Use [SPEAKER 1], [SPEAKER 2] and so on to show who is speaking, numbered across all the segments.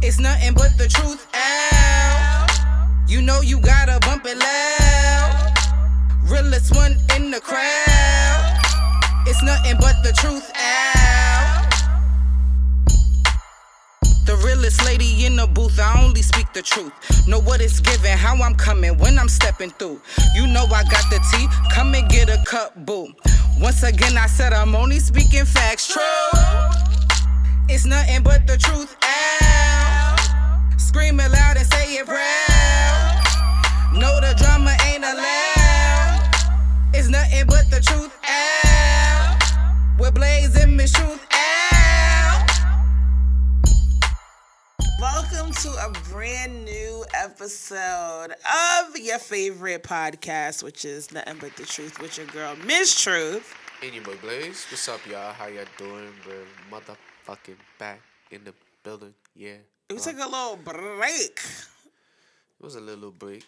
[SPEAKER 1] It's nothing but the truth out. You know you gotta bump it loud. Realest one in the crowd. It's nothing but the truth out. The realest lady in the booth, I only speak the truth. Know what it's giving, how I'm coming, when I'm stepping through. You know I got the tea, come and get a cup, boo. Once again, I said I'm only speaking facts, true. It's nothing but the truth. Scream it loud and say it proud. No, the drama ain't allowed. It's nothing but the truth out. We're blazing Miss Truth out.
[SPEAKER 2] Welcome to a brand new episode of your favorite podcast, which is Nothing But the Truth with your girl, Miss Truth.
[SPEAKER 3] And your boy Blaze. What's up, y'all? How y'all doing? We're motherfucking back in the building. Yeah.
[SPEAKER 2] We took a little break.
[SPEAKER 3] it was a little break.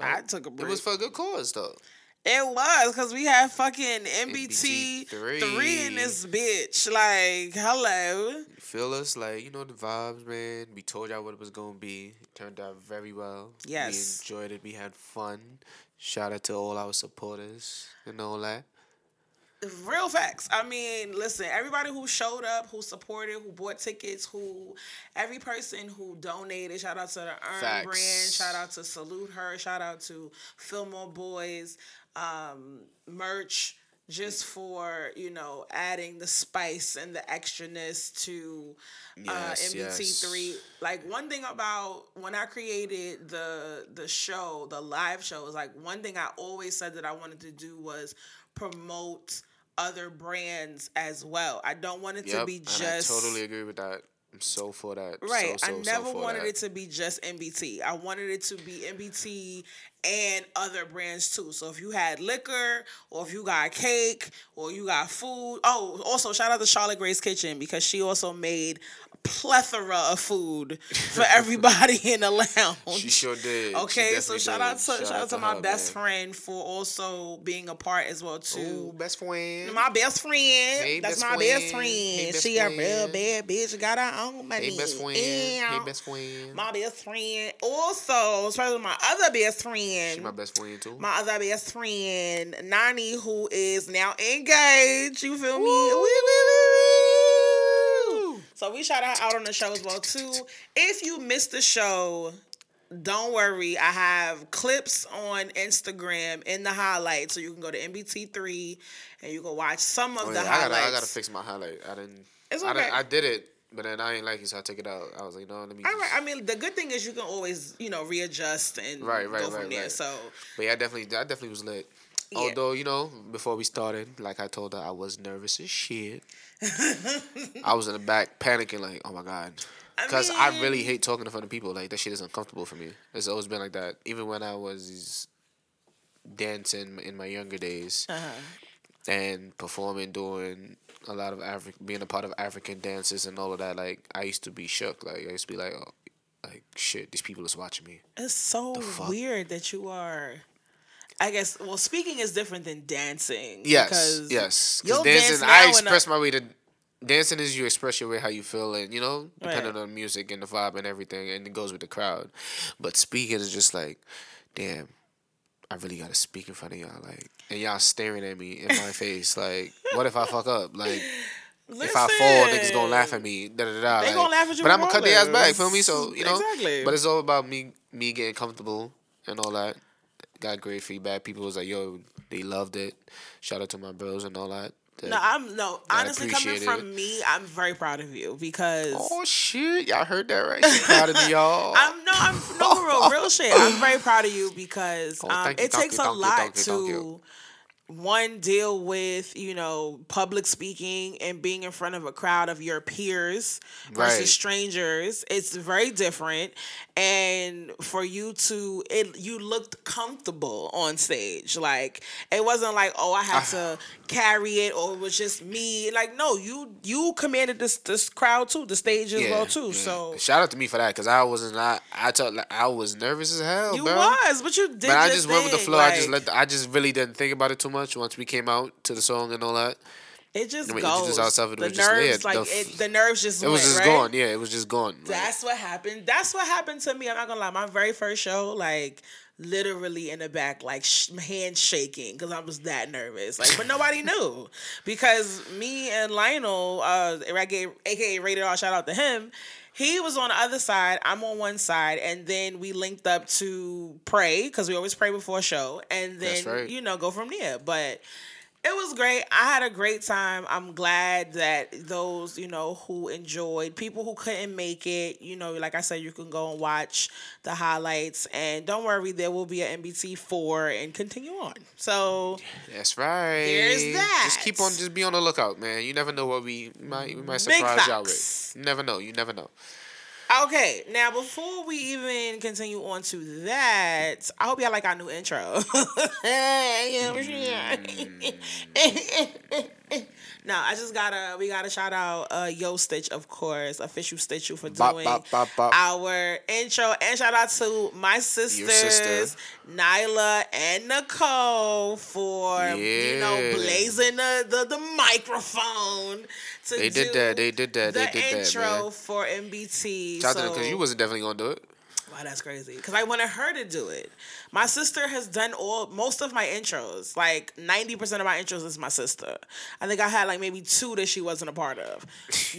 [SPEAKER 2] I took a break.
[SPEAKER 3] It was for a good cause, though.
[SPEAKER 2] It was because we had fucking MBT,
[SPEAKER 3] MBT
[SPEAKER 2] three.
[SPEAKER 3] three.
[SPEAKER 2] in this bitch. Like, hello.
[SPEAKER 3] You feel us? Like, you know the vibes, man. We told y'all what it was going to be. It turned out very well.
[SPEAKER 2] Yes.
[SPEAKER 3] We enjoyed it. We had fun. Shout out to all our supporters and all that.
[SPEAKER 2] Real facts. I mean, listen, everybody who showed up, who supported, who bought tickets, who every person who donated, shout out to the Earn
[SPEAKER 3] Facts.
[SPEAKER 2] brand, shout out to Salute Her, shout out to Fillmore Boys, um, merch, just for, you know, adding the spice and the extraness to uh,
[SPEAKER 3] Yes,
[SPEAKER 2] MBT3.
[SPEAKER 3] yes.
[SPEAKER 2] Like one thing about when I created the the show, the live show, is like one thing I always said that I wanted to do was promote other brands as well. I don't want it
[SPEAKER 3] Yep.
[SPEAKER 2] to be just
[SPEAKER 3] I totally agree with that. I'm so for that.
[SPEAKER 2] Right.
[SPEAKER 3] So, so,
[SPEAKER 2] I never
[SPEAKER 3] so
[SPEAKER 2] wanted
[SPEAKER 3] that.
[SPEAKER 2] it to be just MBT. I wanted it to be MBT and other brands too. So if you had liquor or if you got cake or you got food. Oh, also shout out to Charlotte Grace Kitchen because she also made a plethora of food for everybody in the lounge.
[SPEAKER 3] She sure did.
[SPEAKER 2] Okay, so shout
[SPEAKER 3] did.
[SPEAKER 2] out to shout, out to my
[SPEAKER 3] her,
[SPEAKER 2] best
[SPEAKER 3] man.
[SPEAKER 2] friend for also being a part as well too.
[SPEAKER 3] Ooh, best friend.
[SPEAKER 2] My best friend.
[SPEAKER 3] Hey,
[SPEAKER 2] That's
[SPEAKER 3] best
[SPEAKER 2] my best
[SPEAKER 3] friend.
[SPEAKER 2] friend.
[SPEAKER 3] Hey, best
[SPEAKER 2] she a real bad bitch. Got her own money.
[SPEAKER 3] Hey, best friend. Hey, best friend.
[SPEAKER 2] My best friend. Also, especially my other best friend.
[SPEAKER 3] She my best friend too.
[SPEAKER 2] my other best friend, Nani, who is now engaged. You feel me? Woo, woo. So we shout out on the show as well too. If you missed the show, don't worry. I have clips on Instagram in the highlights, so you can go to MBT3 and you can watch some of
[SPEAKER 3] Oh,
[SPEAKER 2] the
[SPEAKER 3] yeah, I
[SPEAKER 2] highlights.
[SPEAKER 3] gotta, I gotta fix my highlight. I didn't.
[SPEAKER 2] It's
[SPEAKER 3] I, didn't
[SPEAKER 2] okay.
[SPEAKER 3] I did it, but then I ain't like it, so I took it out. I was like, no, let me.
[SPEAKER 2] All
[SPEAKER 3] just-
[SPEAKER 2] right. I mean, the good thing is you can always, you know, readjust and
[SPEAKER 3] Right, right,
[SPEAKER 2] go from
[SPEAKER 3] right,
[SPEAKER 2] there.
[SPEAKER 3] right.
[SPEAKER 2] So
[SPEAKER 3] But yeah, I definitely, I definitely was lit.
[SPEAKER 2] Yeah.
[SPEAKER 3] Although you know, before we started, like I told her, I was nervous as shit. I was in the back panicking, like, oh my god,
[SPEAKER 2] I
[SPEAKER 3] because I, really hate talking in front of people. Like that shit is uncomfortable for me. It's always been like that. Even when I was dancing in my younger days
[SPEAKER 2] uh-huh.
[SPEAKER 3] And performing, doing a lot of African, being a part of African dances and all of that. Like I used to be shook. Like I used to be like, oh, like shit, these people is watching me.
[SPEAKER 2] It's so weird that you are. I guess. Well, speaking is different than dancing.
[SPEAKER 3] Yes,
[SPEAKER 2] because
[SPEAKER 3] yes. Because dancing,
[SPEAKER 2] now
[SPEAKER 3] I express my way to. Dancing is you express your way how you feel, and you know, depending
[SPEAKER 2] Right.
[SPEAKER 3] on music and the vibe and everything, and it goes with the crowd. But speaking is just like, damn, I really gotta speak in front of y'all, like, and y'all staring at me in my face, like, what if I fuck up, like. If I fall, niggas gonna laugh at me. Da, da, da,
[SPEAKER 2] They
[SPEAKER 3] like,
[SPEAKER 2] gonna laugh at you
[SPEAKER 3] But I'm gonna cut their ass back. Feel me? So you know.
[SPEAKER 2] Exactly.
[SPEAKER 3] But it's all about me, me getting comfortable and all that. Got great feedback. People was like, "Yo, they loved it." Shout out to my bros and all that.
[SPEAKER 2] No, I'm no. Honestly, coming from
[SPEAKER 3] it.
[SPEAKER 2] me, I'm very proud of you because
[SPEAKER 3] Oh shit! Y'all heard that right? She proud of me, y'all.
[SPEAKER 2] I'm no, I'm no real, real shit. I'm very proud of you because
[SPEAKER 3] Oh,
[SPEAKER 2] um,
[SPEAKER 3] you,
[SPEAKER 2] it takes
[SPEAKER 3] you,
[SPEAKER 2] a lot
[SPEAKER 3] you,
[SPEAKER 2] to one deal with you know public speaking and being in front of a crowd of your peers versus
[SPEAKER 3] Right.
[SPEAKER 2] strangers. It's very different, and for you to it, you looked comfortable on stage. Like it wasn't like oh I had to carry it or it was just me. Like no, you you commanded this this crowd too, the stage as well too.
[SPEAKER 3] yeah.
[SPEAKER 2] So.
[SPEAKER 3] shout out to me for that because I wasn't. I I told like, I was nervous as hell,
[SPEAKER 2] You
[SPEAKER 3] bro.
[SPEAKER 2] was, but you did.
[SPEAKER 3] But I just went with the
[SPEAKER 2] thing,
[SPEAKER 3] flow. I just let. The, I just really didn't think about it too much once we came out to the song and all that.
[SPEAKER 2] It just
[SPEAKER 3] I mean,
[SPEAKER 2] goes.
[SPEAKER 3] it
[SPEAKER 2] the
[SPEAKER 3] was just- yeah,
[SPEAKER 2] nerves, like
[SPEAKER 3] the-
[SPEAKER 2] it, the nerves just
[SPEAKER 3] It was
[SPEAKER 2] went,
[SPEAKER 3] just
[SPEAKER 2] right?
[SPEAKER 3] gone. Yeah, it was just gone. Like,
[SPEAKER 2] That's what happened. That's what happened to me. I'm not gonna lie. My very first show, like literally in the back, like sh- hands shaking because I was that nervous. Like, but nobody knew because me and Lionel, uh, aka aka Rated R, shout out to him. He was on the other side. I'm on one side, and then we linked up to pray because we always pray before a show, and then
[SPEAKER 3] right.
[SPEAKER 2] you know go from there. But it was great. I had a great time. I'm glad that those, you know, who enjoyed, people who couldn't make it, you know, like I said, you can go and watch the highlights. And don't worry, there will be an MBT 4 and continue on. So,
[SPEAKER 3] That's right.
[SPEAKER 2] There's that.
[SPEAKER 3] Just keep on. Just be on the lookout, man. You never know what we might we might surprise y'all with. You never know. You never know.
[SPEAKER 2] Okay. Now, before we even continue on to that, I hope y'all like our new intro. Yeah. No, I just gotta we gotta shout out uh Yo Stitch, of course, official Stitch you for
[SPEAKER 3] Bop,
[SPEAKER 2] doing
[SPEAKER 3] bop, bop,
[SPEAKER 2] our intro and shout out to my sisters,
[SPEAKER 3] sister.
[SPEAKER 2] Nyla and Nicole for you know
[SPEAKER 3] Yeah.
[SPEAKER 2] blazing the, the, the microphone to
[SPEAKER 3] They did that. They did that. They
[SPEAKER 2] the
[SPEAKER 3] did that,
[SPEAKER 2] intro for MBT.
[SPEAKER 3] Shout out to because you wasn't definitely gonna do it.
[SPEAKER 2] Wow, that's crazy. Because I wanted her to do it. My sister has done all most of my intros. Like ninety percent of my intros is my sister. I think I had like maybe two that she wasn't a part of.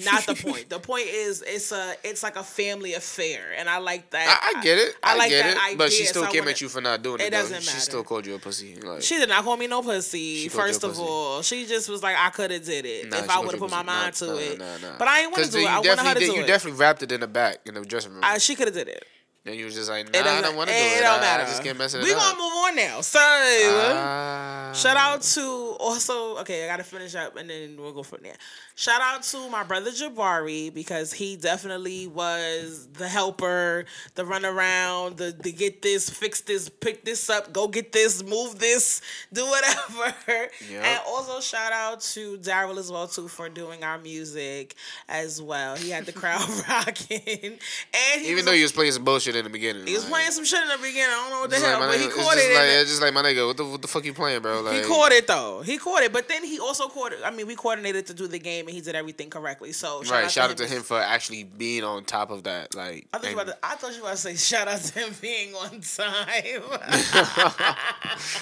[SPEAKER 2] Not the point. The point is it's a it's like a family affair, and I like that.
[SPEAKER 3] I, I get it. I,
[SPEAKER 2] I like
[SPEAKER 3] get
[SPEAKER 2] that
[SPEAKER 3] it. but she still
[SPEAKER 2] so
[SPEAKER 3] came
[SPEAKER 2] wanna-
[SPEAKER 3] at you for not doing it.
[SPEAKER 2] It doesn't
[SPEAKER 3] She
[SPEAKER 2] matter.
[SPEAKER 3] still called you a pussy. Like,
[SPEAKER 2] She did not call me no pussy.
[SPEAKER 3] She
[SPEAKER 2] First of
[SPEAKER 3] pussy.
[SPEAKER 2] all, she just was like, I could have did it
[SPEAKER 3] Nah,
[SPEAKER 2] if I would have put my mind
[SPEAKER 3] Nah,
[SPEAKER 2] to
[SPEAKER 3] nah,
[SPEAKER 2] it. But I ain't want to do it. I wanted her to do
[SPEAKER 3] did-
[SPEAKER 2] it.
[SPEAKER 3] You definitely wrapped it in the back in the dressing room.
[SPEAKER 2] I, she could have did it.
[SPEAKER 3] And you was just like,
[SPEAKER 2] It
[SPEAKER 3] nah, I don't want to do
[SPEAKER 2] it,
[SPEAKER 3] it.
[SPEAKER 2] don't
[SPEAKER 3] I,
[SPEAKER 2] matter.
[SPEAKER 3] I just can't mess it
[SPEAKER 2] we
[SPEAKER 3] up.
[SPEAKER 2] gonna move on now. So.
[SPEAKER 3] Ah.
[SPEAKER 2] Shout out to also okay, I gotta finish up and then we'll go from there. Shout out to my brother Jabari because he definitely was the helper, the run around, the, the get this, fix this, pick this up, go get this, move this, do whatever.
[SPEAKER 3] Yep.
[SPEAKER 2] And also shout out to Daryl as well too for doing our music as well. He had the crowd rocking, and he
[SPEAKER 3] Even
[SPEAKER 2] was
[SPEAKER 3] though you was playing some bullshit in the beginning.
[SPEAKER 2] he was
[SPEAKER 3] like,
[SPEAKER 2] playing some shit in the beginning. I don't know what the hell,
[SPEAKER 3] like,
[SPEAKER 2] but he
[SPEAKER 3] nigga-
[SPEAKER 2] caught it.
[SPEAKER 3] Like, it's just like my nigga, what the, what the fuck you playing, bro? Like,
[SPEAKER 2] he caught it though. He caught it, but then he also caught it. I mean, we coordinated to do the game, and he did everything correctly. So shout
[SPEAKER 3] Right,
[SPEAKER 2] out
[SPEAKER 3] shout
[SPEAKER 2] to
[SPEAKER 3] out to him for actually being on top of that. Like,
[SPEAKER 2] I thought, you about to, I thought you were about to say shout out to him being on time.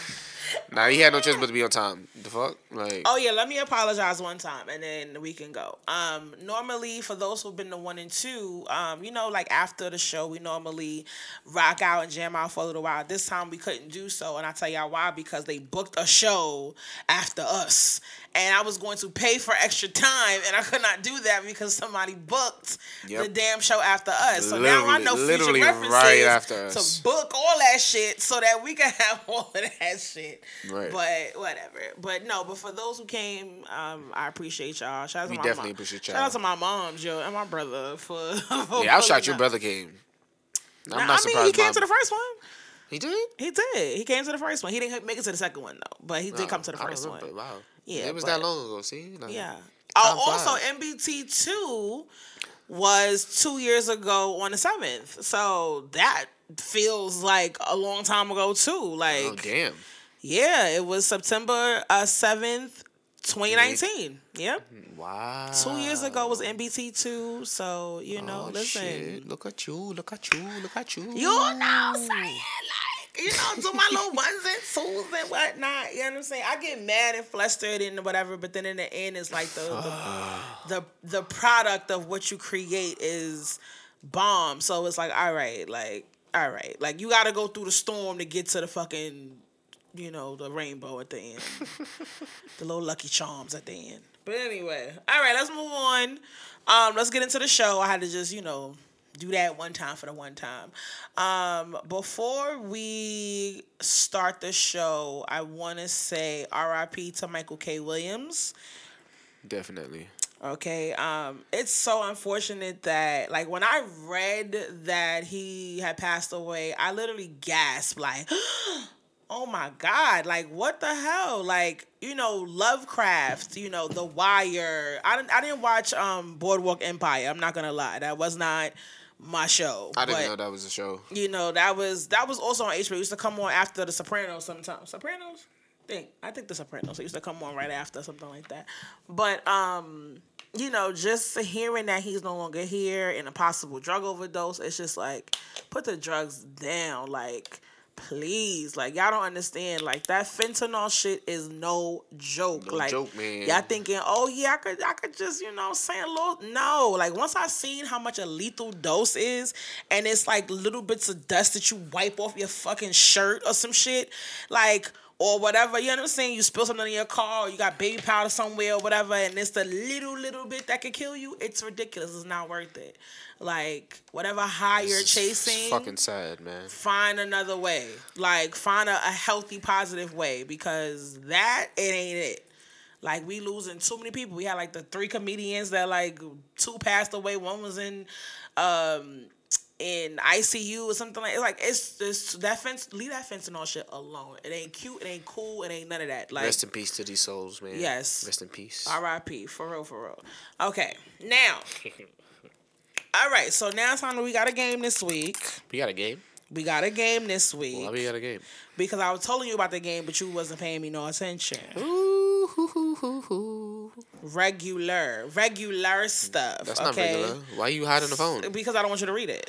[SPEAKER 3] nah, he had no choice but to be on time. The fuck, like,
[SPEAKER 2] oh yeah, let me apologize one time, and then we can go. Um, normally for those who've been to one and two, um, you know, like after the show, we normally rock out and jam out for a little while. This time we couldn't do so, and I tell y'all why because they booked a show after us, and I was going to pay for extra time, and I could not do that because somebody booked
[SPEAKER 3] Yep.
[SPEAKER 2] the damn show after us. So now I know future
[SPEAKER 3] literally
[SPEAKER 2] references
[SPEAKER 3] right after us.
[SPEAKER 2] to book all that shit so that we can have all of that shit.
[SPEAKER 3] Right.
[SPEAKER 2] But whatever. But no, but for those who came, um, I appreciate y'all. Shout out
[SPEAKER 3] We
[SPEAKER 2] to my
[SPEAKER 3] definitely
[SPEAKER 2] mom.
[SPEAKER 3] appreciate y'all.
[SPEAKER 2] Shout out to my mom, Joe, and my brother for. for
[SPEAKER 3] yeah, I shocked your brother came. I'm
[SPEAKER 2] Nah,
[SPEAKER 3] not
[SPEAKER 2] I mean, he came
[SPEAKER 3] mom-
[SPEAKER 2] to the first one.
[SPEAKER 3] He did.
[SPEAKER 2] He did. He came to the first one. He didn't make it to the second one though, but he did
[SPEAKER 3] Oh,
[SPEAKER 2] come to the first one.
[SPEAKER 3] Wow.
[SPEAKER 2] Yeah,
[SPEAKER 3] it was
[SPEAKER 2] but-
[SPEAKER 3] that long ago. See, Like,
[SPEAKER 2] Yeah. Oh, also
[SPEAKER 3] flies.
[SPEAKER 2] MBT two was two years ago on the seventh, so that feels like a long time ago too. Like,
[SPEAKER 3] Oh damn.
[SPEAKER 2] yeah, it was September uh seventh, twenty nineteen. Yep.
[SPEAKER 3] Wow.
[SPEAKER 2] Two years ago was MBT two, so you know,
[SPEAKER 3] Oh,
[SPEAKER 2] listen.
[SPEAKER 3] shit. Look at you. Look at you. Look at you.
[SPEAKER 2] You know saying? Like, you know, do my little ones and twos and whatnot. You know what I'm saying? I get mad and flustered and whatever, but then in the end, it's like the the, the the product of what you create is bomb. So it's like, all right, like, all right, like you got to go through the storm to get to the fucking, you know, the rainbow at the end, the little lucky charms at the end. But anyway, all right, let's move on. Um, let's get into the show. I had to just, you know, do that one time for the one time. Um, before we start the show, I want to say RIP to Michael K. Williams.
[SPEAKER 3] Definitely.
[SPEAKER 2] Okay. Um, it's so unfortunate that like when I read that he had passed away, I literally gasped like Oh my God! Like what the hell? Like you know, Lovecraft. You know, The Wire. I didn't. I didn't watch um Boardwalk Empire. I'm not gonna lie. That was not my show.
[SPEAKER 3] I didn't
[SPEAKER 2] but,
[SPEAKER 3] know that was a show.
[SPEAKER 2] You know, that was that was also on HBO. It used to come on after The Sopranos sometimes. Sopranos. think I think The Sopranos. It used to come on right after something like that. But um, you know, just hearing that he's no longer here and a possible drug overdose, it's just like put the drugs down. Like, please, like y'all don't understand. Like that fentanyl shit is no joke.
[SPEAKER 3] No
[SPEAKER 2] like
[SPEAKER 3] joke, man.
[SPEAKER 2] y'all thinking, oh yeah, I could I could just, you know, say a little no. Like once I seen how much a lethal dose is, and it's like little bits of dust that you wipe off your fucking shirt or some shit, like or whatever. You know what I'm saying? You spill something in your car, or you got baby powder somewhere, or whatever, and it's the little little bit that could kill you. It's ridiculous. It's not worth it. Like whatever high you're
[SPEAKER 3] It's
[SPEAKER 2] chasing,
[SPEAKER 3] fucking sad, man.
[SPEAKER 2] find another way. Like find a, a healthy, positive way because that it ain't it. Like we losing too many people. We had like the three comedians that like two passed away. One was in um in ICU or something like. It's like it's this that fence. Leave that fentanyl shit alone. It ain't cute. It ain't cool. It ain't none of that. Like
[SPEAKER 3] Rest in peace to these souls, man.
[SPEAKER 2] Yes.
[SPEAKER 3] Rest in peace.
[SPEAKER 2] R.I.P. For real, for real. Okay, now. All right, so now it's time that we got a game this week.
[SPEAKER 3] We got a game.
[SPEAKER 2] We got a game this week
[SPEAKER 3] Why we got a game?
[SPEAKER 2] because I was telling you about the game, but you wasn't paying me no attention.
[SPEAKER 3] Ooh, hoo, hoo, hoo, hoo.
[SPEAKER 2] Regular, regular stuff.
[SPEAKER 3] That's not
[SPEAKER 2] okay?
[SPEAKER 3] regular. Why are you hiding the phone?
[SPEAKER 2] Because I don't want you to read it.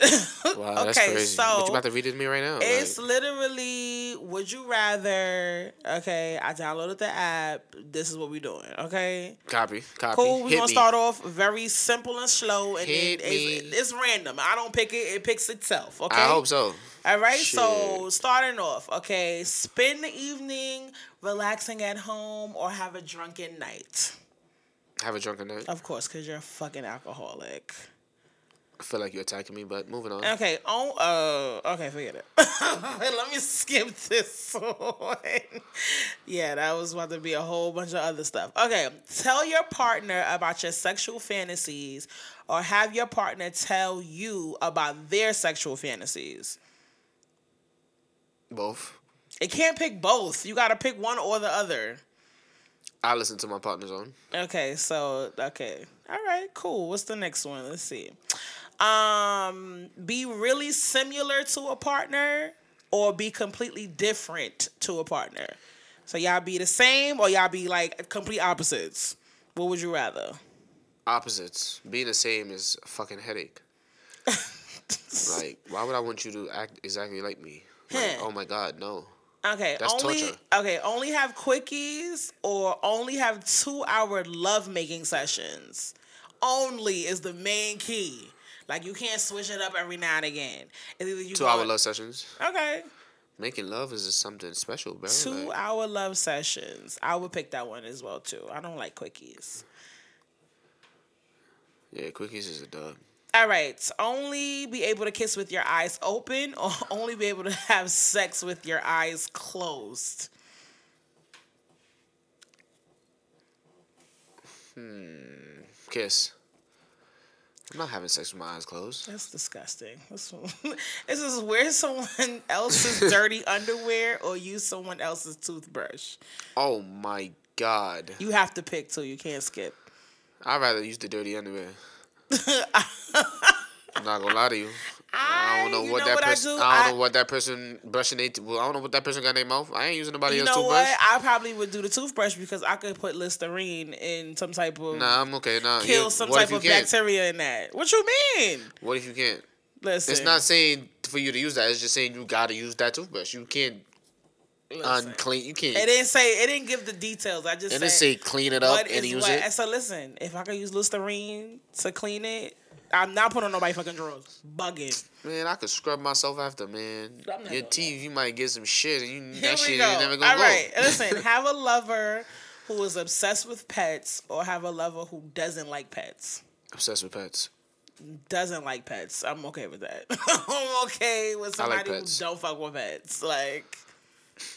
[SPEAKER 3] Wow, that's
[SPEAKER 2] okay,
[SPEAKER 3] crazy.
[SPEAKER 2] so
[SPEAKER 3] but you about to read it to me right now?
[SPEAKER 2] it's
[SPEAKER 3] like,
[SPEAKER 2] literally would you rather? Okay, I downloaded the app. This is what we're doing. Okay.
[SPEAKER 3] copy, copy.
[SPEAKER 2] Cool. We're gonna
[SPEAKER 3] me.
[SPEAKER 2] start off very simple and slow, and
[SPEAKER 3] Hit
[SPEAKER 2] then it's,
[SPEAKER 3] me.
[SPEAKER 2] it's random. I don't pick it; it picks itself. Okay.
[SPEAKER 3] I hope so.
[SPEAKER 2] All right. So starting off, okay, spend the evening relaxing at home or have a drunken night.
[SPEAKER 3] Have a drunken night.
[SPEAKER 2] Of course, because you're a fucking alcoholic.
[SPEAKER 3] I feel like you're attacking me, but moving on.
[SPEAKER 2] Okay. Oh. Uh. Okay. Forget it. Let me skip this one. yeah, that was about to be a whole bunch of other stuff. Okay. Tell your partner about your sexual fantasies, or have your partner tell you about their sexual fantasies.
[SPEAKER 3] Both.
[SPEAKER 2] It can't pick both. You gotta pick one or the other.
[SPEAKER 3] I listen to my partner's own.
[SPEAKER 2] Okay, so okay. All right, cool. What's the next one? Let's see. Um be really similar to a partner or be completely different to a partner. So y'all be the same or y'all be like complete opposites. What would you rather?
[SPEAKER 3] Opposites. Being the same is a fucking headache. like, why would I want you to act exactly like me? Like,
[SPEAKER 2] Huh.
[SPEAKER 3] oh my god, no.
[SPEAKER 2] Okay,
[SPEAKER 3] That's
[SPEAKER 2] only
[SPEAKER 3] torture.
[SPEAKER 2] okay, only have quickies or only have 2-hour lovemaking sessions. Only is the main key. Like you can't switch it up every now and again. It's either you
[SPEAKER 3] Two
[SPEAKER 2] go-
[SPEAKER 3] hour love sessions.
[SPEAKER 2] Okay.
[SPEAKER 3] Making love is just something special, bro.
[SPEAKER 2] Two
[SPEAKER 3] Like,
[SPEAKER 2] hour love sessions. I would pick that one as well too. I don't like quickies.
[SPEAKER 3] yeah, quickies is a dub.
[SPEAKER 2] All right. Only be able to kiss with your eyes open or only be able to have sex with your eyes closed. Hmm.
[SPEAKER 3] Kiss. I'm not having sex with my eyes closed.
[SPEAKER 2] That's disgusting. This, this is wear someone else's dirty underwear or use someone else's toothbrush.
[SPEAKER 3] Oh my god.
[SPEAKER 2] You have to pick so You can't skip.
[SPEAKER 3] I'd rather use the dirty underwear. I'm not gonna lie to you. I don't know what
[SPEAKER 2] know
[SPEAKER 3] that
[SPEAKER 2] I
[SPEAKER 3] person. I,
[SPEAKER 2] do?
[SPEAKER 3] don't know what that person brushing they. Well, I don't know what that person got in their mouth. I ain't using nobody
[SPEAKER 2] You
[SPEAKER 3] else's
[SPEAKER 2] know
[SPEAKER 3] toothbrush.
[SPEAKER 2] what? I probably would do the toothbrush because I could put Listerine in some type of
[SPEAKER 3] Nah, I'm okay. Nah,
[SPEAKER 2] kill
[SPEAKER 3] yeah,
[SPEAKER 2] some
[SPEAKER 3] what
[SPEAKER 2] type of
[SPEAKER 3] can't?
[SPEAKER 2] bacteria in that. What you mean?
[SPEAKER 3] What if you can't?
[SPEAKER 2] Listen,
[SPEAKER 3] It's not saying for you to use that. It's just saying you gotta use that toothbrush. You can't
[SPEAKER 2] listen.
[SPEAKER 3] unclean. You can't.
[SPEAKER 2] It didn't say. It didn't give the details. I just
[SPEAKER 3] it say clean it up and use
[SPEAKER 2] what.
[SPEAKER 3] it.
[SPEAKER 2] So listen, if I could use Listerine to clean it, I'm not putting on nobody fucking drawers. Bugging.
[SPEAKER 3] Man, I could scrub myself after, man. Your teeth, you might get some shit, and you
[SPEAKER 2] Here
[SPEAKER 3] that shit
[SPEAKER 2] go.
[SPEAKER 3] ain't never gonna
[SPEAKER 2] All
[SPEAKER 3] go.
[SPEAKER 2] right, listen. Have a lover who is obsessed with pets, or have a lover who doesn't like pets.
[SPEAKER 3] Obsessed with pets.
[SPEAKER 2] doesn't like pets. I'm okay with that. I'm okay with
[SPEAKER 3] I like
[SPEAKER 2] somebody who don't fuck with pets. Like,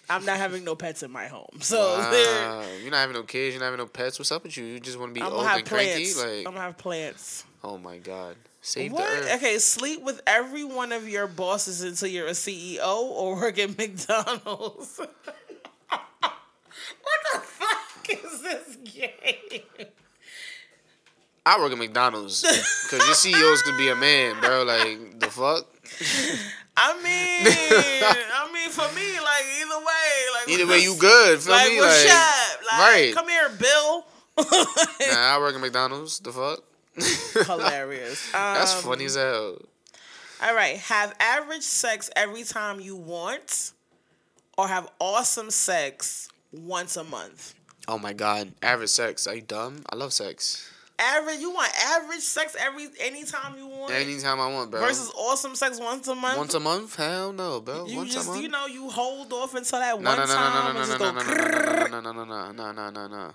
[SPEAKER 2] I'm not having no pets in my home. So
[SPEAKER 3] Wow. You're not having no kids. You're not having no pets. What's up with you? You just want to be
[SPEAKER 2] I'm
[SPEAKER 3] old and cranky. Like,
[SPEAKER 2] I'm gonna have plants.
[SPEAKER 3] oh my god, save
[SPEAKER 2] What?
[SPEAKER 3] the earth.
[SPEAKER 2] Okay, sleep with every one of your bosses until you're a CEO or work at McDonald's. what the fuck is this game?
[SPEAKER 3] I work at McDonald's because your CEOs could be a man, bro. Like the fuck.
[SPEAKER 2] I mean, I mean, for me, like either way, Like,
[SPEAKER 3] Either way, you good. Feel
[SPEAKER 2] like,
[SPEAKER 3] me? like,
[SPEAKER 2] up? Like,
[SPEAKER 3] right.
[SPEAKER 2] come here, Bill.
[SPEAKER 3] Nah, I work at McDonald's. The fuck?
[SPEAKER 2] Hilarious.
[SPEAKER 3] That's
[SPEAKER 2] Um,
[SPEAKER 3] funny as hell.
[SPEAKER 2] All right, have average sex every time you want, or have awesome sex once a month.
[SPEAKER 3] Oh my god, average sex. Are you dumb? I love sex.
[SPEAKER 2] Average, you want average sex every anytime you want,
[SPEAKER 3] Anytime I want, bro.
[SPEAKER 2] versus awesome sex once a month.
[SPEAKER 3] once a month? Hell no, bro.
[SPEAKER 2] you
[SPEAKER 3] once
[SPEAKER 2] just
[SPEAKER 3] a month.
[SPEAKER 2] you know you hold off until that
[SPEAKER 3] no,
[SPEAKER 2] one
[SPEAKER 3] no, no, no,
[SPEAKER 2] time
[SPEAKER 3] no,
[SPEAKER 2] and
[SPEAKER 3] no,
[SPEAKER 2] just
[SPEAKER 3] no,
[SPEAKER 2] go.
[SPEAKER 3] no, no, no, no, no, no, no, no, no, no.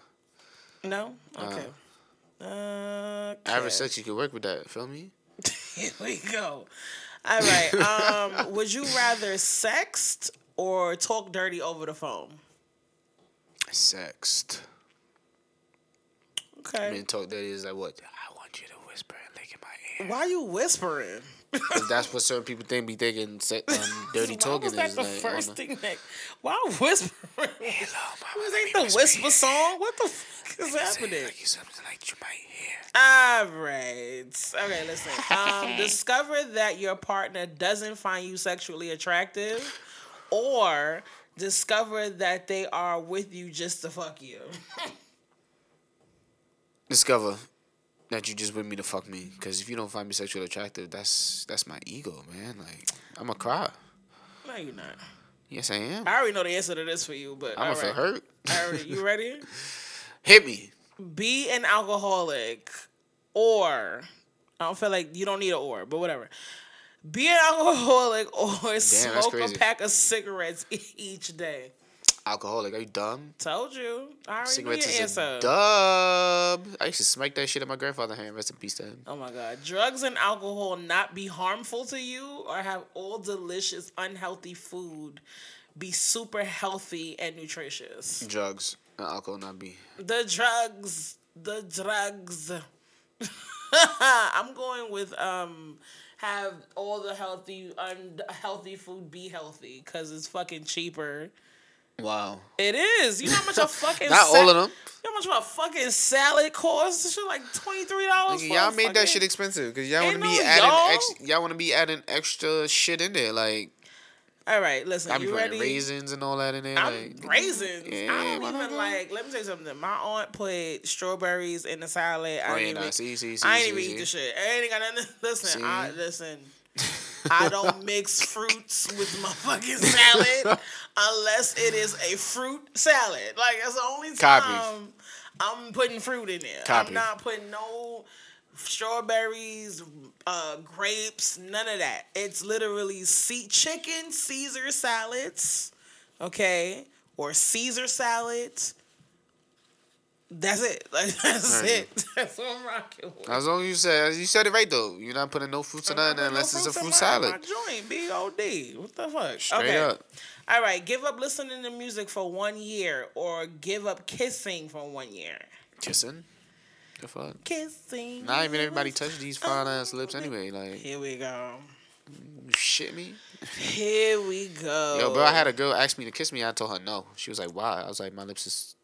[SPEAKER 2] No, okay. Uh,
[SPEAKER 3] Average sex, you can work with that. Feel me?
[SPEAKER 2] Here we go. All right. Um, would you rather sext or talk dirty over the phone?
[SPEAKER 3] Sext.
[SPEAKER 2] Okay.
[SPEAKER 3] I mean, talk dirty is like what? I want you to whisper and lick in my ear.
[SPEAKER 2] Why are you whispering?
[SPEAKER 3] 'Cause that's what certain people think be thinking. Um, dirty talking
[SPEAKER 2] was that
[SPEAKER 3] is
[SPEAKER 2] the
[SPEAKER 3] like.
[SPEAKER 2] first thing that? Why whispering?
[SPEAKER 3] Hello, mama.
[SPEAKER 2] Ain't the whisper song. What the fuck is happening?
[SPEAKER 3] Like you something like you might hear.
[SPEAKER 2] All right. Okay, listen. Um, discover that your partner doesn't find you sexually attractive, or discover that they are with you just to fuck you.
[SPEAKER 3] Discover that you just with me to fuck me. Because if you don't find me sexually attractive, that's that's my ego, man. Like I'm a cry.
[SPEAKER 2] no, you're not.
[SPEAKER 3] Yes, I am.
[SPEAKER 2] I already know the answer to this for you, but
[SPEAKER 3] I'm gonna feel
[SPEAKER 2] right.
[SPEAKER 3] hurt.
[SPEAKER 2] All right, you ready?
[SPEAKER 3] Hit me.
[SPEAKER 2] Be an alcoholic, or I don't feel like you don't need an or, but whatever. Be an alcoholic or smoke a pack of cigarettes each day.
[SPEAKER 3] Alcoholic, are you dumb?
[SPEAKER 2] Told you. I already
[SPEAKER 3] Cigarettes
[SPEAKER 2] knew your
[SPEAKER 3] is a dub. I used to smack that shit at my grandfather's hand. Rest in peace to him.
[SPEAKER 2] Oh my god. Drugs and alcohol not be harmful to you or have all delicious unhealthy food be super healthy and nutritious.
[SPEAKER 3] Drugs and alcohol not be.
[SPEAKER 2] The drugs, the drugs. I'm going with um have all the healthy unhealthy food be healthy cuz it's fucking cheaper.
[SPEAKER 3] Wow.
[SPEAKER 2] It is. You know how much a fucking
[SPEAKER 3] Not all of them.
[SPEAKER 2] You know how much a fucking salad costs? Shit like twenty three dollars.
[SPEAKER 3] Nigga, y'all made that shit expensive because y'all want to be
[SPEAKER 2] no
[SPEAKER 3] adding
[SPEAKER 2] y'all.
[SPEAKER 3] ex- y'all want to be adding extra shit in there. Like
[SPEAKER 2] All right, listen.
[SPEAKER 3] I be
[SPEAKER 2] you ready?
[SPEAKER 3] raisins and all that in there.
[SPEAKER 2] I'm
[SPEAKER 3] like
[SPEAKER 2] raisins.
[SPEAKER 3] Yeah,
[SPEAKER 2] I don't even like. Let me tell you something. My aunt put strawberries in the salad. I
[SPEAKER 3] Oh
[SPEAKER 2] ain't even.
[SPEAKER 3] see, see, see,
[SPEAKER 2] I ain't even eat the shit. I ain't got nothing. Listen, I listen. I don't mix fruits with my fucking salad unless it is a fruit salad. Like that's the only time
[SPEAKER 3] Copy.
[SPEAKER 2] I'm putting fruit in there.
[SPEAKER 3] Copy.
[SPEAKER 2] I'm not putting no strawberries, uh, grapes, none of that. It's literally see chicken Caesar salads, okay, or Caesar salads. That's it. Like that's it. That's what I'm rocking with.
[SPEAKER 3] As long as you said you said it right though. You're not putting no fruits or nothing unless it's a fruit salad.
[SPEAKER 2] My joint, B.O.D. What the fuck?
[SPEAKER 3] Straight
[SPEAKER 2] okay.
[SPEAKER 3] up.
[SPEAKER 2] All right. Give up listening to music for one year or give up kissing for one year.
[SPEAKER 3] Kissing. The fuck.
[SPEAKER 2] Kissing.
[SPEAKER 3] Not even everybody touch these fine ass lips anyway. Like
[SPEAKER 2] Here we go.
[SPEAKER 3] shit me.
[SPEAKER 2] Here we go.
[SPEAKER 3] Yo, bro, I had a girl ask me to kiss me. I told her no. She was like, "Why?" I was like, "My lips is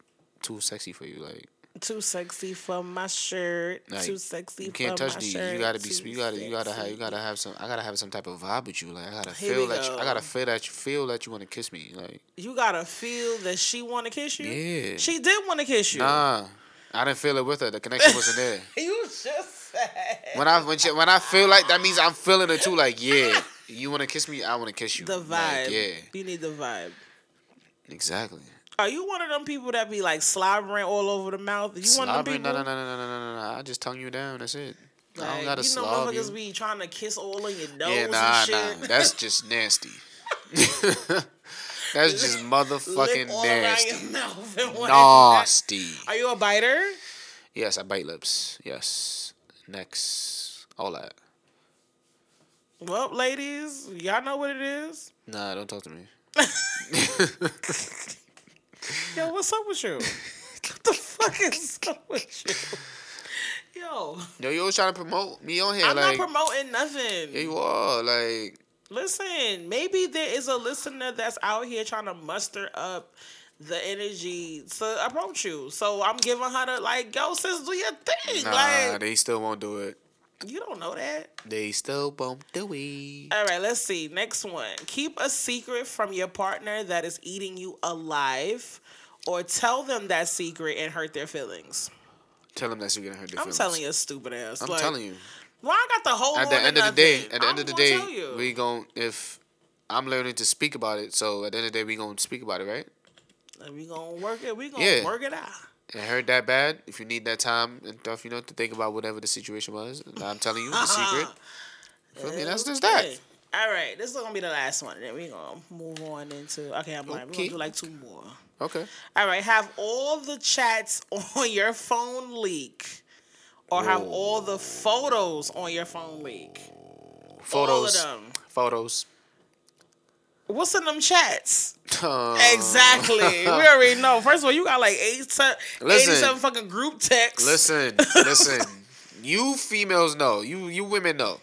[SPEAKER 3] too sexy for you. Like
[SPEAKER 2] too sexy for my shirt.
[SPEAKER 3] Like,
[SPEAKER 2] too sexy for my shit.
[SPEAKER 3] you can't touch these. You gotta be. You gotta. You gotta have. You gotta have some. I gotta have some type of vibe with you. Like I gotta
[SPEAKER 2] Here
[SPEAKER 3] feel that. You. I gotta feel that you feel that you want to kiss me. Like
[SPEAKER 2] You gotta feel that she want to kiss you.
[SPEAKER 3] yeah.
[SPEAKER 2] She did want to kiss you.
[SPEAKER 3] Nah, I didn't feel it with her. The connection wasn't there.
[SPEAKER 2] You just said.
[SPEAKER 3] When I when she, when I feel like that means I'm feeling it too. Like yeah, you want to kiss me, I want to kiss you.
[SPEAKER 2] The
[SPEAKER 3] Like,
[SPEAKER 2] vibe.
[SPEAKER 3] yeah,
[SPEAKER 2] You need the vibe.
[SPEAKER 3] exactly.
[SPEAKER 2] Are you one of them people that be like slobbering all over the mouth? You one of them people?
[SPEAKER 3] No, no, no, no, no, no, no, no. I just tongue you down. That's it. I
[SPEAKER 2] Like,
[SPEAKER 3] don't gotta
[SPEAKER 2] you know,
[SPEAKER 3] slob
[SPEAKER 2] motherfuckers
[SPEAKER 3] you.
[SPEAKER 2] be trying to kiss all in your nose
[SPEAKER 3] Yeah,
[SPEAKER 2] and
[SPEAKER 3] nah,
[SPEAKER 2] shit.
[SPEAKER 3] nah. That's just nasty. That's just motherfucking nasty. Nasty.
[SPEAKER 2] Are you a biter?
[SPEAKER 3] Yes, I bite lips. Yes. Next. All that.
[SPEAKER 2] Well, ladies, y'all know what it is.
[SPEAKER 3] Nah, don't talk to me.
[SPEAKER 2] Yo, what's up with you? what the fuck is up with you? Yo,
[SPEAKER 3] Yo, you always trying to promote me on here.
[SPEAKER 2] I'm
[SPEAKER 3] like,
[SPEAKER 2] not promoting nothing.
[SPEAKER 3] yeah, you are. Like,
[SPEAKER 2] Listen, maybe there is a listener that's out here trying to muster up the energy to approach you. So I'm giving her the like, yo, sis, do your thing.
[SPEAKER 3] nah,
[SPEAKER 2] like,
[SPEAKER 3] they still won't do it.
[SPEAKER 2] You don't know that.
[SPEAKER 3] They still bump the weed.
[SPEAKER 2] All right, let's see. Next one. Keep a secret from your partner that is eating you alive, or tell them that secret and hurt their feelings.
[SPEAKER 3] Tell them that you're gonna hurt their
[SPEAKER 2] I'm
[SPEAKER 3] feelings.
[SPEAKER 2] telling you, stupid ass.
[SPEAKER 3] I'm
[SPEAKER 2] like,
[SPEAKER 3] telling you.
[SPEAKER 2] Well, I got the whole.
[SPEAKER 3] At the end of the day, at the end
[SPEAKER 2] I'm
[SPEAKER 3] of the day, we gon' if I'm learning to speak about it, so at the end of the day, we gonna speak about it, right?
[SPEAKER 2] And we gonna work it. We gonna
[SPEAKER 3] Yeah.
[SPEAKER 2] work it out.
[SPEAKER 3] It hurt that bad. If you need that time and stuff, you know, to think about whatever the situation was, I'm telling you the secret. Feel me? That's just that.
[SPEAKER 2] Okay. All right, this is gonna be the last one. Then we gonna move on into. Okay, I'm like, we're
[SPEAKER 3] Okay.
[SPEAKER 2] gonna do like two more.
[SPEAKER 3] Okay.
[SPEAKER 2] All right, have all the chats on your phone leak, or have all the photos on your phone leak.
[SPEAKER 3] Photos.
[SPEAKER 2] All of them.
[SPEAKER 3] Photos.
[SPEAKER 2] What's in them chats? Exactly. we already know. First of all, you got like 87,
[SPEAKER 3] Listen.
[SPEAKER 2] 87 fucking group texts.
[SPEAKER 3] Listen, listen. you females know. You you women know.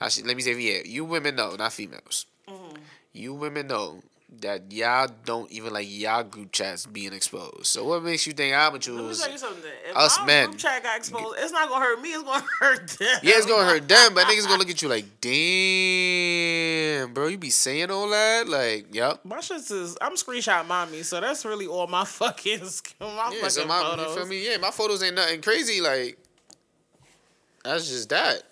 [SPEAKER 3] I should, let me say yeah. You women know, not females.
[SPEAKER 2] Mm-hmm.
[SPEAKER 3] You women know that y'all don't even like y'all group chats being exposed. So what makes you think I'm gonna
[SPEAKER 2] Let me
[SPEAKER 3] choose?
[SPEAKER 2] tell you something. If
[SPEAKER 3] us men.
[SPEAKER 2] group chat got exposed, it's not gonna hurt me. It's gonna hurt them.
[SPEAKER 3] Yeah, it's gonna hurt them, but niggas gonna look at you like, damn, bro, you be saying all that? Like, yep.
[SPEAKER 2] My shit is I'm screenshot mommy, so that's really all my fucking my
[SPEAKER 3] Yeah,
[SPEAKER 2] fucking
[SPEAKER 3] so my,
[SPEAKER 2] photos.
[SPEAKER 3] you feel me? Yeah, my photos ain't nothing crazy. Like, that's just that.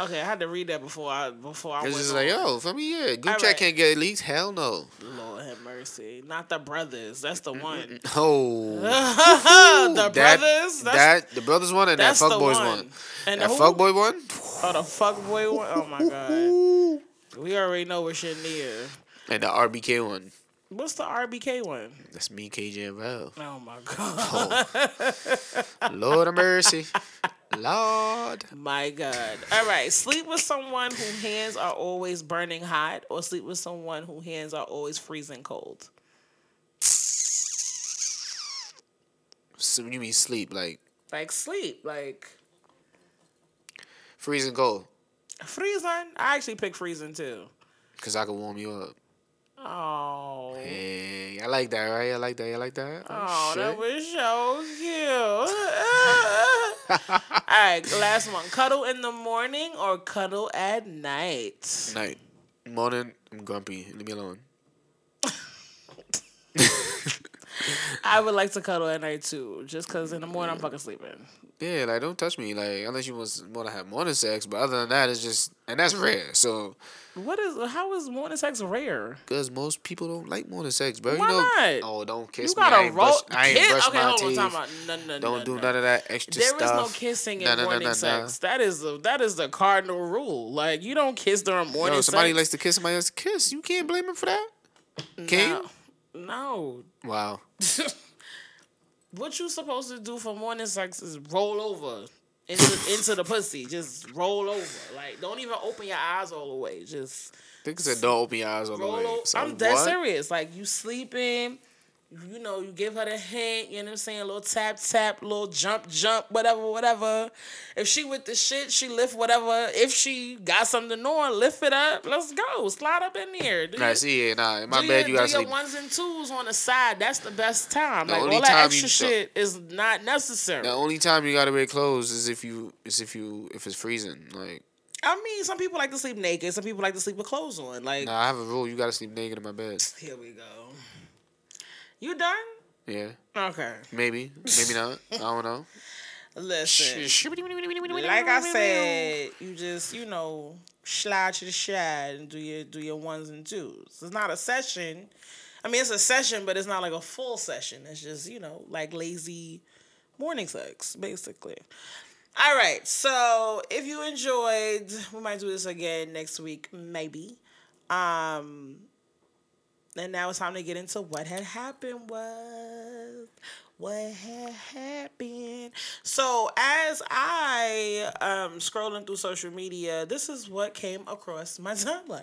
[SPEAKER 2] Okay, I had to read that before I before I
[SPEAKER 3] It's
[SPEAKER 2] went
[SPEAKER 3] just
[SPEAKER 2] on.
[SPEAKER 3] like, yo, for me, yeah,
[SPEAKER 2] All right.
[SPEAKER 3] can't get leaked. Hell no.
[SPEAKER 2] Lord have mercy, not the brothers. That's the one.
[SPEAKER 3] Oh,
[SPEAKER 2] the
[SPEAKER 3] that,
[SPEAKER 2] brothers. That's,
[SPEAKER 3] that the brothers one and that fuck boys
[SPEAKER 2] one.
[SPEAKER 3] one.
[SPEAKER 2] And
[SPEAKER 3] That fuck boy one.
[SPEAKER 2] Oh, the fuck boy one. Oh my god. We already know we're shit near.
[SPEAKER 3] And the RBK one.
[SPEAKER 2] What's the RBK one?
[SPEAKER 3] That's me, KJ and Val.
[SPEAKER 2] Oh my oh. god.
[SPEAKER 3] Lord of mercy. Lord.
[SPEAKER 2] My God. All right. Sleep with someone whose hands are always burning hot, or sleep with someone whose hands are always freezing cold.
[SPEAKER 3] So you mean sleep, like
[SPEAKER 2] Like sleep, like
[SPEAKER 3] freezing cold.
[SPEAKER 2] freezing. I actually pick freezing too.
[SPEAKER 3] Cause I can warm you up.
[SPEAKER 2] Oh.
[SPEAKER 3] Hey, I like that, right? I like that. I like that.
[SPEAKER 2] Oh, oh that
[SPEAKER 3] shit.
[SPEAKER 2] was so cute. All right, last one. Cuddle in the morning or cuddle at night?
[SPEAKER 3] Night. Morning, I'm grumpy. Leave me alone.
[SPEAKER 2] I would like to cuddle at night too, just because in the morning I'm fucking sleeping.
[SPEAKER 3] Yeah, like don't touch me, like unless you want want to have morning sex. But other than that, it's just and that's rare. So,
[SPEAKER 2] What is? How is morning sex rare?
[SPEAKER 3] cause most people don't like morning sex, bro.
[SPEAKER 2] Why
[SPEAKER 3] you know,
[SPEAKER 2] not?
[SPEAKER 3] oh, don't kiss
[SPEAKER 2] You
[SPEAKER 3] me. I
[SPEAKER 2] gotta
[SPEAKER 3] ain't
[SPEAKER 2] roll.
[SPEAKER 3] brush, I ain't brush
[SPEAKER 2] okay,
[SPEAKER 3] my teeth.
[SPEAKER 2] Time out. No, no,
[SPEAKER 3] Don't
[SPEAKER 2] no,
[SPEAKER 3] do none of that extra stuff.
[SPEAKER 2] There is no kissing in morning sex. That is the that is the cardinal rule. Like you don't kiss during morning
[SPEAKER 3] Yo, somebody
[SPEAKER 2] sex.
[SPEAKER 3] likes to kiss somebody else. Kiss. You can't blame him for that. Can
[SPEAKER 2] no.
[SPEAKER 3] you?
[SPEAKER 2] No.
[SPEAKER 3] Wow.
[SPEAKER 2] what you supposed to do for morning sex is roll over into into the pussy. Just roll over. Like don't even open your eyes all the way. Just
[SPEAKER 3] Niggas said don't open your eyes all the way. So
[SPEAKER 2] I'm dead
[SPEAKER 3] what?
[SPEAKER 2] serious. Like you sleeping. You know, you give her the hint, you know what I'm saying? A little tap, tap, little jump, jump, whatever, whatever. If she with the shit, she lift whatever. If she got something on, lift it up. Let's go. Slide up in there. Do
[SPEAKER 3] Nah, see, yeah, nah. In my bed,
[SPEAKER 2] your,
[SPEAKER 3] you gotta
[SPEAKER 2] do your ones and twos on the side. That's the best time.
[SPEAKER 3] The
[SPEAKER 2] like
[SPEAKER 3] only
[SPEAKER 2] all that
[SPEAKER 3] time
[SPEAKER 2] extra
[SPEAKER 3] you-
[SPEAKER 2] shit is not necessary.
[SPEAKER 3] The only time you gotta wear clothes is if you is if you if it's freezing. Like,
[SPEAKER 2] I mean, some people like to sleep naked. Some people like to sleep with clothes on. Like,
[SPEAKER 3] nah, I have a rule. You gotta sleep naked in my bed.
[SPEAKER 2] here we go. You done?
[SPEAKER 3] Yeah,
[SPEAKER 2] Okay.
[SPEAKER 3] maybe, maybe not. I don't know.
[SPEAKER 2] Listen. Like I said, you just you know slide to the side and do your do your ones and twos. It's not a session. I mean, it's a session, but it's not like a full session. It's just you know like lazy morning sex, basically. All right. So if you enjoyed, we might do this again next week, maybe. Um, and now it's time to get into what had happened was what had happened. So as I um scrolling through social media, this is what came across my timeline.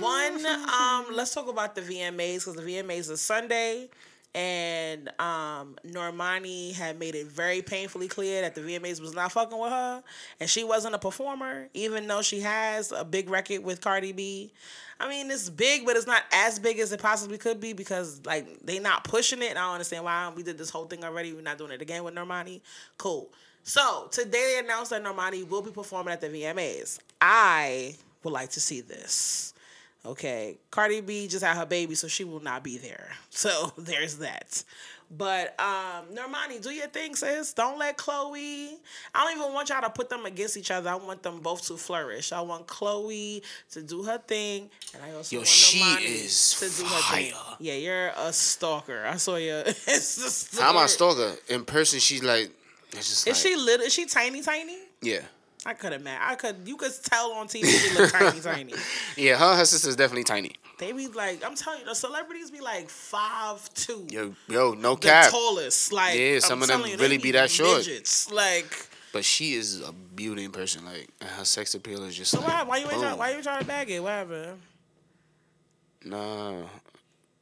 [SPEAKER 2] One, um, let's talk about the VMAs because the VMAs is Sunday. And um, Normani had made it very painfully clear that the VMAs was not fucking with her, and she wasn't a performer, even though she has a big record with Cardi B. I mean, it's big, but it's not as big as it possibly could be because like they not pushing it. And I don't understand why we did this whole thing already. We're not doing it again with Normani. Cool. So today they announced that Normani will be performing at the VMAs. I would like to see this. Okay, Cardi B just had her baby, so she will not be there. So there's that. But um Normani, do your thing, sis. Don't let Chloe. I don't even want y'all to put them against each other. I want them both to flourish. I want Chloe to do her thing, and I also
[SPEAKER 3] Yo,
[SPEAKER 2] want
[SPEAKER 3] she
[SPEAKER 2] Normani
[SPEAKER 3] is
[SPEAKER 2] to do her thing.
[SPEAKER 3] fire.
[SPEAKER 2] Yeah, you're a stalker. I saw you.
[SPEAKER 3] I'm a stalker. In person, she's like, it's just
[SPEAKER 2] Is
[SPEAKER 3] like,
[SPEAKER 2] she little? Is she tiny, tiny?
[SPEAKER 3] yeah,
[SPEAKER 2] I could imagine. I could. You could tell on TV she look tiny, tiny.
[SPEAKER 3] yeah. Her, her sister's definitely tiny.
[SPEAKER 2] They be like, I'm telling you, the celebrities be like five two.
[SPEAKER 3] Yo, yo, no
[SPEAKER 2] the
[SPEAKER 3] cap.
[SPEAKER 2] tallest. Like,
[SPEAKER 3] Yeah,
[SPEAKER 2] I'm
[SPEAKER 3] some of them
[SPEAKER 2] telling you, they
[SPEAKER 3] really be that short.
[SPEAKER 2] midgets. Like,
[SPEAKER 3] But she is a beauty in person. Like and her sex appeal is just
[SPEAKER 2] so
[SPEAKER 3] like,
[SPEAKER 2] why, why you ain't try,
[SPEAKER 3] boom.
[SPEAKER 2] why you trying to bag it? Whatever.
[SPEAKER 3] Nah,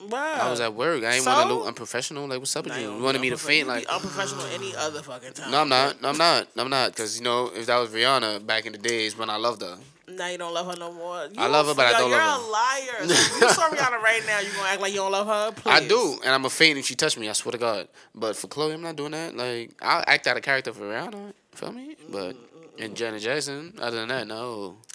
[SPEAKER 2] Wow.
[SPEAKER 3] I was at work. I ain't
[SPEAKER 2] So?
[SPEAKER 3] want to look unprofessional. Like, what's up with you? You wanted me to faint? Like,
[SPEAKER 2] unprofessional any other fucking time.
[SPEAKER 3] no, I'm not. No, I'm not. No, I'm not. Because you know, if that was Rihanna back in the days when I loved her,
[SPEAKER 2] Now you don't love her no more. You
[SPEAKER 3] I love her, but I don't love her.
[SPEAKER 2] you're a liar. So you saw Rihanna right now, you gonna act like you don't love her? Please.
[SPEAKER 3] I do, and I'm a faint if she touched me. I swear to God. But for Chloe, I'm not doing that. Like, I'll act out a character for Rihanna. Feel me? But mm, mm, mm, in Janet Jackson, other than that, no.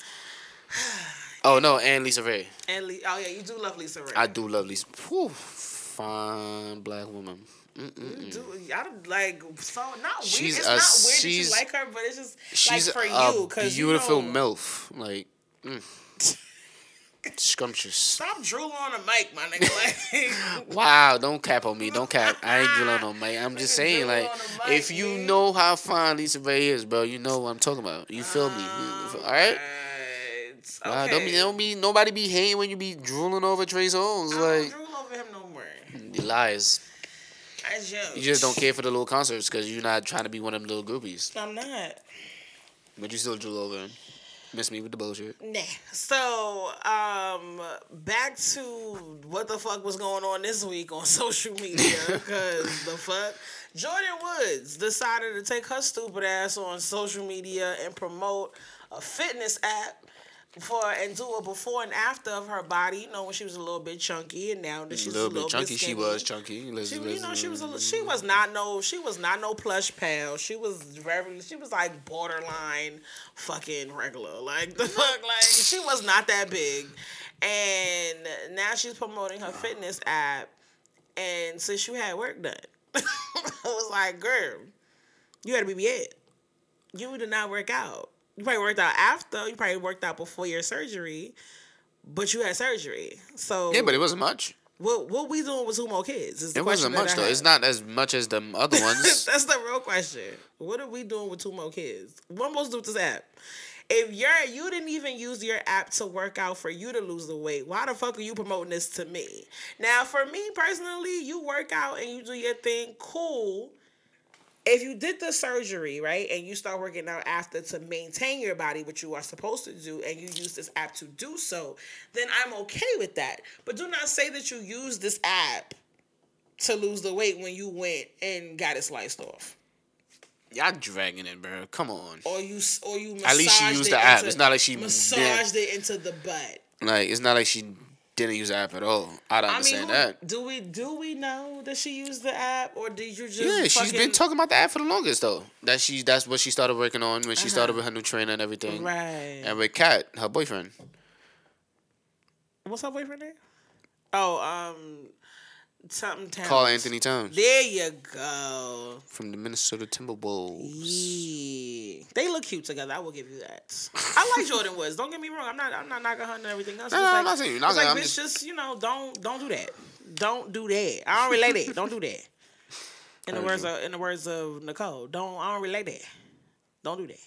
[SPEAKER 3] Oh no, and Lisa Raye.
[SPEAKER 2] And Le- oh yeah, you do love Lisa Raye.
[SPEAKER 3] I do love Lisa. Whew, fine black woman. Mm-mm.
[SPEAKER 2] You do I don't like so not weird.
[SPEAKER 3] She's
[SPEAKER 2] it's
[SPEAKER 3] a-
[SPEAKER 2] not weird that you like her, but it's just
[SPEAKER 3] She's
[SPEAKER 2] like for you because
[SPEAKER 3] beautiful
[SPEAKER 2] you know,
[SPEAKER 3] milf. Like, mm. scrumptious.
[SPEAKER 2] Stop drooling on the mic, my nigga. Like,
[SPEAKER 3] Wow, don't cap on me. Don't cap. I ain't drilling on me. I'm just saying, like,
[SPEAKER 2] mic,
[SPEAKER 3] if you know how fine Lisa Raye is, bro, you know what I'm talking about. You feel me? All right.
[SPEAKER 2] Right.
[SPEAKER 3] Wow, don't be, don't be, nobody be hating when you be drooling over Trey Songz. Like,
[SPEAKER 2] drool over him no more.
[SPEAKER 3] He lies.
[SPEAKER 2] I just,
[SPEAKER 3] You just don't care for the little concerts because you're not trying to be one of them little groupies.
[SPEAKER 2] I'm not.
[SPEAKER 3] But you still drool over him. Miss me with the bullshit.
[SPEAKER 2] Nah. So, um, back to what the fuck was going on this week on social media. Because the fuck, Jordyn Woods decided to take her stupid ass on social media and promote a fitness app for and do a before and after of her body. You know when she was a little bit chunky and now that she's
[SPEAKER 3] a little,
[SPEAKER 2] a little
[SPEAKER 3] bit chunky.
[SPEAKER 2] Bit
[SPEAKER 3] she was chunky. Let's-
[SPEAKER 2] She, you know, she was a, she was not no she was not no plush pal. She was very she was like borderline fucking regular. Like the fuck like she was not that big. And now she's promoting her fitness app and since you had work done. I was like, girl, you had a BB You did not work out. You probably worked out after. You probably worked out before your surgery, but you had surgery. So
[SPEAKER 3] Yeah, but it wasn't much.
[SPEAKER 2] what what we doing with two more kids? Is the
[SPEAKER 3] It wasn't much though.
[SPEAKER 2] have.
[SPEAKER 3] It's not as much as the other ones.
[SPEAKER 2] That's the real question. What are we doing with two more kids? What am I supposed to do with this app? If you're you didn't even use your app to work out for you to lose the weight, why the fuck are you promoting this to me? Now, for me personally, you work out and you do your thing, cool. If you did the surgery, right, and you start working out after to maintain your body, which you are supposed to do, and you use this app to do so, then I'm okay with that. But do not say that you use this app to lose the weight when you went and got it sliced off.
[SPEAKER 3] Y'all dragging it, bro. Come on.
[SPEAKER 2] or you or you
[SPEAKER 3] At least she used the app.
[SPEAKER 2] into-
[SPEAKER 3] It's not like she
[SPEAKER 2] massaged it into the butt.
[SPEAKER 3] Like it's not like she didn't use the app at all. I don't
[SPEAKER 2] I mean,
[SPEAKER 3] understand
[SPEAKER 2] who-
[SPEAKER 3] that.
[SPEAKER 2] do we do we know that she used the app, or did you just
[SPEAKER 3] Yeah, she's been talking about the app for the longest though. That she that's what she started working on when she started with her new trainer and everything.
[SPEAKER 2] Uh-huh. right?
[SPEAKER 3] And with Kat, her boyfriend.
[SPEAKER 2] What's her boyfriend name? Oh, um, something Towns.
[SPEAKER 3] Karl-Anthony Towns
[SPEAKER 2] There you go.
[SPEAKER 3] from the Minnesota Timberwolves.
[SPEAKER 2] Yeah. They look cute together. I will give you that. I like Jordyn Woods. Don't get me wrong. I'm not. I'm not knocking her and everything else.
[SPEAKER 3] No, no,
[SPEAKER 2] like,
[SPEAKER 3] I'm not saying you're
[SPEAKER 2] it's
[SPEAKER 3] knocking
[SPEAKER 2] like.
[SPEAKER 3] I'm
[SPEAKER 2] bitch,
[SPEAKER 3] just-
[SPEAKER 2] just you know, don't don't do that. Don't do that. I don't relate that. Don't do that. In the words
[SPEAKER 3] you.
[SPEAKER 2] of in the words of Nicole, don't I don't relate that. Don't do that.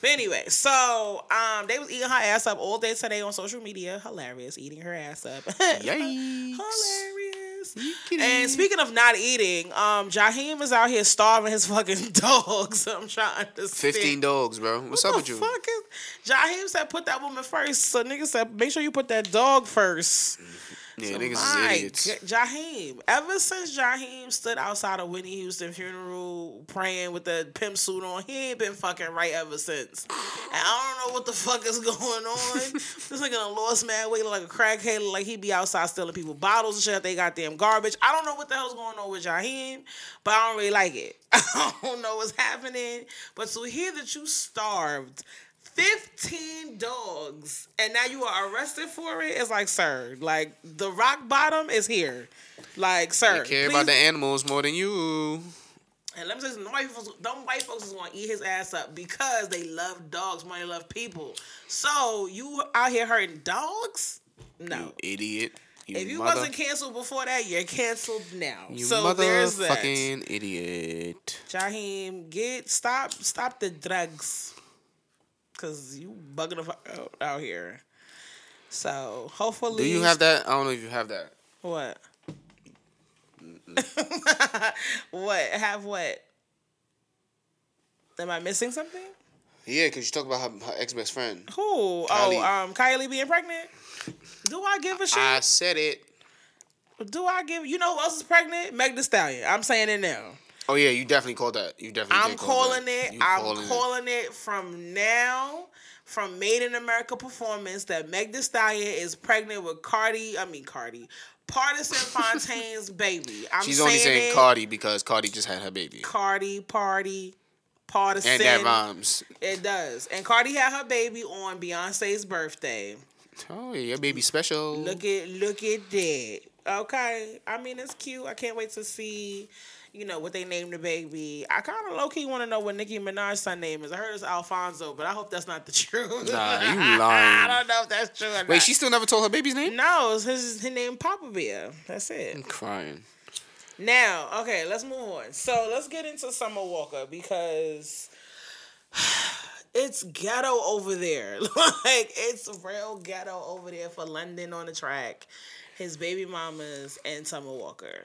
[SPEAKER 2] But anyway, so um, they was eating her ass up all day today on social media. Hilarious, eating her ass up.
[SPEAKER 3] Yikes.
[SPEAKER 2] Hilarious.
[SPEAKER 3] Yickety.
[SPEAKER 2] And speaking of not eating, um, Jaheim is out here starving his fucking dogs. I'm trying to understand.
[SPEAKER 3] 15 dogs, bro. What's
[SPEAKER 2] What
[SPEAKER 3] up
[SPEAKER 2] the
[SPEAKER 3] with you?
[SPEAKER 2] Fuck is, Jaheim said put that woman first. So nigga said make sure you put that dog first.
[SPEAKER 3] Yeah,
[SPEAKER 2] So
[SPEAKER 3] niggas
[SPEAKER 2] my
[SPEAKER 3] is idiots.
[SPEAKER 2] Jaheim. Ever since Jaheim stood outside of Whitney Houston funeral praying with the pimp suit on, he ain't been fucking right ever since. And I don't know what the fuck is going on. this nigga done lost mad weight like a crackhead, like he be outside stealing people bottles and shit. out They goddamn garbage. I don't know what the hell's going on with Jaheim, but I don't really like it. I don't know what's happening. But to hear that you starved 15 dogs and now you are arrested for it it's like sir like the rock bottom is here like sir
[SPEAKER 3] They care
[SPEAKER 2] please-
[SPEAKER 3] about the animals more than you.
[SPEAKER 2] and let me say them white folks, them white folks is gonna eat his ass up because they love dogs more than they love people so you out here hurting dogs no
[SPEAKER 3] You idiot. You
[SPEAKER 2] if you
[SPEAKER 3] mother,
[SPEAKER 2] wasn't canceled before that you're canceled now
[SPEAKER 3] you
[SPEAKER 2] so there's that
[SPEAKER 3] Fucking idiot.
[SPEAKER 2] Jaheim, get stop stop the drugs. Cause you bugging the fuck out, out here. So hopefully
[SPEAKER 3] Do you have that? I don't know if you have that.
[SPEAKER 2] what? what? Have what? Am I missing something?
[SPEAKER 3] Yeah, because you talk about her, her ex best friend.
[SPEAKER 2] Who?
[SPEAKER 3] Kylie.
[SPEAKER 2] Oh, um, Kylie being pregnant. Do I give a shit?
[SPEAKER 3] I said it.
[SPEAKER 2] Do I give? You know who else is pregnant? Meg Thee Stallion. I'm saying it now.
[SPEAKER 3] Oh yeah, you definitely called that. You definitely.
[SPEAKER 2] I'm
[SPEAKER 3] call
[SPEAKER 2] calling
[SPEAKER 3] that.
[SPEAKER 2] it. I'm
[SPEAKER 3] calling it.
[SPEAKER 2] calling it from now, from Made in America performance that Meg Thee Stallion is pregnant with Cardi. I mean Cardi, Pardison Fontaine's baby. I'm
[SPEAKER 3] She's only saying
[SPEAKER 2] it,
[SPEAKER 3] Cardi because Cardi just had her baby,
[SPEAKER 2] Cardi Party. Pardison.
[SPEAKER 3] and that rhymes.
[SPEAKER 2] It does. And Cardi had her baby on Beyonce's birthday.
[SPEAKER 3] Oh yeah, your baby special.
[SPEAKER 2] Look at look at that. Okay. I mean it's cute. I can't wait to see, you know, what they named the baby. I kinda low key wanna know what Nicki Minaj's son name is. I heard it's Alfonso, but I hope that's not the truth.
[SPEAKER 3] Nah, you lying.
[SPEAKER 2] I don't know if that's true or
[SPEAKER 3] Wait,
[SPEAKER 2] not.
[SPEAKER 3] she still never told her baby's name?
[SPEAKER 2] No, it's his, his name Papa Bear. That's it.
[SPEAKER 3] I'm crying.
[SPEAKER 2] Now, okay, let's move on. So let's get into Summer Walker because it's ghetto over there. like it's real ghetto over there for London On Da Track, his baby mamas and Summer Walker.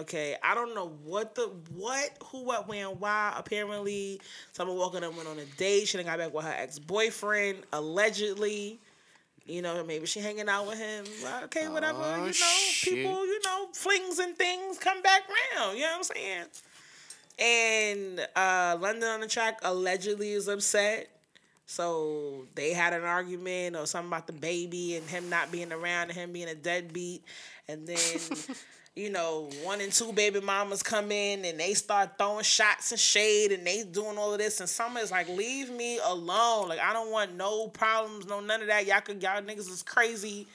[SPEAKER 2] Okay, I don't know what the what who what when why. Apparently, Summer Walker then went on a date. She then got back with her ex boyfriend allegedly. You know, maybe she hanging out with him. Okay, whatever.
[SPEAKER 3] Oh,
[SPEAKER 2] you know,
[SPEAKER 3] shit.
[SPEAKER 2] people, you know, flings and things come back round. You know what I'm saying? And uh, London On Da Track allegedly is upset. So they had an argument or something about the baby and him not being around and him being a deadbeat. And then, you know, one and two baby mamas come in and they start throwing shots and shade and they doing all of this. And Summer is like, leave me alone. Like, I don't want no problems, no none of that. Y'all could, y'all niggas is crazy.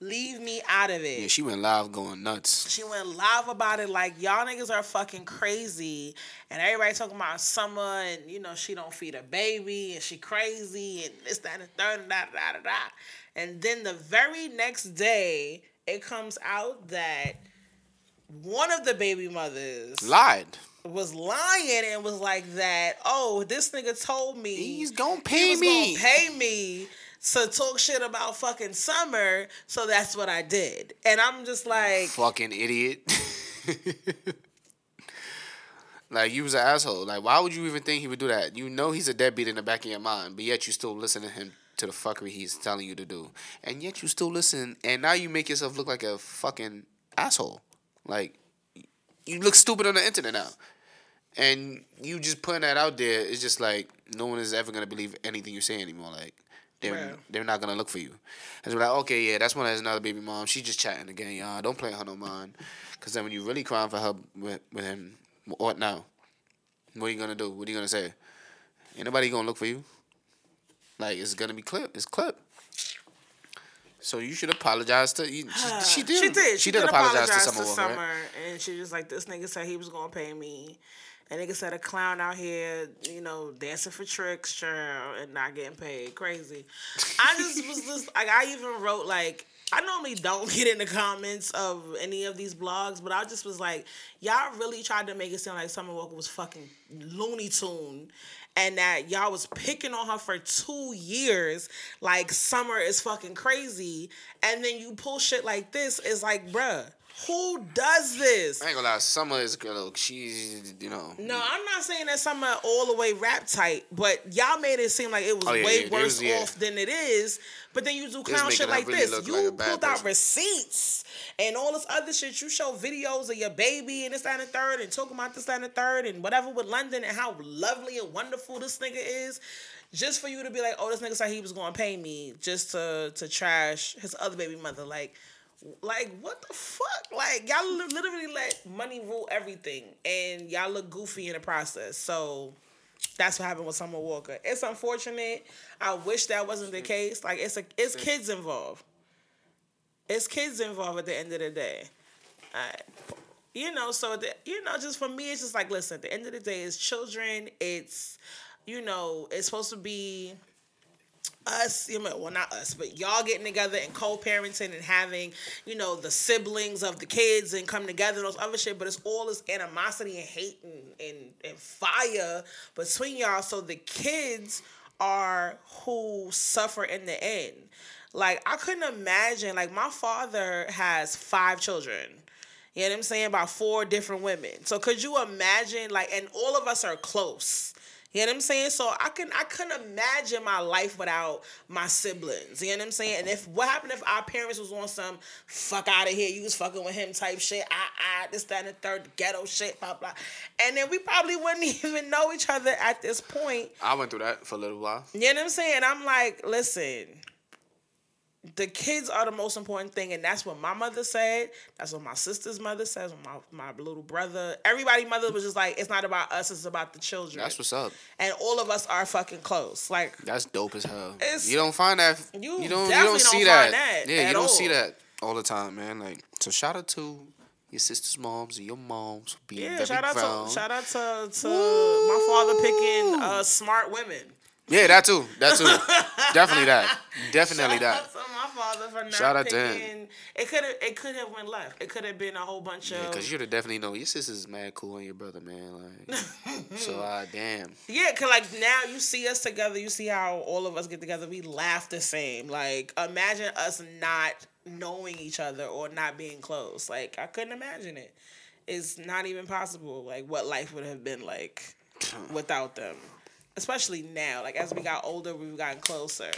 [SPEAKER 2] Leave me out of it
[SPEAKER 3] Yeah, she went live going nuts.
[SPEAKER 2] she went live about it like y'all niggas are fucking crazy and everybody talking about summer and you know she don't feed a baby and she crazy and this that and the third and da da da da and then the very next day it comes out that one of the baby mothers
[SPEAKER 3] Lied.
[SPEAKER 2] was lying and was like that oh this nigga told me
[SPEAKER 3] He's gonna
[SPEAKER 2] he
[SPEAKER 3] pay
[SPEAKER 2] was
[SPEAKER 3] me.
[SPEAKER 2] gonna pay me to talk shit about fucking summer so that's what i did and i'm just like
[SPEAKER 3] Fucking idiot. like you was an asshole. Like why would you even think he would do that? You know he's a deadbeat in the back of your mind, but yet you still listen to him to the fuckery he's telling you to do, and yet you still listen, and now you make yourself look like a fucking asshole. Like you look stupid on the internet now. And you just putting that out there is just like no one is ever gonna believe anything you say anymore. Like they're they're not gonna look for you. And so like, okay, yeah, that's one has another baby mom. She just chatting again, y'all. Don't play her no mind. Cause then when you really crying for help with, with him, what now? What are you gonna do? What are you gonna say? Ain't nobody gonna look for you. Like it's gonna be clip. It's clip. So you should apologize to. You, she, she did.
[SPEAKER 2] She did.
[SPEAKER 3] She, did, apologize, to Summer
[SPEAKER 2] to
[SPEAKER 3] Walker. right?
[SPEAKER 2] And she was like, "This nigga said he was gonna pay me." And nigga said a clown out here, you know, dancing for tricks, sure, and not getting paid. Crazy. I just was just like, I even wrote like, I normally don't get in the comments of any of these blogs, but I just was like, y'all really tried to make it sound like Summer Walker was fucking Looney Tune. And that y'all was picking on her for two years, like Summer is fucking crazy, and then you pull shit like this, it's like, bruh, Who does this?
[SPEAKER 3] I ain't gonna lie. Summer is a girl. She's you know.
[SPEAKER 2] No, I'm not saying that Summer all the way rap tight, but y'all made it seem like it was
[SPEAKER 3] Oh, yeah,
[SPEAKER 2] way
[SPEAKER 3] yeah,
[SPEAKER 2] worse
[SPEAKER 3] was-
[SPEAKER 2] off than it is. But then you do clown shit like
[SPEAKER 3] really
[SPEAKER 2] this. You
[SPEAKER 3] like
[SPEAKER 2] pulled out
[SPEAKER 3] person.
[SPEAKER 2] receipts and all this other shit. You show videos of your baby and this, that, and the third, and talking about this, that, and the third, and whatever with London and how lovely and wonderful this nigga is. Just for you to be like, oh, this nigga said he was gonna pay me just to to trash his other baby mother, like. Like what the fuck? Like y'all literally let money rule everything, and y'all look goofy in the process. So that's what happened with Summer Walker. It's unfortunate. I wish that wasn't the case. Like it's a it's mm. kids involved. It's kids involved at the end of the day. I, you know, so the, you know, just for me, it's just like listen. At the end of the day, it's children. It's you know, it's supposed to be us, you know, well, not us, but y'all getting together and co-parenting and having, you know, the siblings of the kids and come together and those other shit. But it's all this animosity and hate and, and, and fire between y'all. So the kids are who suffer in the end. Like I couldn't imagine. Like my father has five children. You know what I'm saying? About four different women. So could you imagine like and all of us are close. You know what I'm saying? So I can I couldn't imagine my life without my siblings. You know what I'm saying? And if what happened if our parents was on some fuck out of here, you was fucking with him type shit, I I this, that, and the third ghetto shit, blah blah. And then we probably wouldn't even know each other at this point.
[SPEAKER 3] I went through that for a little while.
[SPEAKER 2] You know what I'm saying? I'm like, listen, the kids are the most important thing, and that's what my mother said. That's what my sister's mother says. My my little brother, everybody, mother was just like, it's not about us, it's about the children.
[SPEAKER 3] That's what's up.
[SPEAKER 2] and all of us are fucking close. Like,
[SPEAKER 3] That's dope as hell.
[SPEAKER 2] It's-
[SPEAKER 3] you don't find that.
[SPEAKER 2] You
[SPEAKER 3] You, don't. You don't see
[SPEAKER 2] don't
[SPEAKER 3] that.
[SPEAKER 2] find that
[SPEAKER 3] Yeah, you don't see that all the time, man. Like so, shout out to your sister's moms and your moms being
[SPEAKER 2] yeah,
[SPEAKER 3] very
[SPEAKER 2] shout out
[SPEAKER 3] proud.
[SPEAKER 2] to shout out to to my father picking uh, smart women.
[SPEAKER 3] Yeah, that too. That too. Definitely that. Definitely
[SPEAKER 2] Shout
[SPEAKER 3] that.
[SPEAKER 2] out to my father for not
[SPEAKER 3] Shout out to him.
[SPEAKER 2] It could have it could have went left. It could have been a whole bunch of
[SPEAKER 3] Because you'd have definitely know your sister's mad cool on your brother, man. Like, so uh, damn.
[SPEAKER 2] Yeah, cause like now you see us together, you see how all of us get together, we laugh the same. Like imagine us not knowing each other or not being close. Like I couldn't imagine it. It's not even possible. Like what life would have been like without them. Especially now, like as we got older, we've gotten closer.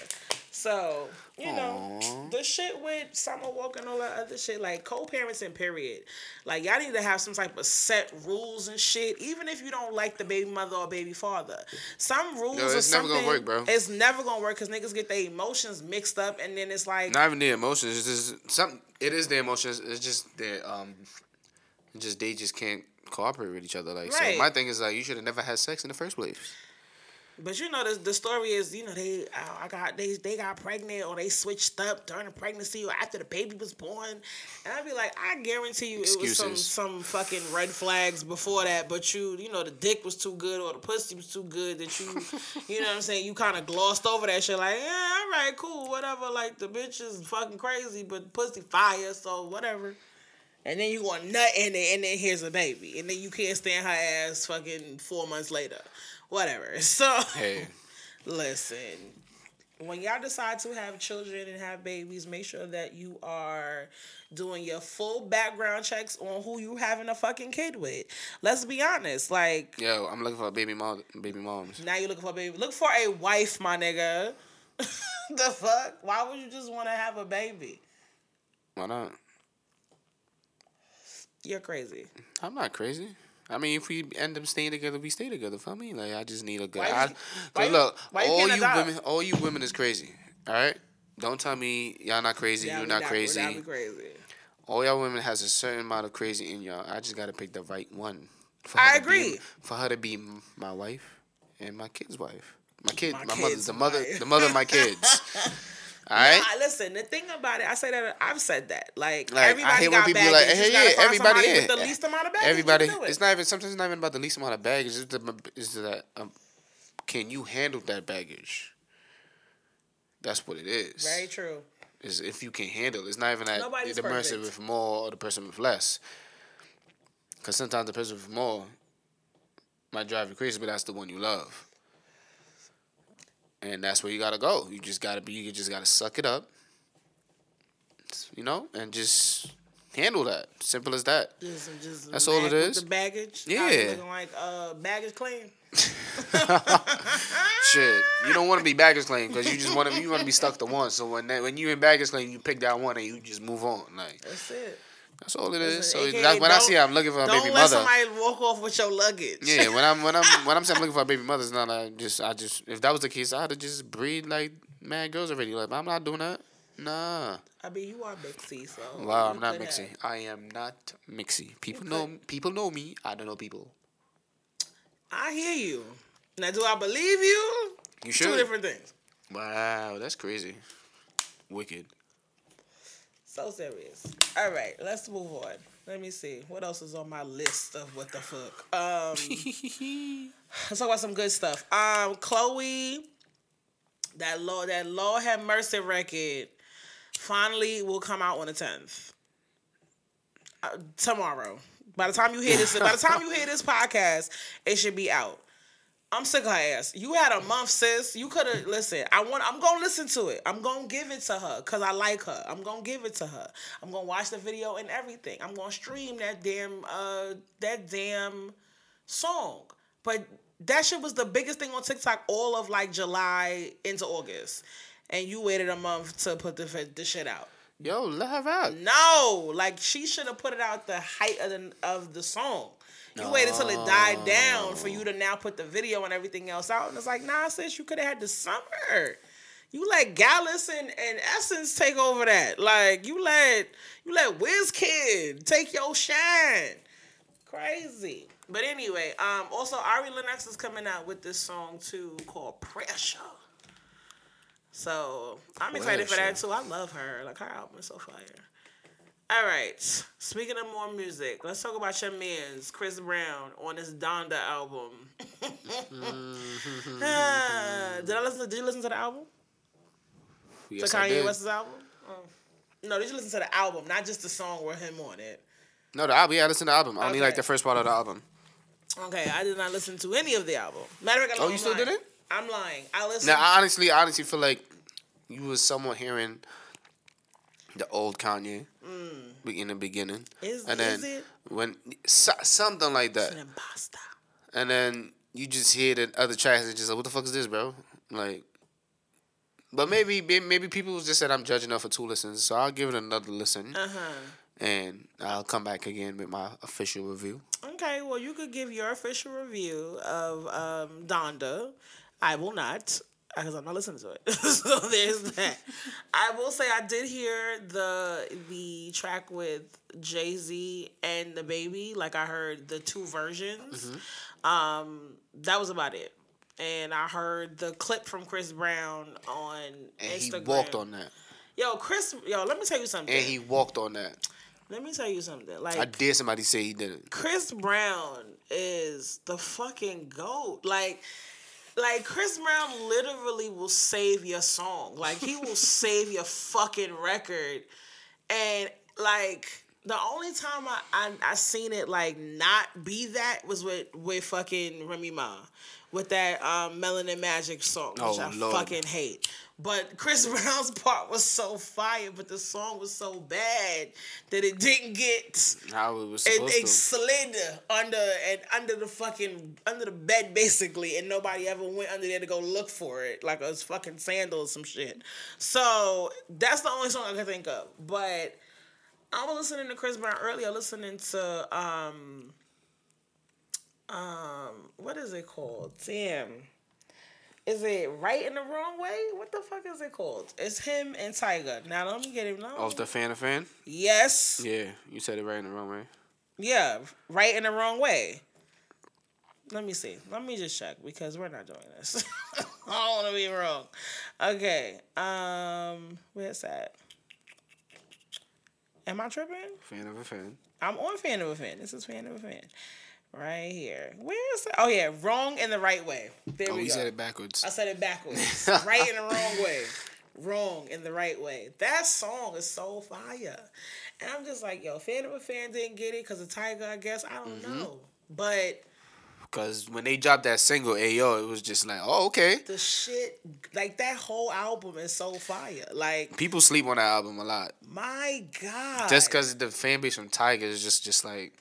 [SPEAKER 2] So you know the shit with Summer Walker and all that other shit, like co-parenting. Period. Like y'all need to have some type of set rules and shit. Even if you don't like the baby mother or baby father, some rules
[SPEAKER 3] Yo,
[SPEAKER 2] or
[SPEAKER 3] it's never
[SPEAKER 2] something.
[SPEAKER 3] gonna work, bro.
[SPEAKER 2] It's never gonna work because niggas get their emotions mixed up, and then it's like
[SPEAKER 3] Not even the emotions. It's just something. It is the emotions. It's just their um, just they just can't cooperate with each other. Like
[SPEAKER 2] Right.
[SPEAKER 3] so, my thing is like you should have never had sex in the first place.
[SPEAKER 2] But you know, the, the story is, you know, they uh, I got they they got pregnant or they switched up during the pregnancy or after the baby was born, and I'd be like, I guarantee you, it was some some fucking red flags before that. But you, you know, the dick was too good or the pussy was too good that you, you know what I'm saying? You kind of glossed over that shit, like, yeah, all right, cool, whatever. Like the bitch is fucking crazy, but pussy fire, so whatever. And then you want nut in it, and then here's a baby, and then you can't stand her ass fucking four months later, whatever. So
[SPEAKER 3] Hey,
[SPEAKER 2] listen, when y'all decide to have children and have babies, make sure that you are doing your full background checks on who you having a fucking kid with. Let's be honest, like
[SPEAKER 3] yo, I'm looking for a baby mom, baby moms.
[SPEAKER 2] now you're looking for a baby. Look for a wife, my nigga. the fuck? Why would you just want to have a baby?
[SPEAKER 3] Why not?
[SPEAKER 2] You're crazy.
[SPEAKER 3] I'm not crazy. I mean, if we end up staying together, we stay together. For me, like I just need a good.
[SPEAKER 2] Why you-
[SPEAKER 3] I,
[SPEAKER 2] why you-
[SPEAKER 3] look,
[SPEAKER 2] why
[SPEAKER 3] all you women, all you women is crazy. All right, don't tell me y'all not crazy.
[SPEAKER 2] That
[SPEAKER 3] You're
[SPEAKER 2] would-
[SPEAKER 3] not crazy.
[SPEAKER 2] That'd be crazy.
[SPEAKER 3] all y'all women has a certain amount of crazy in y'all. I just gotta pick the right one. For
[SPEAKER 2] I
[SPEAKER 3] to be-
[SPEAKER 2] agree.
[SPEAKER 3] for her to be my wife and my kid's wife. My kid,
[SPEAKER 2] My
[SPEAKER 3] my, mother, the mother,
[SPEAKER 2] wife.
[SPEAKER 3] the mother of my kids. All right.
[SPEAKER 2] Listen, the thing about it, I say that I've said that. Like,
[SPEAKER 3] Like, I
[SPEAKER 2] everybody got
[SPEAKER 3] people
[SPEAKER 2] baggage.
[SPEAKER 3] like, hey, yeah, everybody, yeah.
[SPEAKER 2] the least amount of baggage.
[SPEAKER 3] Everybody,
[SPEAKER 2] it.
[SPEAKER 3] it's not even sometimes it's not even about the least amount of baggage. It's the is that um, can you handle that baggage? That's what it is.
[SPEAKER 2] Very true.
[SPEAKER 3] Is if you can handle. It's not even that
[SPEAKER 2] Nobody's
[SPEAKER 3] the person
[SPEAKER 2] perfect.
[SPEAKER 3] with more or the person with less. Because sometimes the person with more might drive you crazy, but that's the one you love. And that's where you gotta go. You just gotta be. You just gotta suck it up. You know, and just handle that. Simple as that.
[SPEAKER 2] Just, just
[SPEAKER 3] That's all it is.
[SPEAKER 2] The baggage.
[SPEAKER 3] Yeah.
[SPEAKER 2] Looking like uh, baggage claim.
[SPEAKER 3] Shit, you don't want to be baggage claim because you just want to you want to be stuck to one. So when that, when you in baggage claim, you pick that one and you just move on. Like
[SPEAKER 2] That's it.
[SPEAKER 3] That's all it is. So
[SPEAKER 2] AKA
[SPEAKER 3] that's when I see I'm looking for a baby mother.
[SPEAKER 2] Don't let somebody walk off with your luggage.
[SPEAKER 3] Yeah, when I'm when I'm when I'm saying I'm looking for a baby mother, it's not like just I just if that was the case, I'd have just breed like mad girls already. Like I'm not doing that. Nah.
[SPEAKER 2] I mean, you are mixy, so.
[SPEAKER 3] Wow, I'm not mixy.
[SPEAKER 2] have-
[SPEAKER 3] I am not mixy. People
[SPEAKER 2] You
[SPEAKER 3] know
[SPEAKER 2] could-
[SPEAKER 3] people know me. I don't know people.
[SPEAKER 2] I hear you. Now, do I believe you?
[SPEAKER 3] You should.
[SPEAKER 2] Two different things.
[SPEAKER 3] Wow, that's crazy. Wicked.
[SPEAKER 2] So serious. All right, let's move on. Let me see. What else is on my list of what the fuck? Um, let's talk about some good stuff. Um, Chloe, that law, that Lord have mercy record, finally will come out on the tenth. Uh, tomorrow. By the time you hear this, by the time you hear this podcast, it should be out. I'm sick of her ass. You had a month, sis. You could have listen. I want. I'm gonna listen to it. I'm gonna give it to her because I like her. I'm gonna give it to her. I'm gonna watch the video and everything. I'm gonna stream that damn uh that damn song. But that shit was the biggest thing on TikTok all of like July into August, and you waited a month to put the the shit out.
[SPEAKER 3] Yo, let her out.
[SPEAKER 2] No, like she should have put it out the height of the of the song. You waited till it died down for you to now put the video and everything else out, and it's like, nah, sis, you could have had the summer. You let Gallus and, and Essence take over that. Like you let you let WizKid take your shine. Crazy. But anyway, um, also Ari Lennox is coming out with this song too called Pressure. So I'm excited for that too. I love her. Like her album is so fire. All right. Speaking of more music, let's talk about your man's Chris Brown on his Donda album. Ah, did I listen? To, did you listen to the album?
[SPEAKER 3] Yes,
[SPEAKER 2] to Kanye. West's album? Oh. No, did you listen to the album, not just the song with him on it?
[SPEAKER 3] No, the album. Yeah, I listened to the album. I only like the first part of the album.
[SPEAKER 2] Okay, I did not listen to any of the album. Matter of fact,
[SPEAKER 3] Oh,
[SPEAKER 2] I'm
[SPEAKER 3] you still
[SPEAKER 2] lying.
[SPEAKER 3] didn't?
[SPEAKER 2] I'm lying. I listened.
[SPEAKER 3] Now, I honestly, I honestly feel like you was somewhat hearing the old Kanye be- in the beginning.
[SPEAKER 2] Is-
[SPEAKER 3] and then
[SPEAKER 2] is it?
[SPEAKER 3] when so, something like that,
[SPEAKER 2] an imposter.
[SPEAKER 3] and then you just hear the other tracks and just like, what the fuck is this, bro? Like, but maybe maybe people just said I'm judging her for two listens, so I'll give it another listen,
[SPEAKER 2] Uh huh.
[SPEAKER 3] and I'll come back again with my official review.
[SPEAKER 2] Okay, well, you could give your official review of um, Donda. I will not, because I'm not listening to it. so there's that. I will say I did hear the the track with Jay Z and the baby. Like I heard the two versions. Um, that was about it. And I heard the clip from Chris Brown on
[SPEAKER 3] And
[SPEAKER 2] Instagram.
[SPEAKER 3] he walked on that,
[SPEAKER 2] Yo, Chris. Yo, let me tell you something.
[SPEAKER 3] and he walked on that.
[SPEAKER 2] let me tell you something. Like
[SPEAKER 3] I did somebody say he didn't.
[SPEAKER 2] Chris Brown is the fucking goat. Like, like Chris Brown literally will save your song. Like he will save your fucking record. And like the only time I, I I seen it like not be that was with with fucking Remy Ma. With that um, Melanin Magic song, which
[SPEAKER 3] Oh,
[SPEAKER 2] I
[SPEAKER 3] Lord.
[SPEAKER 2] fucking hate. But Chris Brown's part was so fire, but the song was so bad that it didn't get
[SPEAKER 3] How it was
[SPEAKER 2] it,
[SPEAKER 3] supposed
[SPEAKER 2] it
[SPEAKER 3] to.
[SPEAKER 2] slid under and under the fucking under the bed basically, and nobody ever went under there to go look for it, like a fucking sandal or some shit. So that's the only song I can think of. But I was listening to Chris Brown earlier, listening to um um what is it called? Damn. Is it right in the wrong way? What the fuck is it called? It's him and Tyga. Now let me get him. No.
[SPEAKER 3] Of the fan of fan?
[SPEAKER 2] yes.
[SPEAKER 3] Yeah, you said it right in the wrong way.
[SPEAKER 2] Yeah, right in the wrong way. Let me see. Let me just check because we're not doing this. I don't want to be wrong. Okay. Um, where's that? Am I tripping?
[SPEAKER 3] Fan of a fan.
[SPEAKER 2] I'm on fan of a fan. This is fan of a fan. Right here. Where's that? Oh yeah, wrong in the right way. There
[SPEAKER 3] Oh,
[SPEAKER 2] we
[SPEAKER 3] you
[SPEAKER 2] go.
[SPEAKER 3] said it backwards.
[SPEAKER 2] I said it backwards. right in the wrong way. Wrong in the right way. That song is so fire. And I'm just like, yo, fan of a fan didn't get it because of Tyga, I guess. I don't
[SPEAKER 3] Mm-hmm.
[SPEAKER 2] know. But
[SPEAKER 3] Cause when they dropped that single, Ayo, it was just like, oh, okay.
[SPEAKER 2] The shit, like that whole album is so fire. Like
[SPEAKER 3] People sleep on that album a lot.
[SPEAKER 2] my god,
[SPEAKER 3] Just cause the fan base from Tyga is just just like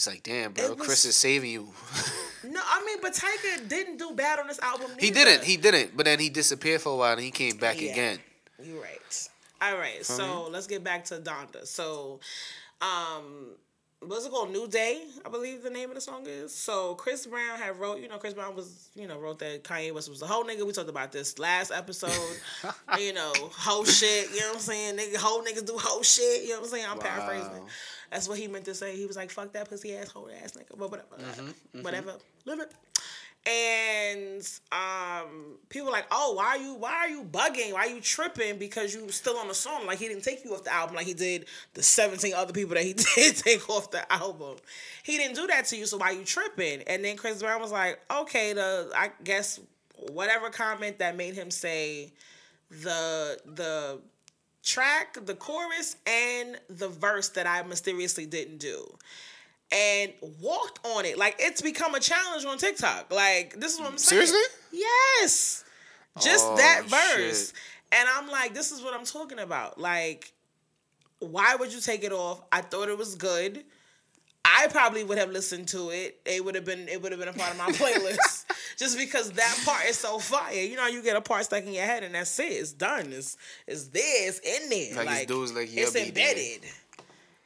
[SPEAKER 3] it's like, damn, bro,
[SPEAKER 2] was-
[SPEAKER 3] Chris is saving you.
[SPEAKER 2] no, I mean, but Tyga didn't do bad on this album.
[SPEAKER 3] he didn't, he didn't. But then he disappeared for a while and he came back
[SPEAKER 2] Yeah.
[SPEAKER 3] again.
[SPEAKER 2] You're right. All right, so let's get back to Donda. So, um, what's it called? New Day, I believe the name of the song is. So Chris Brown had wrote, you know, Chris Brown was, you know, wrote that Kanye West was a whole nigga. We talked about this last episode. you know, whole shit. You know what I'm saying? Nigga, whole niggas do whole shit. You know what I'm saying? I'm paraphrasing. That's what he meant to say. He was like, "Fuck that pussy ass whole ass nigga," but whatever,
[SPEAKER 3] Mm-hmm,
[SPEAKER 2] whatever, whatever. And um, people were like, "Oh, why are you? Why are you bugging? Why are you tripping? Because you still on the song? Like he didn't take you off the album, like he did the seventeen other people that he did take off the album. He didn't do that to you, so why you tripping?" And then Chris Brown was like, "Okay, the I guess whatever comment that made him say the the track, the chorus, and the verse that I mysteriously didn't do. And walked on it. Like it's become a challenge on TikTok. Like this is what I'm saying.
[SPEAKER 3] Seriously?
[SPEAKER 2] Yes. Just
[SPEAKER 3] Oh,
[SPEAKER 2] that verse.
[SPEAKER 3] shit.
[SPEAKER 2] And I'm like, this is what I'm talking about. Like, why would you take it off? I thought it was good. I probably would have listened to it. It would have been it would have been a part of my playlist. Just because that part is so fire. You know, you get a part stuck in your head and that's it. It's done. It's it's there. It's in there.
[SPEAKER 3] Like, it's dudes like, yeah,
[SPEAKER 2] it's
[SPEAKER 3] be there.
[SPEAKER 2] embedded.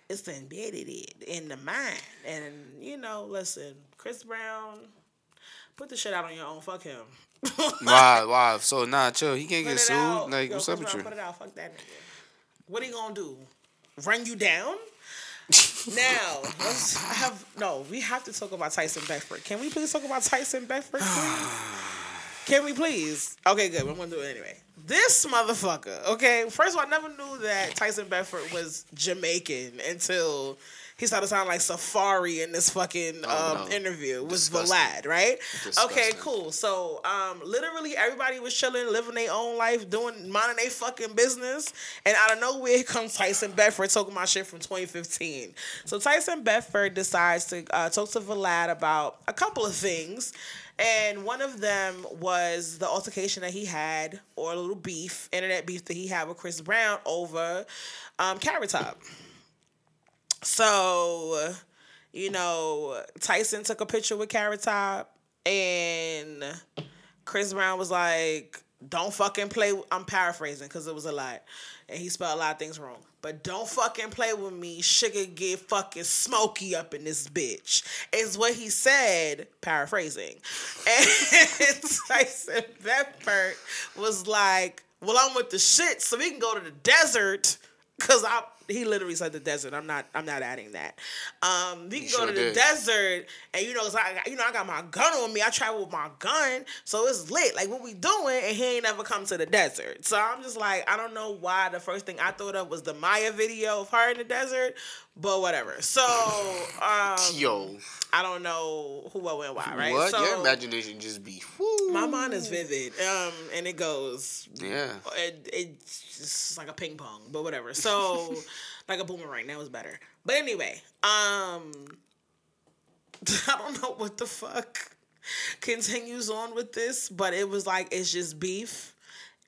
[SPEAKER 2] It's embedded in the mind. And you know, listen, Chris Brown, put the shit out on your own. Fuck him.
[SPEAKER 3] wow, wow. So nah, chill. He can't
[SPEAKER 2] Put
[SPEAKER 3] get sued.
[SPEAKER 2] out.
[SPEAKER 3] Like,
[SPEAKER 2] Yo,
[SPEAKER 3] what's
[SPEAKER 2] Chris
[SPEAKER 3] up with
[SPEAKER 2] Brown,
[SPEAKER 3] you?
[SPEAKER 2] Put it out. Fuck that nigga. What he gonna do? Run you down? Now, let's have no. We have to talk about Tyson Beckford. Can we please talk about Tyson Beckford, please? Can we please? Okay, good. I'm gonna do it anyway. This motherfucker. Okay, first of all, I never knew that Tyson Beckford was Jamaican until he started sounding like Safari in this fucking
[SPEAKER 3] Oh,
[SPEAKER 2] um,
[SPEAKER 3] no.
[SPEAKER 2] interview with
[SPEAKER 3] Disgusting.
[SPEAKER 2] Vlad, right? Okay, cool. So, um, literally everybody was chilling, living their own life, doing minding their fucking business, and out of nowhere comes Tyson Bedford talking about shit from 2015. So Tyson Bedford decides to uh, talk to Vlad about a couple of things. And one of them was the altercation that he had, or a little beef, internet beef that he had with Chris Brown over um, Carrot Top. So, you know, Tyson took a picture with Carrot Top, and Chris Brown was like, "Don't fucking play." I'm paraphrasing because it was a lot, and he spelled a lot of things wrong. But don't fucking play with me. Sugar get fucking smoky up in this bitch. Is what he said, paraphrasing. And Tyson Bedford was like, "Well, I'm with the shit, so we can go to the desert." Cause I he literally said the desert. I'm not I'm not adding that. Um, we can go
[SPEAKER 3] sure
[SPEAKER 2] to the
[SPEAKER 3] did.
[SPEAKER 2] desert, and you know, 'cause like you know I got my gun on me. I travel with my gun, so it's lit. Like what we doing, and he ain't never come to the desert. So I'm just like I don't know why the first thing I thought of was the Maya video of her in the desert, but whatever. So um,
[SPEAKER 3] Yo,
[SPEAKER 2] I don't know who what went why, right?
[SPEAKER 3] what?
[SPEAKER 2] So
[SPEAKER 3] Your imagination just be. Whoo.
[SPEAKER 2] my mind is vivid, um, and it goes
[SPEAKER 3] Yeah.
[SPEAKER 2] it, it's just like a ping pong, but whatever. So, like a boomerang, that was better. But anyway, um, I don't know what the fuck continues on with this, but it was like it's just beef,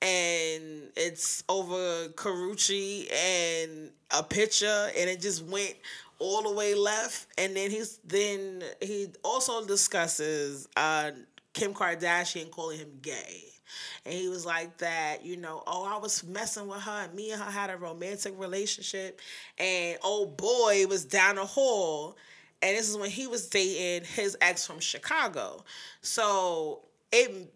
[SPEAKER 2] and it's over Karrueche and a picture, and it just went all the way left, and then he's then he also discusses uh Kim Kardashian calling him gay. And he was like that, you know, oh, I was messing with her and me and her had a romantic relationship. And oh boy was down the hall. And this is when he was dating his ex from Chicago. So it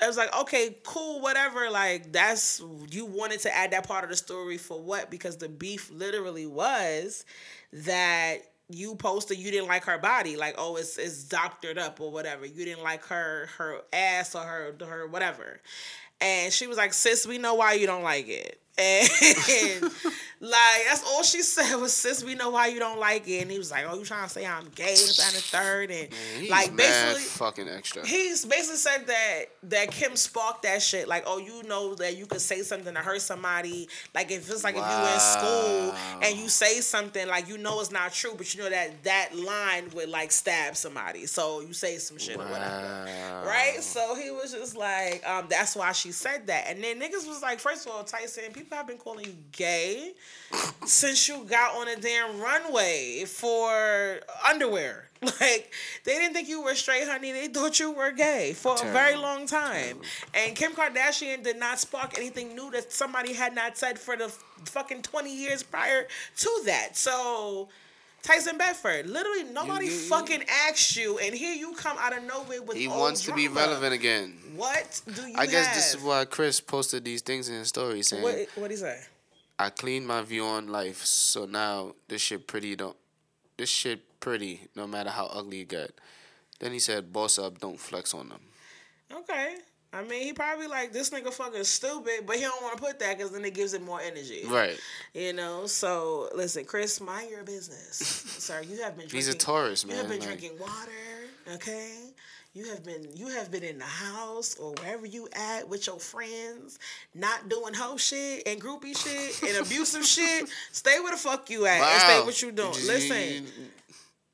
[SPEAKER 2] I was like, okay, cool, whatever. Like, that's you wanted to add that part of the story for what? Because the beef literally was that you posted you didn't like her body, like, oh, it's it's doctored up or whatever. You didn't like her her ass or her her whatever. And she was like, sis, we know why you don't like it. And Like that's all she said was, "Sis, we know why you don't like it." And he was like, "Oh, you trying to say I'm gay?" And that and the third, and
[SPEAKER 3] He's
[SPEAKER 2] like basically,
[SPEAKER 3] fucking extra.
[SPEAKER 2] he's basically said that that Kim sparked that shit. Like, oh, you know that you could say something to hurt somebody. Like if it's like if you in school and you say something like you know it's not true, but you know that that line would like stab somebody. So you say some shit or whatever. Right? So he was just like, um, that's why she said that. And then niggas was like, first of all, Tyson, people have been calling you gay since you got on a damn runway for underwear. Like they didn't think you were straight, honey. They thought you were gay for a very long time. And Kim Kardashian did not spark anything new that somebody had not said for the fucking twenty years prior to that. So. Tyson Bedford, literally nobody
[SPEAKER 3] you- you-
[SPEAKER 2] fucking asked you, and here you come out of nowhere with
[SPEAKER 3] He wants to be relevant again.
[SPEAKER 2] What do you
[SPEAKER 3] I guess
[SPEAKER 2] have?
[SPEAKER 3] this is why Chris posted these things in his story saying,
[SPEAKER 2] What what he say?
[SPEAKER 3] "I cleaned my view on life, so now this shit pretty don't, this shit pretty no matter how ugly it get." Then he said, "Boss up, don't flex on them."
[SPEAKER 2] Okay. I mean, he probably like this nigga fucking stupid, but he don't want to put that because then it gives it more energy.
[SPEAKER 3] Right.
[SPEAKER 2] You know. So listen, Chris, mind your business, Sorry, You have been. Drinking,
[SPEAKER 3] He's a Taurus, man.
[SPEAKER 2] You have been
[SPEAKER 3] like-
[SPEAKER 2] drinking water. Okay. You have been you have been in the house or wherever you at with your friends, not doing hoe shit and groupie shit and abusive shit. Stay where the fuck you at and stay what you doing. Listen,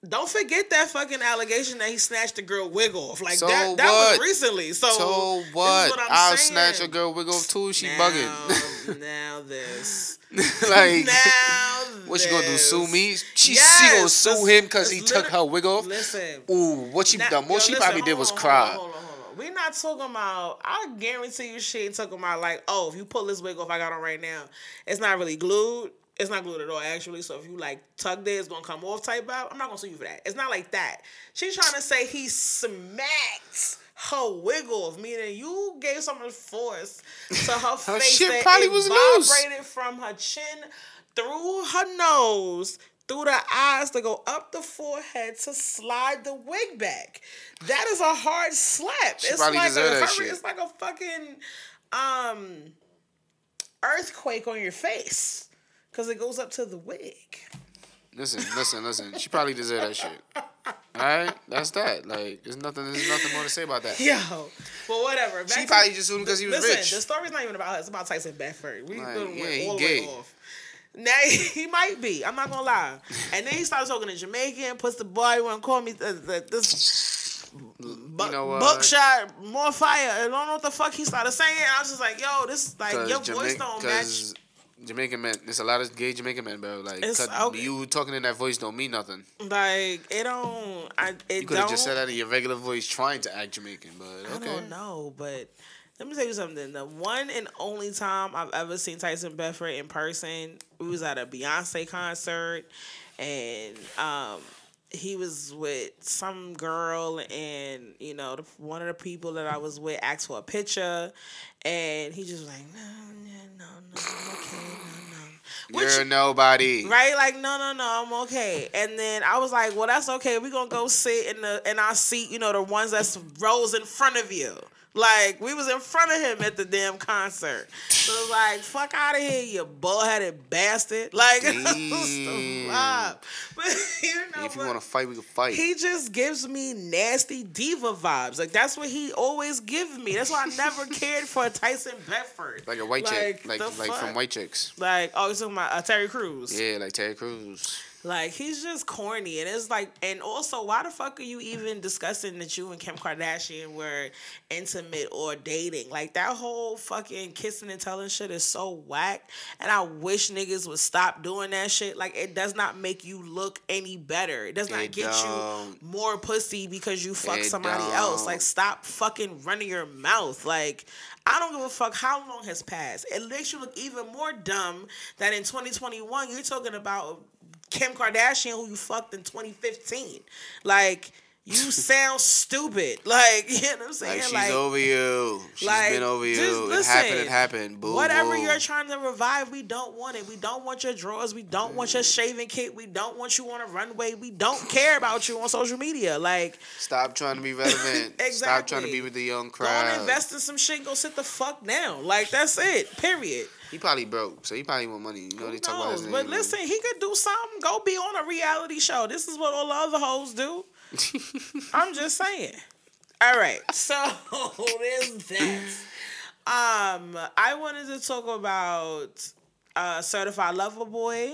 [SPEAKER 2] don't forget that fucking allegation that he snatched the girl wig off. Like
[SPEAKER 3] So
[SPEAKER 2] that that was recently. So,
[SPEAKER 3] So
[SPEAKER 2] this
[SPEAKER 3] what?
[SPEAKER 2] I'm
[SPEAKER 3] I'll
[SPEAKER 2] saying.
[SPEAKER 3] snatch a girl wig off too. She
[SPEAKER 2] now,
[SPEAKER 3] bugging.
[SPEAKER 2] now this.
[SPEAKER 3] like,
[SPEAKER 2] now
[SPEAKER 3] what she gonna do? Sue me? She
[SPEAKER 2] Yes,
[SPEAKER 3] she gonna sue him because he took her wig off?
[SPEAKER 2] Listen.
[SPEAKER 3] Ooh, what she
[SPEAKER 2] Now-
[SPEAKER 3] most
[SPEAKER 2] yo,
[SPEAKER 3] she
[SPEAKER 2] listen,
[SPEAKER 3] probably did was
[SPEAKER 2] on,
[SPEAKER 3] cry.
[SPEAKER 2] Hold on, hold on, hold on. We're not talking about. I guarantee you, she ain't talking about like, oh, if you pull this wig off, I got on right now. It's not really glued. It's not glued at all, actually. So if you like tugged it, it's gonna come off type out. I'm not gonna sue you for that. It's not like that. She's trying to say he smacked her wig off, meaning you gave so much force to her, face
[SPEAKER 3] shit
[SPEAKER 2] that
[SPEAKER 3] probably
[SPEAKER 2] it
[SPEAKER 3] was loose.
[SPEAKER 2] vibrated from her chin through her nose through the eyes to go up the forehead to slide the wig back. That is a hard slap.
[SPEAKER 3] She
[SPEAKER 2] it's like a hurry- it's like a fucking um earthquake on your face. Cause it goes up to the wig.
[SPEAKER 3] Listen, listen, listen. She probably deserved that shit. All right, that's that. Like, there's nothing. There's nothing more to say about that.
[SPEAKER 2] Yo. Well whatever. Back
[SPEAKER 3] She probably just sued him because he was
[SPEAKER 2] Listen,
[SPEAKER 3] rich.
[SPEAKER 2] the story's not even about her. It's about Tyson Bedford. We
[SPEAKER 3] Like, yeah,
[SPEAKER 2] went all the way off. Now he might be. I'm not gonna lie. And then he started talking to Jamaican. Puts the boy want to call me uh, uh, this bu-
[SPEAKER 3] you know what?
[SPEAKER 2] buckshot, more fire. I don't know what the fuck he started saying. I was just like, yo, this is like your
[SPEAKER 3] Because
[SPEAKER 2] voice don't match.
[SPEAKER 3] Jamaican men, there's a lot of gay Jamaican men, bro. Like,
[SPEAKER 2] okay.
[SPEAKER 3] you talking in that voice don't mean nothing.
[SPEAKER 2] Like it don't. I it
[SPEAKER 3] You could have just said that in your regular voice, trying to act Jamaican, but okay.
[SPEAKER 2] I don't know, but let me tell you something. The one and only time I've ever seen Tyson Bedford in person, we was at a Beyonce concert, and um, he was with some girl, and you know, the, one of the people that I was with asked for a picture, and he just was like, no, no, no, I'm okay, no, no. Which,
[SPEAKER 3] You're nobody.
[SPEAKER 2] Right? Like, no, no, no, I'm okay. And then I was like, well, that's okay. We're gonna go sit in the in our seat, you know, the ones that's rows in front of you. Like, we was in front of him at the damn concert. So it was like, fuck out of here, you bullheaded bastard. Like, it was the
[SPEAKER 3] Damn.
[SPEAKER 2] vibe. But you know,
[SPEAKER 3] If you want to fight, we can fight.
[SPEAKER 2] he just gives me nasty diva vibes. Like that's what he always gives me. That's why I never cared for Tyson Bedford.
[SPEAKER 3] like a white chick,
[SPEAKER 2] Like,
[SPEAKER 3] like like from? White Chicks.
[SPEAKER 2] Like, oh, you're talking about uh, Terry Crews.
[SPEAKER 3] Yeah, like Terry Crews.
[SPEAKER 2] Like he's just corny, and it's like, and also, why the fuck are you even discussing that you and Kim Kardashian were intimate or dating? Like that whole fucking kissing and telling shit is so whack, and I wish niggas would stop doing that shit. Like it does not make you look any better. It does not
[SPEAKER 3] It
[SPEAKER 2] get
[SPEAKER 3] don't.
[SPEAKER 2] you more pussy because you fuck
[SPEAKER 3] It
[SPEAKER 2] somebody else.
[SPEAKER 3] don't.
[SPEAKER 2] Like stop fucking running your mouth. Like I don't give a fuck how long has passed. It makes you look even more dumb that in 2021 you're talking about Kim Kardashian who you fucked in 2015. Like You sound stupid. Like, you know what I'm saying?
[SPEAKER 3] Like she's over you. She's
[SPEAKER 2] like,
[SPEAKER 3] been over
[SPEAKER 2] just
[SPEAKER 3] you. It happened. It happened. Boo.
[SPEAKER 2] Whatever
[SPEAKER 3] boo.
[SPEAKER 2] you're trying to revive, we don't want it. We don't want your drawers. We don't want your shaving kit. We don't want you on a runway. We don't care about you on social media. Like,
[SPEAKER 3] Stop trying to be relevant.
[SPEAKER 2] exactly.
[SPEAKER 3] Stop trying to be with the young
[SPEAKER 2] crowd.
[SPEAKER 3] crowd.
[SPEAKER 2] invest in some shit. Go sit the fuck down. Like, that's it. Period.
[SPEAKER 3] He probably broke, so he probably want money. You know they talk about his name.
[SPEAKER 2] But
[SPEAKER 3] like-
[SPEAKER 2] listen, he could do something. Go be on a reality show. This is what all the other hoes do. I'm just saying. All right. So there's that. Um, I wanted to talk about uh certified lover boy.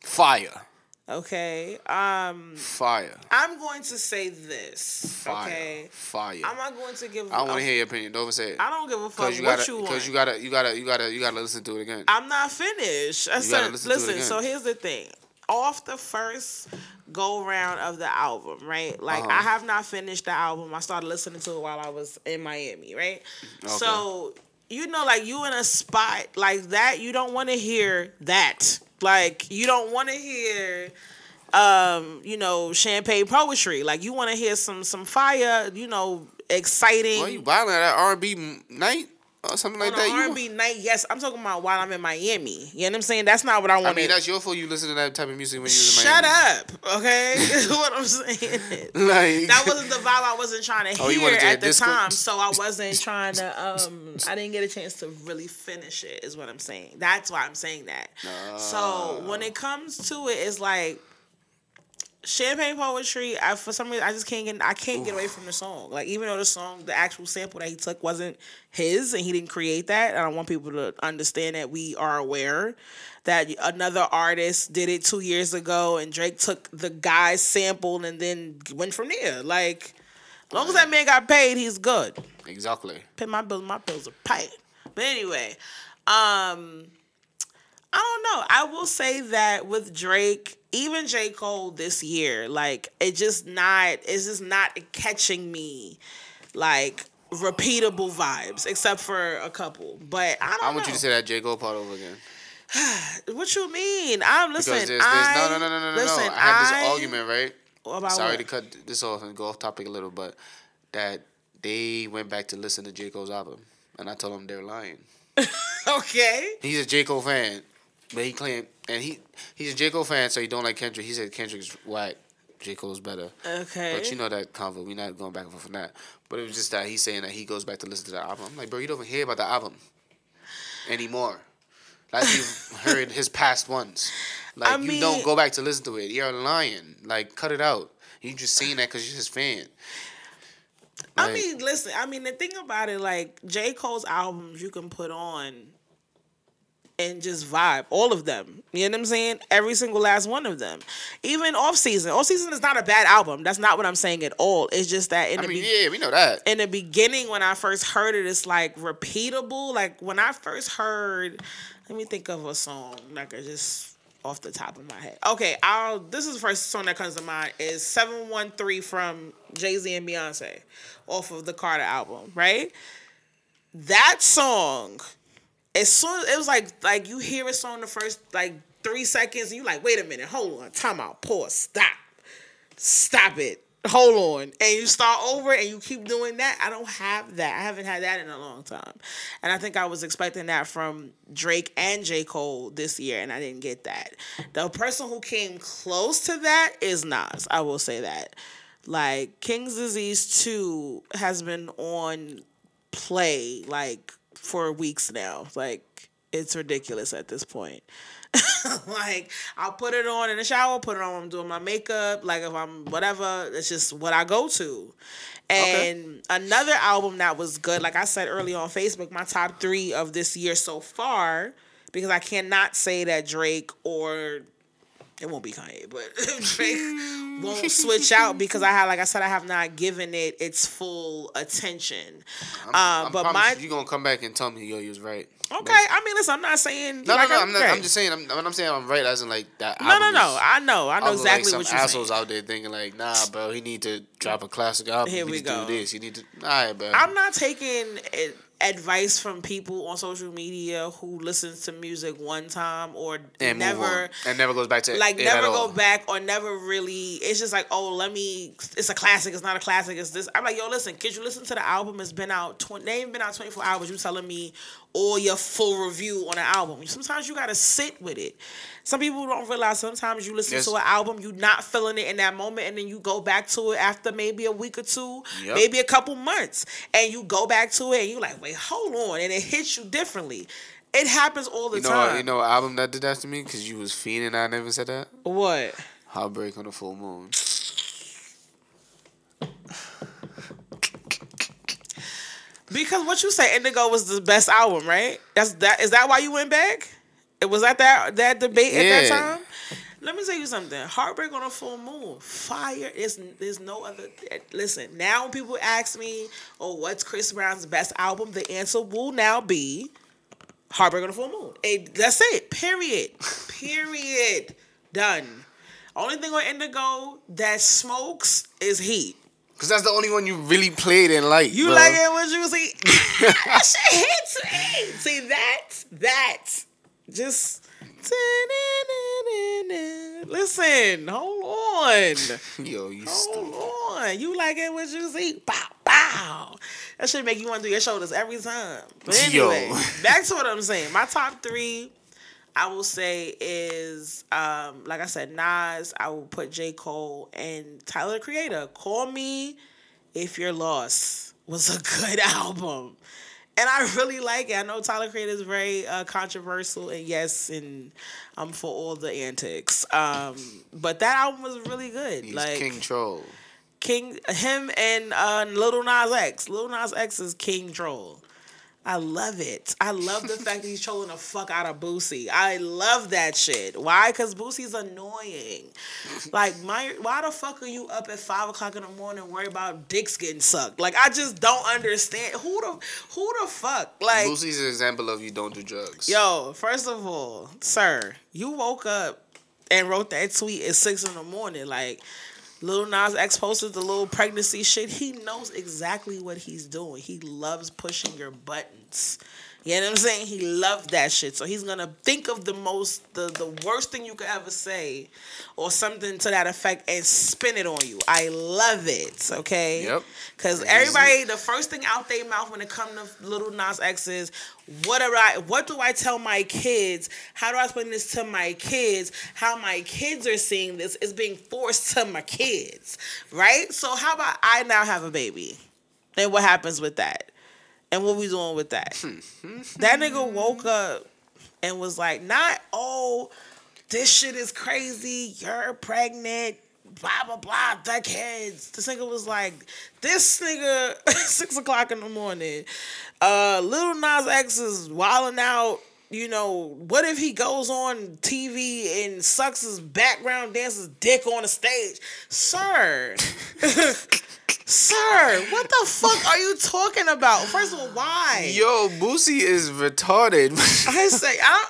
[SPEAKER 3] Fire.
[SPEAKER 2] Okay. Um,
[SPEAKER 3] Fire.
[SPEAKER 2] I'm going to say this.
[SPEAKER 3] Fire.
[SPEAKER 2] Okay.
[SPEAKER 3] Fire.
[SPEAKER 2] I'm not going to give.
[SPEAKER 3] I don't want to hear your opinion. Don't say it.
[SPEAKER 2] I don't give a fuck
[SPEAKER 3] you
[SPEAKER 2] what
[SPEAKER 3] gotta,
[SPEAKER 2] you want.
[SPEAKER 3] cause you gotta, you gotta, you gotta, you gotta listen to it again.
[SPEAKER 2] I'm not finished. I
[SPEAKER 3] gotta
[SPEAKER 2] said,
[SPEAKER 3] listen to it
[SPEAKER 2] listen. So here's the thing. Off the first go round of the album, right? Like
[SPEAKER 3] Uh-huh.
[SPEAKER 2] I have not finished the album. I started listening to it while I was in Miami, right? So you know, like you in a spot like that, you don't want to hear that. Like you don't want to hear um, you know, champagne poetry. Like you want to hear some some fire, you know, exciting.
[SPEAKER 3] Well, you wilding at R&B night or something like
[SPEAKER 2] on
[SPEAKER 3] that. You,
[SPEAKER 2] R&B night, yes, I'm talking about while I'm in Miami. You know what I'm saying? That's not what I want.
[SPEAKER 3] I mean, that's your fault. You listen to that type of music when you was in Miami.
[SPEAKER 2] Shut up, okay? what I'm saying.
[SPEAKER 3] Like
[SPEAKER 2] That wasn't the vibe I wasn't trying to
[SPEAKER 3] Oh,
[SPEAKER 2] hear
[SPEAKER 3] wanted to hear
[SPEAKER 2] at the
[SPEAKER 3] disco?
[SPEAKER 2] time, so I wasn't trying to. Um, I didn't get a chance to really finish it. Is what I'm saying. That's why I'm saying that. So when it comes to it, it's like champagne poetry. I for some reason I just can't get. I can't get away from the song. Like even though the song, the actual sample that he took wasn't his, and he didn't create that. And I want people to understand that we are aware that another artist did it two years ago, and Drake took the guy's sample and then went from there. Like, as long as that man got paid, he's good.
[SPEAKER 3] exactly.
[SPEAKER 2] Pay my bills. My bills are paid. But anyway, um, I don't know. I will say that with Drake, even J. Cole this year, like it just not it's just not catching me like repeatable vibes, except for a couple. But I don't
[SPEAKER 3] I want
[SPEAKER 2] know.
[SPEAKER 3] you to say that J Cole part over again.
[SPEAKER 2] what you mean? I'm listen.
[SPEAKER 3] There's, there's
[SPEAKER 2] I,
[SPEAKER 3] no, no, no, no, no,
[SPEAKER 2] listen,
[SPEAKER 3] no. I had this
[SPEAKER 2] I-
[SPEAKER 3] argument, right?
[SPEAKER 2] About
[SPEAKER 3] Sorry
[SPEAKER 2] what?
[SPEAKER 3] to cut this off and go off topic a little, but that they went back to listen to J Cole's album, and I told them they're lying.
[SPEAKER 2] Okay.
[SPEAKER 3] He's a J Cole fan, but he claimed, and he he's a J Cole fan, so he don't like Kendrick. He said Kendrick's whack, J Cole's better.
[SPEAKER 2] Okay.
[SPEAKER 3] But you know that convo, We're not going back and forth on that. But it was just that he's saying that he goes back to listen to the album. I'm like, bro, you don't even hear about the album anymore. Like you've heard his past ones. Like
[SPEAKER 2] I
[SPEAKER 3] you don't go back to listen to it. You're lying. Like cut it out. You just saying that because you're his fan.
[SPEAKER 2] I mean, listen. I mean, the thing about it, like J. Cole's albums, you can put on and just vibe. All of them. You know what I'm saying? Every single last one of them. Even off season. Off season is not a bad album. That's not what I'm saying at all. It's just that in
[SPEAKER 3] I
[SPEAKER 2] the
[SPEAKER 3] mean,
[SPEAKER 2] be-
[SPEAKER 3] yeah, we know that.
[SPEAKER 2] in the beginning when I first heard it, it's like repeatable. Like when I first heard, let me think of a song like I just off the top of my head. Okay, I'll. This is the first song that comes to mind is seven one three from Jay Z and Beyonce, off of the Carter album. Right, that song. As soon as it was like like you hear a song the first like three seconds, and you like, wait a minute, hold on, time out, pause, stop stop it. Hold on. And you start over and you keep doing that. I don't have that. I haven't had that in a long time. And I think I was expecting that from Drake and J. Cole this year, and I didn't get that. The person who came close to that is Nas. I will say that. Like, King's Disease 2 has been on play, like, for weeks now. Like, it's ridiculous at this point. like I'll put it on in the shower, put it on when I'm doing my makeup, like if I'm whatever, it's just what I go to. And another album that was good, like I said earlier on Facebook, my top three of this year so far, because I cannot say that Drake or it won't be Kanye, but Drake won't switch out because I have, like I said, I have not given it its full attention. uh,
[SPEAKER 3] I
[SPEAKER 2] but my
[SPEAKER 3] you gonna come back and tell me yo, you was right.
[SPEAKER 2] okay, I mean, listen, I'm not saying
[SPEAKER 3] No,
[SPEAKER 2] like,
[SPEAKER 3] no, no. I'm, not, I'm just saying. I'm, when I'm saying I'm right, as in like that.
[SPEAKER 2] No, no, no. I know. I know
[SPEAKER 3] Although,
[SPEAKER 2] exactly
[SPEAKER 3] like,
[SPEAKER 2] what
[SPEAKER 3] some
[SPEAKER 2] you're
[SPEAKER 3] assholes
[SPEAKER 2] saying.
[SPEAKER 3] out there thinking like, nah, bro, he need to drop a classic album.
[SPEAKER 2] Here
[SPEAKER 3] he
[SPEAKER 2] we
[SPEAKER 3] need to
[SPEAKER 2] go.
[SPEAKER 3] do this. He need to. All right, bro.
[SPEAKER 2] I'm not taking it. Advice from people on social media who listens to music one time or
[SPEAKER 3] And
[SPEAKER 2] never
[SPEAKER 3] and never goes back to it.
[SPEAKER 2] like
[SPEAKER 3] never
[SPEAKER 2] go
[SPEAKER 3] all.
[SPEAKER 2] back or never really it's just like oh let me it's a classic it's not a classic it's this i'm like yo listen kid you listen to the album it's been out 20 they ain't been out 24 hours you telling me all your full review on an album sometimes you gotta sit with it some people don't realize sometimes you listen
[SPEAKER 3] Yes.
[SPEAKER 2] to an album you're not feeling it in that moment and then you go back to it after maybe a week or two
[SPEAKER 3] Yep.
[SPEAKER 2] maybe a couple months and you go back to it and you're like wait hold on and it hits you differently it happens all the
[SPEAKER 3] You know,
[SPEAKER 2] time
[SPEAKER 3] you know, album that did that to me because you was fiending. And I never said that.
[SPEAKER 2] what
[SPEAKER 3] Heartbreak on the full moon.
[SPEAKER 2] Because what you say, Indigo was the best album, right? That's that. Is that why you went back? It was that that that debate at that time. Let me tell you something. Heartbreak on a full moon, fire. Is there's no other. Listen, now when people ask me, "Oh, what's Chris Brown's best album?" The answer will now be Heartbreak on a full moon. It, that's it. Period. Period. Done. Only thing on Indigo that smokes is heat.
[SPEAKER 3] Because that's the only one you really played and liked.
[SPEAKER 2] You
[SPEAKER 3] bro.
[SPEAKER 2] like it when you see that shit hits me. See that that just listen. Hold on,
[SPEAKER 3] Yo, you
[SPEAKER 2] hold on. You like it when you see bow bow. That should make you want to do your shoulders every time. But
[SPEAKER 3] Yo.
[SPEAKER 2] anyway, back to what I'm saying. My top three. I will say is um, like I said, Nas. I will put J Cole and Tyler the Creator. Call me if You're Lost was a good album. And I really like it. I know Tyler Creator is very uh, controversial, and yes, and I'm for all the antics. Um, but that album was really good.
[SPEAKER 3] He's
[SPEAKER 2] like
[SPEAKER 3] King Troll.
[SPEAKER 2] King, him and uh, Lil Nas X. Lil Nas X is King Troll. I love it. I love the fact that he's trolling the fuck out of Boosie. I love that shit. Why? Because Boosie's annoying. Like, my, why the fuck are you up at five o'clock in the morning worried about dicks getting sucked? Like, I just don't understand. Who the who the fuck? Like,
[SPEAKER 3] Boosie's an example of you don't do drugs.
[SPEAKER 2] Yo, first of all, sir, you woke up and wrote that tweet at six in the morning. Like, Lil Nas X posted the little pregnancy shit. He knows exactly what he's doing. He loves pushing your buttons. You know what I'm saying? He loved that shit. So he's gonna think of the most, the, the worst thing you could ever say, or something to that effect, and spin it on you. I love it. Okay.
[SPEAKER 3] Yep.
[SPEAKER 2] Because
[SPEAKER 3] Easy.
[SPEAKER 2] everybody, the first thing out their mouth when it comes to Lil Nas X is, what do I, what do I tell my kids? How do I explain this to my kids? How my kids are seeing this is being forced to my kids, right? So how about I now have a baby, Then what happens with that, and what we doing with that? that nigga woke up and was like, not oh, this shit is crazy. You're pregnant. Blah blah blah. Kids. This nigga was like, this nigga six o'clock in the morning. Uh, Lil Nas X is wilding out. You know, what if he goes on TV and sucks his background dancer's dick on the stage, sir? Sir, what the fuck are you talking about? First of all, why?
[SPEAKER 3] Yo, Boosie is retarded.
[SPEAKER 2] I say I'm,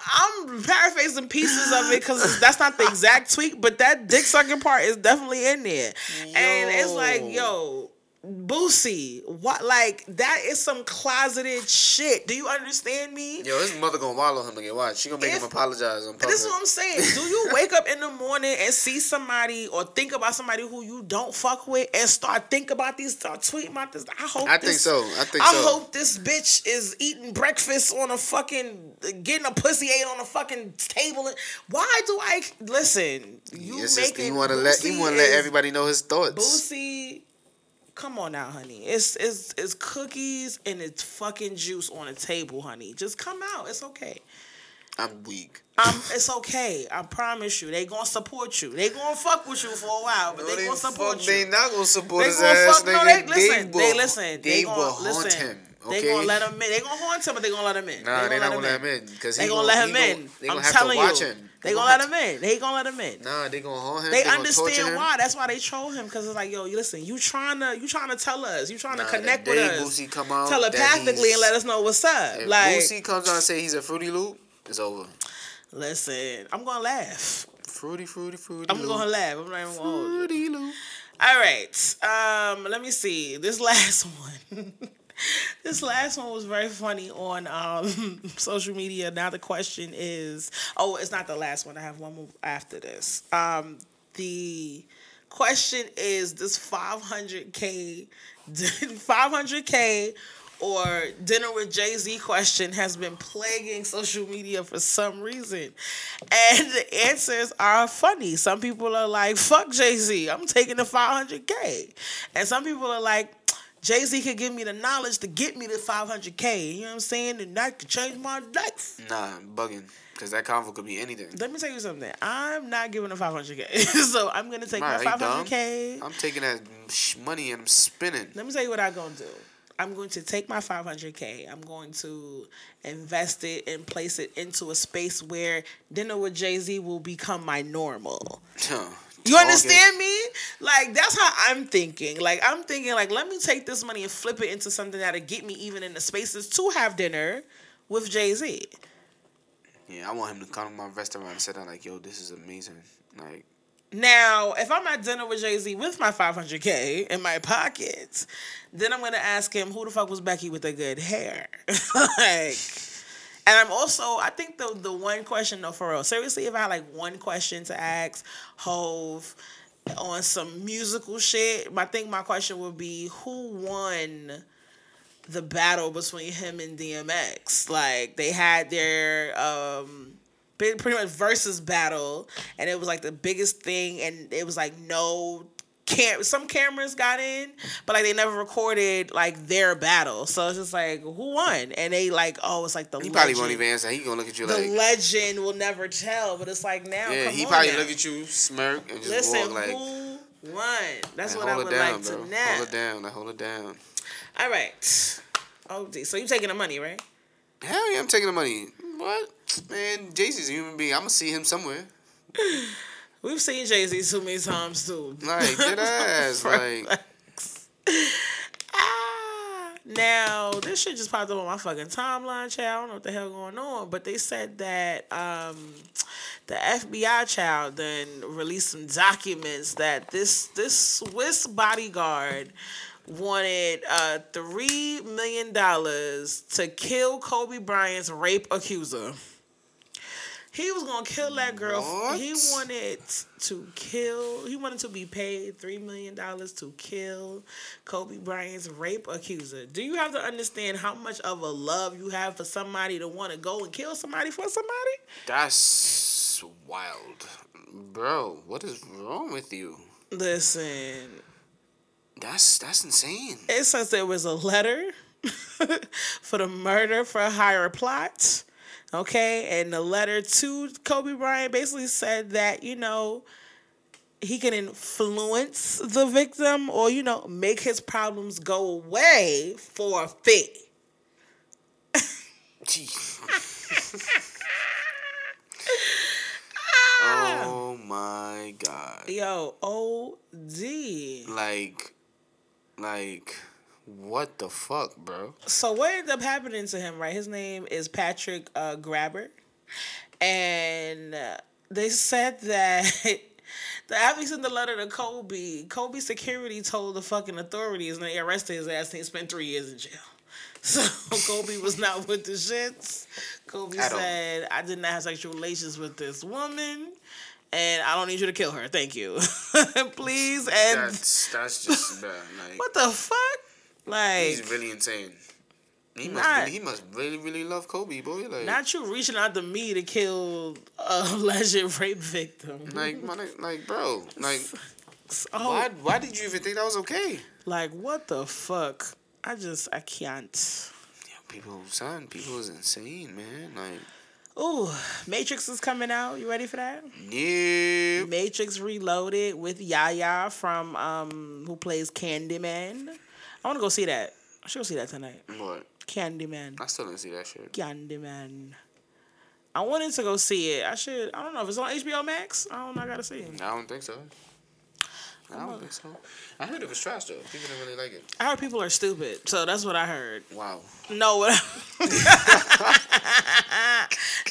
[SPEAKER 2] I'm paraphrasing pieces of it because that's not the exact tweak, but that dick sucking part is definitely in there, and it's like,
[SPEAKER 3] Yo.
[SPEAKER 2] Boosie, what? Like that is some closeted shit. Do you understand me?
[SPEAKER 3] Yo, his mother gonna wallow him again. Watch, she gonna make
[SPEAKER 2] If-
[SPEAKER 3] him apologize on public.
[SPEAKER 2] This is what I'm saying. Do you wake up in the morning and see somebody or think about somebody who you don't fuck with and start think about these, start tweeting about this? I hope.
[SPEAKER 3] I think so. I think so.
[SPEAKER 2] I
[SPEAKER 3] so.
[SPEAKER 2] hope this bitch is eating breakfast on a fucking, getting a pussy ate on a fucking table. Why do I listen? You
[SPEAKER 3] It's just,
[SPEAKER 2] making
[SPEAKER 3] he wanna let he wanna let everybody know his thoughts.
[SPEAKER 2] Boosie, come on now, honey. It's it's it's cookies and it's fucking juice on a table, honey. Just come out. It's okay.
[SPEAKER 3] I'm weak.
[SPEAKER 2] Um, it's okay. I promise you. They gonna support you. They gonna fuck with you for a while, but
[SPEAKER 3] No,
[SPEAKER 2] they, gonna support
[SPEAKER 3] fuck-
[SPEAKER 2] you.
[SPEAKER 3] They not gonna support
[SPEAKER 2] They
[SPEAKER 3] his
[SPEAKER 2] gonna
[SPEAKER 3] ass.
[SPEAKER 2] fuck. No,
[SPEAKER 3] nigga.
[SPEAKER 2] they listen.
[SPEAKER 3] will,
[SPEAKER 2] they listen. They,
[SPEAKER 3] They
[SPEAKER 2] gonna
[SPEAKER 3] will haunt
[SPEAKER 2] listen.
[SPEAKER 3] him.
[SPEAKER 2] They gonna let him in. They gonna haunt him, but they gonna let him in.
[SPEAKER 3] Nah, they,
[SPEAKER 2] gonna
[SPEAKER 3] not gonna let him in because
[SPEAKER 2] They
[SPEAKER 3] he
[SPEAKER 2] gonna let him in.
[SPEAKER 3] Gonna, they
[SPEAKER 2] I'm
[SPEAKER 3] gonna have
[SPEAKER 2] telling
[SPEAKER 3] to watch
[SPEAKER 2] you.
[SPEAKER 3] him.
[SPEAKER 2] They gonna let him in. They gonna let him in.
[SPEAKER 3] Nah, they gonna haunt him.
[SPEAKER 2] They
[SPEAKER 3] gonna torture
[SPEAKER 2] understand
[SPEAKER 3] him.
[SPEAKER 2] why. That's why they troll him because it's like, yo, listen, you trying to, you trying to tell us, you trying
[SPEAKER 3] Nah,
[SPEAKER 2] to
[SPEAKER 3] the
[SPEAKER 2] connect with
[SPEAKER 3] day
[SPEAKER 2] us
[SPEAKER 3] Boosie come out,
[SPEAKER 2] telepathically and let us know what's up.
[SPEAKER 3] If
[SPEAKER 2] like,
[SPEAKER 3] Boosie comes out and say he's a fruity loop, it's over.
[SPEAKER 2] listen, I'm gonna laugh.
[SPEAKER 3] Fruity, fruity, fruity.
[SPEAKER 2] I'm
[SPEAKER 3] loop.
[SPEAKER 2] gonna laugh. I'm not even gonna you.
[SPEAKER 3] Fruity loop.
[SPEAKER 2] All right. Um, let me see. This last one. This last one was very funny on um, social media. Now the question is, oh, it's not the last one. I have one more after this. Um, the question is this 500k 500k or dinner with Jay-Z question has been plaguing social media for some reason. And the answers are funny. Some people are like, fuck Jay-Z, I'm taking the 500k. And some people are like, Jay Z could give me the knowledge to get me to 500K. You know what I'm saying? And that could change my life.
[SPEAKER 3] Nah, I'm bugging. Because that convo could be anything.
[SPEAKER 2] Let me tell you something. I'm not giving a 500K. so I'm going to take my
[SPEAKER 3] are you dumb?
[SPEAKER 2] 500K.
[SPEAKER 3] I'm taking that money and I'm spinning.
[SPEAKER 2] Let me tell you what I'm going to do. I'm going to take my 500K. I'm going to invest it and place it into a space where dinner with Jay Z will become my normal. You understand me? Like that's how I'm thinking. Like I'm thinking like let me take this money and flip it into something that'll get me even in the spaces to have dinner with Jay Z.
[SPEAKER 3] Yeah, I want him to come to my restaurant and sit down like, yo, this is amazing. Like,
[SPEAKER 2] Now, if I'm at dinner with Jay Z with my 500k in my pockets, then I'm gonna ask him who the fuck was Becky with the good hair. like, and I'm also I think the the one question though for real seriously if I had like one question to ask Hove on some musical shit, I think my question would be who won the battle between him and DMX. Like they had their um pretty much versus battle and it was like the biggest thing and it was like no cam some cameras got in but like they never recorded like their battle so it's just like who won and they like oh it's like the
[SPEAKER 3] he probably
[SPEAKER 2] legend.
[SPEAKER 3] won't even answer. He gonna look at you
[SPEAKER 2] the
[SPEAKER 3] like,
[SPEAKER 2] legend will never tell but it's like now
[SPEAKER 3] yeah, he probably
[SPEAKER 2] now.
[SPEAKER 3] look at you, smirk, and just
[SPEAKER 2] listen
[SPEAKER 3] walk like,
[SPEAKER 2] who won that's what I would
[SPEAKER 3] down,
[SPEAKER 2] like
[SPEAKER 3] bro.
[SPEAKER 2] to know
[SPEAKER 3] Hold it down. I hold it down.
[SPEAKER 2] all right oh so you taking the money right
[SPEAKER 3] Hell yeah, I'm taking the money. What? Man, Jay Z's a human being. I'm gonna see him somewhere.
[SPEAKER 2] We've seen Jay Z too many times too.
[SPEAKER 3] Like, dead ass. like,
[SPEAKER 2] Ah, now this shit just popped up on my fucking timeline, child. I don't know what the hell going on, but they said that um, the FBI child then released some documents that this this Swiss bodyguard wanted uh three million dollars to kill Kobe Bryant's rape accuser. He was gonna kill that girl.
[SPEAKER 3] What?
[SPEAKER 2] He wanted to kill. He wanted to be paid three million dollars to kill Kobe Bryant's rape accuser. Do you have to understand how much of a love you have for somebody to want to go and kill somebody for somebody?
[SPEAKER 3] that's wild. Bro, what is wrong with you?
[SPEAKER 2] Listen,
[SPEAKER 3] That's that's insane.
[SPEAKER 2] it says there was a letter for the murder for hire plot. Okay, and the letter to Kobe Bryant basically said that, you know, he can influence the victim or, you know, make his problems go away for a fee.
[SPEAKER 3] oh my god.
[SPEAKER 2] Yo, OD.
[SPEAKER 3] Like, like, what the fuck, bro?
[SPEAKER 2] So what ended up happening to him, right? His name is Patrick uh, Graber, and uh, they said that the he sent the letter to Kobe, Kobe security told the fucking authorities, and they arrested his ass, and he spent three years in jail. So Kobe was not with the shits. Kobe
[SPEAKER 3] At all.
[SPEAKER 2] said, "I did not have sexual relations with this woman." And I don't need you to kill her. Thank you. Please. And
[SPEAKER 3] That's that's just bad. Like,
[SPEAKER 2] what the fuck? Like
[SPEAKER 3] he's really insane. He must
[SPEAKER 2] Not-
[SPEAKER 3] really, he must really really love Kobe, boy. Like,
[SPEAKER 2] Not you reaching out to me to kill a alleged rape victim.
[SPEAKER 3] like, my, like, bro, like,
[SPEAKER 2] oh,
[SPEAKER 3] why why did you even think that was okay?
[SPEAKER 2] like what the fuck? I just I can't.
[SPEAKER 3] People, son, people is insane, man. Like,
[SPEAKER 2] Ooh, Matrix is coming out. You ready for that?
[SPEAKER 3] yeah,
[SPEAKER 2] Matrix Reloaded with Yahya from um who plays Candyman. I want to go see that. I should go see that tonight.
[SPEAKER 3] what?
[SPEAKER 2] Candyman.
[SPEAKER 3] I still didn't see that shit.
[SPEAKER 2] Candyman. I wanted to go see it. I should. I don't know if it's on HBO Max. I don't know. I gotta see. it.
[SPEAKER 3] I don't think so. I don't think so. I heard it was trash though. People didn't really like it.
[SPEAKER 2] I heard people are stupid, so that's what I heard.
[SPEAKER 3] Wow.
[SPEAKER 2] No, what?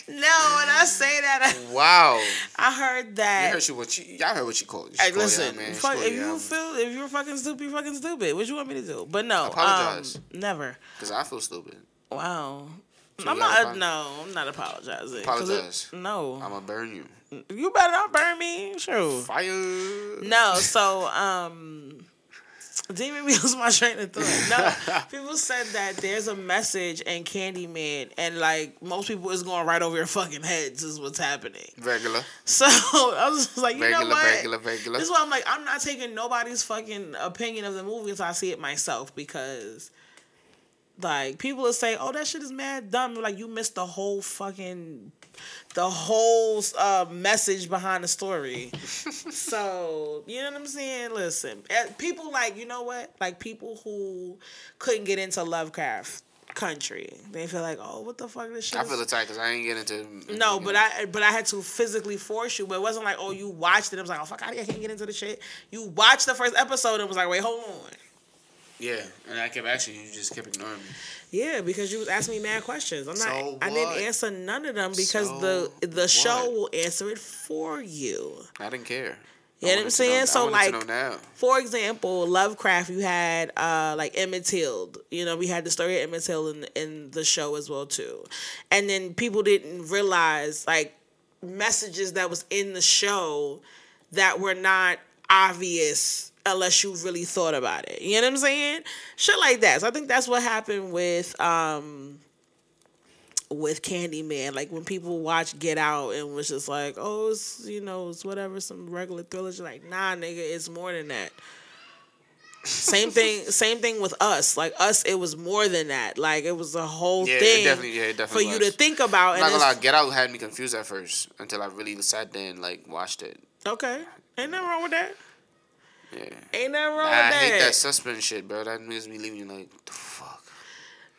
[SPEAKER 2] no, when I say that, I,
[SPEAKER 3] Wow.
[SPEAKER 2] I heard that.
[SPEAKER 3] You heard you what you. Y'all heard what you called. You
[SPEAKER 2] Hey,
[SPEAKER 3] called
[SPEAKER 2] listen,
[SPEAKER 3] man.
[SPEAKER 2] fuck, if you feel if you're fucking stupid, you're fucking stupid. What you want me to do? But no,
[SPEAKER 3] Apologize.
[SPEAKER 2] Um, never.
[SPEAKER 3] Cause I feel stupid.
[SPEAKER 2] Wow.
[SPEAKER 3] So
[SPEAKER 2] I'm not. No, I'm not apologizing. 'Cause it-
[SPEAKER 3] Apologize.
[SPEAKER 2] no,
[SPEAKER 3] I'ma burn you.
[SPEAKER 2] You better not burn me. Sure.
[SPEAKER 3] Fire.
[SPEAKER 2] No, so um didn't even my train of thought. No, people said that there's a message in Candyman, and like most people is going right over your fucking heads is what's happening.
[SPEAKER 3] Regular.
[SPEAKER 2] So I was just like, you
[SPEAKER 3] Regular.
[SPEAKER 2] know what?
[SPEAKER 3] Regular. Regular.
[SPEAKER 2] This is why I'm like, I'm not taking nobody's fucking opinion of the movie until I see it myself because. Like people will say, "Oh, that shit is mad dumb." Like you missed the whole fucking, the whole uh, message behind the story. so you know what I'm saying? Listen, eh, people like you know what? Like people who couldn't get into Lovecraft country, they feel like, "Oh, what the fuck this shit?"
[SPEAKER 3] I feel attacked because I ain't get into.
[SPEAKER 2] no, but
[SPEAKER 3] know.
[SPEAKER 2] I but I had to physically force you. But it wasn't like, oh, you watched it. It was like, oh fuck, I can't get into the shit. You watched the first episode and was like, wait, hold on.
[SPEAKER 3] Yeah, and I kept asking you, you just kept ignoring me.
[SPEAKER 2] Yeah, because you was asking me mad questions. I'm not.
[SPEAKER 3] So
[SPEAKER 2] I didn't answer none of them because
[SPEAKER 3] So
[SPEAKER 2] the the show will answer it for you.
[SPEAKER 3] I didn't care.
[SPEAKER 2] You know what I'm
[SPEAKER 3] I wanted to
[SPEAKER 2] saying?
[SPEAKER 3] know-
[SPEAKER 2] So,
[SPEAKER 3] I wanted to
[SPEAKER 2] like- For example, Lovecraft, you had uh like Emmett Till. You know, we had the story of Emmett Till in in the show as well too, and then people didn't realize like messages that was in the show that were not obvious unless you really thought about it. You know what I'm saying? Shit like that. So I think that's what happened with um with Candyman. Like when people watch Get Out and was just like, oh, it's you know, it's whatever, some regular thrillers. You're like, nah, nigga, it's more than that. Same thing. Same thing with us. Like us, it was more than that. Like it was a whole
[SPEAKER 3] Yeah,
[SPEAKER 2] thing
[SPEAKER 3] definitely- yeah, it
[SPEAKER 2] for
[SPEAKER 3] definitely
[SPEAKER 2] you to think about.
[SPEAKER 3] I'm not gonna lie, Get Out had me confused at first until I really sat there and like watched it.
[SPEAKER 2] okay, ain't nothing wrong with that.
[SPEAKER 3] Yeah.
[SPEAKER 2] Ain't nothing wrong
[SPEAKER 3] I
[SPEAKER 2] with
[SPEAKER 3] hate that
[SPEAKER 2] that.
[SPEAKER 3] suspense shit, bro. That makes me leaving you like, the fuck.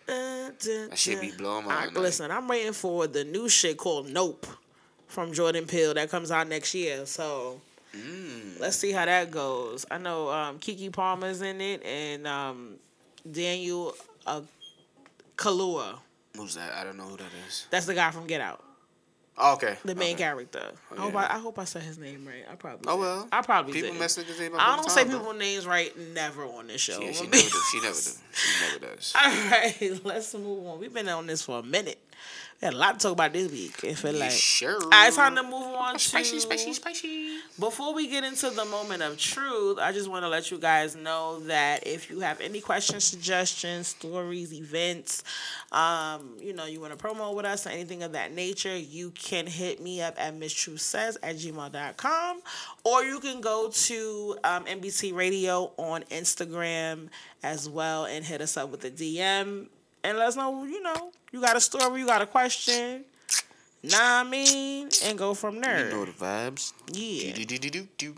[SPEAKER 2] That
[SPEAKER 3] shit be blowing my mind,
[SPEAKER 2] Listen, I'm waiting for the new shit called Nope from Jordan Peele that comes out next year. So
[SPEAKER 3] Mm.
[SPEAKER 2] let's see how that goes. I know um, Keke Palmer's in it and um, Daniel uh, Kaluuya.
[SPEAKER 3] Who's that? I don't know who that is.
[SPEAKER 2] That's the guy from Get Out,
[SPEAKER 3] Oh, okay.
[SPEAKER 2] the main
[SPEAKER 3] okay.
[SPEAKER 2] character. Oh, I, hope. I, I hope I said his name right. I probably.
[SPEAKER 3] Oh
[SPEAKER 2] did.
[SPEAKER 3] well.
[SPEAKER 2] I probably
[SPEAKER 3] people
[SPEAKER 2] did.
[SPEAKER 3] mess niggas name up
[SPEAKER 2] I don't say people's names right never on this show.
[SPEAKER 3] Yeah, she never. She never do. She never does.
[SPEAKER 2] All right, let's move on. We've been on this for a minute. We had a lot to talk about this week. It feel like.
[SPEAKER 3] sure.
[SPEAKER 2] All right, it's time to move on to.
[SPEAKER 3] Spicy, spicy, spicy.
[SPEAKER 2] Before we get into the moment of truth, I just want to let you guys know that if you have any questions, suggestions, stories, events, um, you know, you want to promo with us or anything of that nature, you can hit me up at misstruthsays at gmail.com or you can go to um, NBC Radio on Instagram as well and hit us up with a DM and let us know, you know, you got a story, you got a question. Nah, I mean, and go from there.
[SPEAKER 3] You know the vibes.
[SPEAKER 2] Yeah.
[SPEAKER 3] Do, do, do, do, do.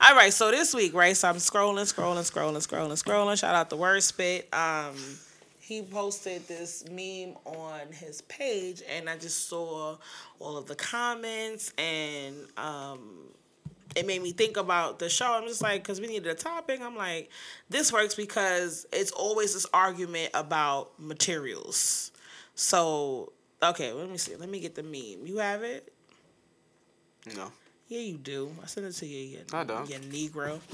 [SPEAKER 2] All right, so this week, right? So I'm scrolling, scrolling, scrolling, scrolling, scrolling. Shout out to Word Spit. Um, he posted this meme on his page, and I just saw all of the comments, and um, it made me think about the show. I'm just like, because we needed a topic. I'm like, this works because it's always this argument about materials. So, okay, let me see. Let me get the meme. You have it?
[SPEAKER 3] No.
[SPEAKER 2] Yeah, you do. I sent it to you. You,
[SPEAKER 3] I don't.
[SPEAKER 2] You Negro.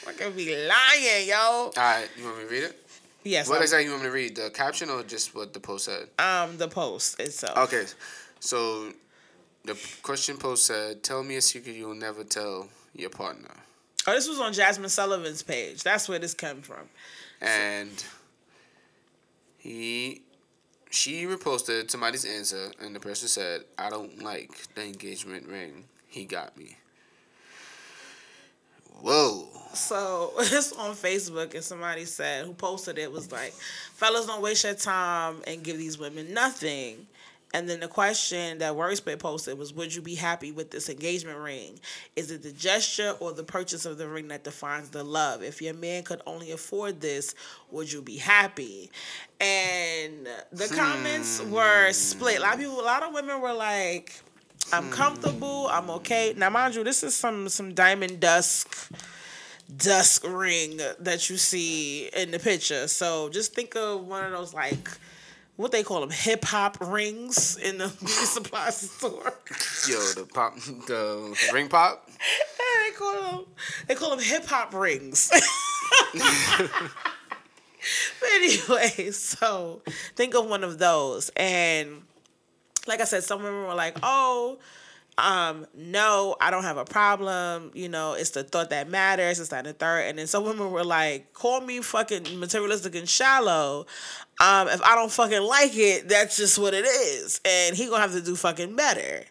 [SPEAKER 2] Fucking be lying, yo.
[SPEAKER 3] All right, you want me to read it?
[SPEAKER 2] Yes.
[SPEAKER 3] What
[SPEAKER 2] I'm-
[SPEAKER 3] exactly you want me to read? The caption or just what the post said?
[SPEAKER 2] um the post itself.
[SPEAKER 3] Okay, so the question post said, "Tell me a secret you'll never tell your partner,"
[SPEAKER 2] Oh, this was on Jazmine Sullivan's page. That's where this came from.
[SPEAKER 3] and he, she reposted somebody's answer, and the person said, "I don't like the engagement ring. He got me." Whoa.
[SPEAKER 2] So it's on Facebook, and somebody said who posted it was like, "Fellas, don't waste your time and give these women nothing." And then the question that Wordspit posted was, "Would you be happy with this engagement ring? Is it the gesture or the purchase of the ring that defines the love? If your man could only afford this, would you be happy?" And the hmm. comments were split. A lot of people, a lot of women were like, I'm hmm. comfortable. I'm okay. Now, mind you, this is some some diamond dusk dusk ring that you see in the picture. So just think of one of those like what they call them hip hop rings in the beauty supply store.
[SPEAKER 3] Yo, the pop, the ring pop.
[SPEAKER 2] they call them they call them hip hop rings. but anyway, so think of one of those and like I said, some women were like, "Oh, um, no, I don't have a problem. You know, it's the thought that matters. It's and the third. And then some women were like, call me fucking materialistic and shallow. Um, if I don't fucking like it, that's just what it is. And he gonna have to do fucking better.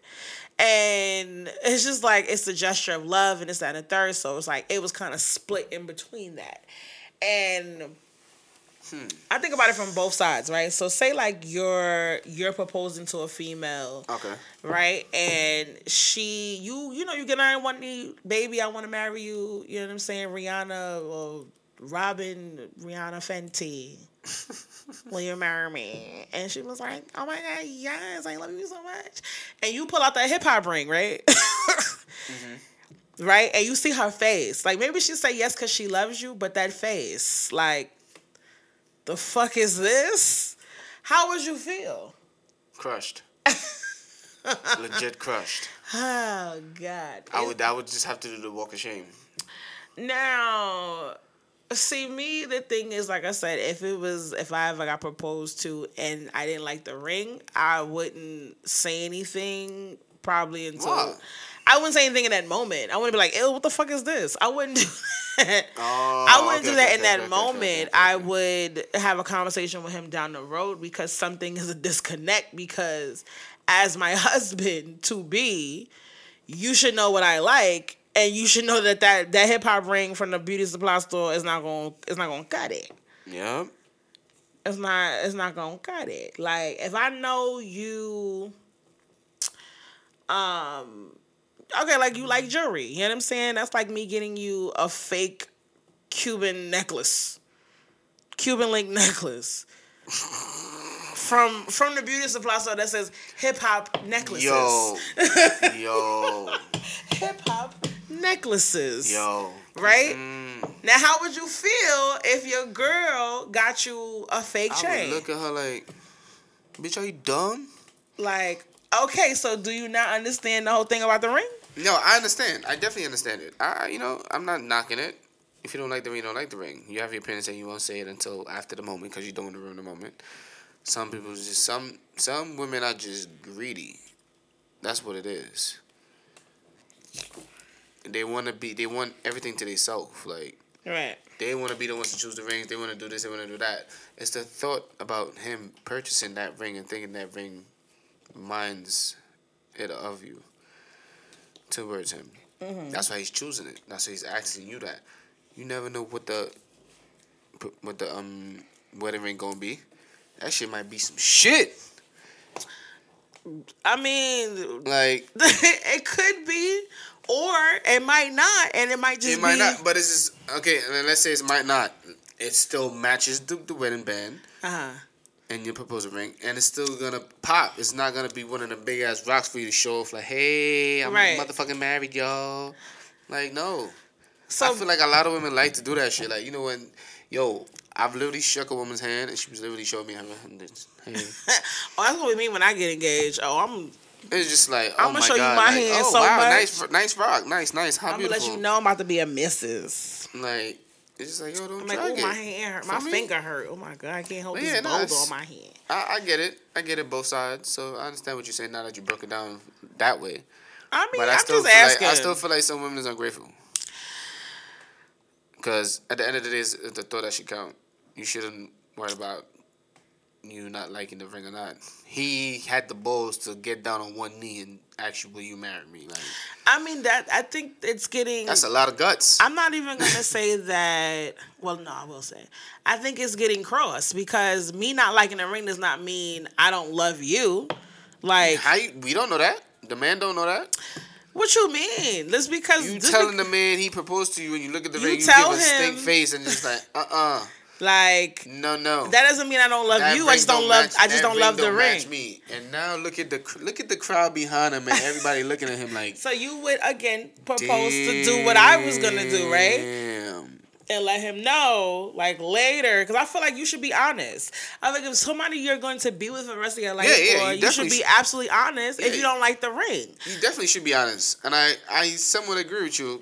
[SPEAKER 2] And it's just like it's the gesture of love and it's that and the third. So it's like it was kind of split in between that. And Hmm. I think about it from both sides, right? So say like you're you're proposing to a female,
[SPEAKER 3] okay,
[SPEAKER 2] right? And she, you, you know, you get on one knee, baby, I want to marry you. You know what I'm saying? Rihanna or Robin, Rihanna Fenty. Will you marry me? And she was like, Oh my god, yes, I love you so much. And you pull out that hip hop ring, right? mm-hmm. Right? And you see her face. Like maybe she say yes because she loves you, but that face, like the fuck is this? How would you feel?
[SPEAKER 3] Crushed. Legit crushed.
[SPEAKER 2] Oh God.
[SPEAKER 3] I would I would just have to do the walk of shame.
[SPEAKER 2] Now see me the thing is like I said, if it was if I ever got proposed to and I didn't like the ring, I wouldn't say anything probably until what? I wouldn't say anything in that moment. I wouldn't be like, "Ew, what the fuck is this?" I wouldn't do that. Oh, I wouldn't okay, do that okay, in that okay, moment. I would have a conversation with him down the road because something is a disconnect. Because as my husband to be, you should know what I like, and you should know that that, that hip hop ring from the beauty supply store is not going it's not going to cut it.
[SPEAKER 3] Yeah.
[SPEAKER 2] It's not it's not going to cut it. Like if I know you um okay, like you like jewelry. You know what I'm saying? That's like me getting you a fake Cuban necklace, Cuban link necklace. from from the beauty supply store that says hip hop necklaces.
[SPEAKER 3] Yo, yo.
[SPEAKER 2] hip hop necklaces.
[SPEAKER 3] Yo.
[SPEAKER 2] Right? Mm. Now, how would you feel if your girl got you a fake I chain?
[SPEAKER 3] look at her like, bitch, are you dumb?
[SPEAKER 2] Like, okay, so do you not understand the whole thing about the ring?
[SPEAKER 3] No, I understand. I definitely understand it. I, you know, I'm not knocking it. If you don't like the ring, you don't like the ring. You have your opinion, and you won't say it until after the moment because you don't want to ruin the moment. Some people just some some women are just greedy. That's what it is. They want to be. They want everything to themselves. Like
[SPEAKER 2] right.
[SPEAKER 3] They want to be the ones to choose the rings. They want to do this. They want to do that. It's the thought about him purchasing that ring and thinking that ring minds it of you towards him. Mm-hmm. That's why he's choosing it. That's why he's asking you that. You never know what the what the um wedding ring gonna be. That shit might be some shit.
[SPEAKER 2] I mean,
[SPEAKER 3] like
[SPEAKER 2] it could be, or it might not, and it might just.
[SPEAKER 3] It might
[SPEAKER 2] be...
[SPEAKER 3] not, but it's just okay. Let's say it might not. It still matches the, the wedding band.
[SPEAKER 2] Uh huh
[SPEAKER 3] and you propose a ring, and it's still gonna pop. It's not gonna be one of the big ass rocks for you to show off. Like, hey, I'm right. motherfucking married, y'all. Like, no. So I feel like a lot of women like to do that shit. Like, you know when, yo, I've literally shook a woman's hand, and she was literally showing me her hand.
[SPEAKER 2] Oh, that's what we mean when I get engaged. Oh, I'm.
[SPEAKER 3] It's just like, oh
[SPEAKER 2] I'm gonna show
[SPEAKER 3] God.
[SPEAKER 2] you my
[SPEAKER 3] like,
[SPEAKER 2] hand
[SPEAKER 3] oh,
[SPEAKER 2] so
[SPEAKER 3] wow,
[SPEAKER 2] much.
[SPEAKER 3] Nice, nice rock, nice, nice. How
[SPEAKER 2] I'm
[SPEAKER 3] beautiful.
[SPEAKER 2] gonna let you know I'm about to be a missus.
[SPEAKER 3] Like, it's just like, yo, don't
[SPEAKER 2] I'm
[SPEAKER 3] like,
[SPEAKER 2] oh,
[SPEAKER 3] it.
[SPEAKER 2] my hand hurt. My finger hurt. Oh my god, I can't hold
[SPEAKER 3] yeah,
[SPEAKER 2] this boulder on my hand.
[SPEAKER 3] I, I get it. I get it both sides. So I understand what you're saying now that you broke it down that way.
[SPEAKER 2] I mean,
[SPEAKER 3] but
[SPEAKER 2] I
[SPEAKER 3] I'm
[SPEAKER 2] still just asking.
[SPEAKER 3] Like, I still feel like some women is ungrateful. Because at the end of the day, it's the thought that should count. You shouldn't worry about you not liking the ring or not. He had the balls to get down on one knee and actually, will you marry me? Like,
[SPEAKER 2] I mean that I think it's getting.
[SPEAKER 3] That's a lot of guts.
[SPEAKER 2] I'm not even gonna say that. Well, no, I will say. I think it's getting cross because me not liking the ring does not mean I don't love you. Like,
[SPEAKER 3] how you, we don't know that. The man don't know that.
[SPEAKER 2] What you mean? Just because
[SPEAKER 3] you telling the man he proposed to you and you look at the you ring, you give a stink face and just like, uh uh-uh. uh
[SPEAKER 2] Like
[SPEAKER 3] No, no.
[SPEAKER 2] that doesn't mean I don't love
[SPEAKER 3] That
[SPEAKER 2] you. I just don't, love.
[SPEAKER 3] match-
[SPEAKER 2] I just don't love the ring.
[SPEAKER 3] Me. And now look at the look at the crowd behind him and everybody looking at him like.
[SPEAKER 2] So you would again propose to do what I was gonna do, right?
[SPEAKER 3] Damn.
[SPEAKER 2] And let him know, like later, because I feel like you should be honest. I think if somebody you're going to be with for the rest of your life,
[SPEAKER 3] Yeah, yeah, you
[SPEAKER 2] you, should be absolutely honest if you don't like the ring.
[SPEAKER 3] You definitely should be honest, and I I somewhat agree with you.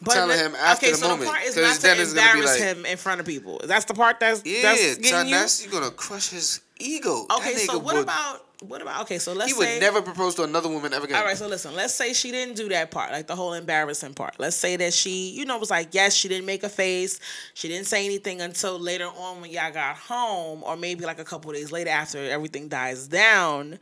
[SPEAKER 2] But
[SPEAKER 3] Telling
[SPEAKER 2] the-
[SPEAKER 3] him after
[SPEAKER 2] okay,
[SPEAKER 3] the
[SPEAKER 2] so
[SPEAKER 3] moment,
[SPEAKER 2] the part is not to
[SPEAKER 3] it's gonna be
[SPEAKER 2] embarrass
[SPEAKER 3] like-
[SPEAKER 2] him in front of people. That's the part that's
[SPEAKER 3] Yeah,
[SPEAKER 2] that's getting
[SPEAKER 3] son,
[SPEAKER 2] you.
[SPEAKER 3] that's you're gonna crush his ego.
[SPEAKER 2] Okay, so what
[SPEAKER 3] would-
[SPEAKER 2] about what about okay? So let's say
[SPEAKER 3] He would
[SPEAKER 2] say
[SPEAKER 3] never propose to another woman ever again.
[SPEAKER 2] All right, so listen, let's say she didn't do that part, like the whole embarrassing part. Let's say that she, you know, was like, yes, she didn't make a face. She didn't say anything until later on when y'all got home, or maybe like a couple days later after everything dies down,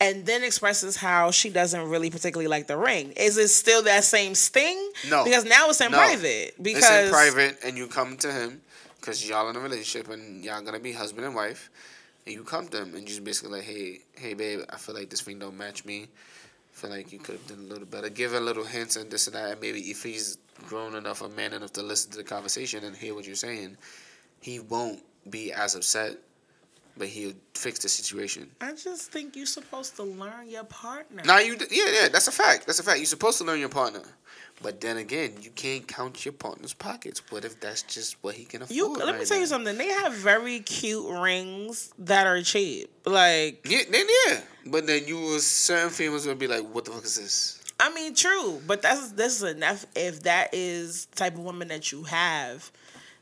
[SPEAKER 2] and then expresses how she doesn't really particularly like the ring. Is it still that same sting?
[SPEAKER 3] No.
[SPEAKER 2] Because now it's in
[SPEAKER 3] No.
[SPEAKER 2] private. Because
[SPEAKER 3] it's in private, and you come to him because y'all in a relationship and y'all gonna be husband and wife, and you come to him and just basically like, hey, hey, babe, I feel like this ring don't match me. I feel like you could have done a little better. Give a little hints and this and that. And maybe if he's grown enough or man enough to listen to the conversation and hear what you're saying, he won't be as upset, but he'll fix the situation.
[SPEAKER 2] I just think you're supposed to learn your partner.
[SPEAKER 3] Now you, yeah, yeah, that's a fact. That's a fact. You're supposed to learn your partner, but then again, you can't count your partner's pockets. What if that's just what he can afford?
[SPEAKER 2] You let me
[SPEAKER 3] right
[SPEAKER 2] tell you something. They have very cute rings that are cheap. Like
[SPEAKER 3] Yeah, then yeah, but then you was certain females would be like, "What the fuck is this?"
[SPEAKER 2] I mean, true, but that's this is enough. If that is the type of woman that you have,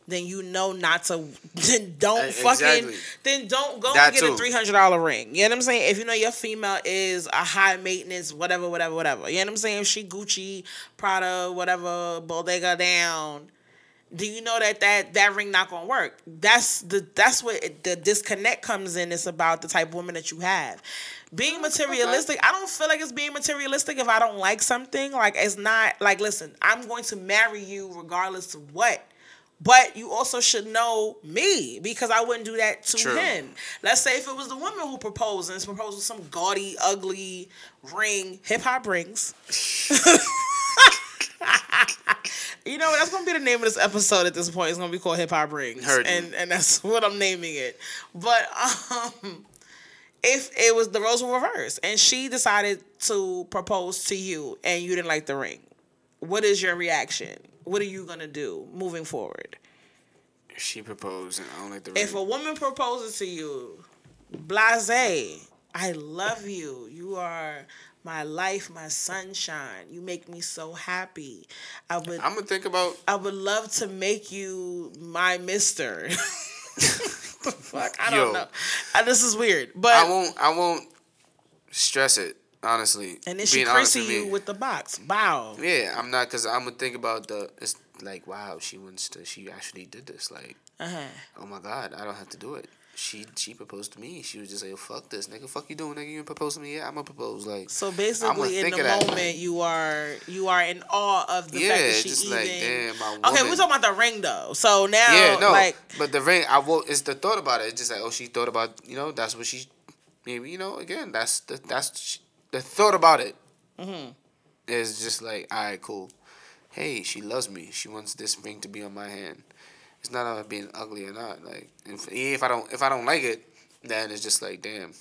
[SPEAKER 2] then you know not to. Then don't
[SPEAKER 3] E-
[SPEAKER 2] fucking. Then don't go
[SPEAKER 3] That
[SPEAKER 2] and get a three hundred dollar ring. You know what I'm saying? If you know your female is a high maintenance, whatever, whatever, whatever. You know what I'm saying? If she Gucci, Prada, whatever, Bodega down. Do you know that that that ring not gonna work? That's the that's what it, the disconnect comes in. It's about the type of woman that you have. Being mm, materialistic, I don't feel like it's being materialistic if I don't like something. Like it's not like listen, I'm going to marry you regardless of what. But you also should know me because I wouldn't do that to
[SPEAKER 3] True.
[SPEAKER 2] him. Let's say if it was the woman who proposed and it's proposed with some gaudy, ugly ring, hip hop rings. You know, that's gonna be the name of this episode at this point. It's gonna be called Hip Hop Rings,
[SPEAKER 3] Heard you.
[SPEAKER 2] and and that's what I'm naming it. But um, if it was the roles were reversed, and she decided to propose to you, and you didn't like the ring, what is your reaction? What are you gonna do moving forward?
[SPEAKER 3] She proposed, and I don't like the.
[SPEAKER 2] If a woman proposes to you, blase, I love you. You are my life, my sunshine. You make me so happy. I would
[SPEAKER 3] I'm gonna think about.
[SPEAKER 2] I would love to make you my mister. Fuck, I don't
[SPEAKER 3] Yo.
[SPEAKER 2] know. Uh, this is weird, but
[SPEAKER 3] I won't. I won't stress it. Honestly,
[SPEAKER 2] and then she prissy you with the box. Wow.
[SPEAKER 3] Yeah, I'm not because I'm gonna think about the. It's like wow, she wants to. She actually did this. Like,
[SPEAKER 2] Uh-huh.
[SPEAKER 3] oh my god, I don't have to do it. She she proposed to me. She was just like, fuck this, nigga. Fuck you doing, nigga. You propose to me yet. I'm gonna propose. Like,
[SPEAKER 2] So basically, in the moment,
[SPEAKER 3] like-
[SPEAKER 2] you are you are in awe of the
[SPEAKER 3] yeah,
[SPEAKER 2] fact that she
[SPEAKER 3] just
[SPEAKER 2] even.
[SPEAKER 3] like damn, my
[SPEAKER 2] okay, we're talking about the ring though. So now,
[SPEAKER 3] Yeah, no,
[SPEAKER 2] like,
[SPEAKER 3] but the ring, I will. It's the thought about it. It's just like, oh, she thought about, you know, that's what she, maybe, you know, again, that's the that's the thought about it.
[SPEAKER 2] Mm-hmm.
[SPEAKER 3] Is just like, all right, cool. Hey, she loves me. She wants this ring to be on my hand. It's not about being ugly or not. Like, if, if I don't, if I don't like it, then it's just like, damn.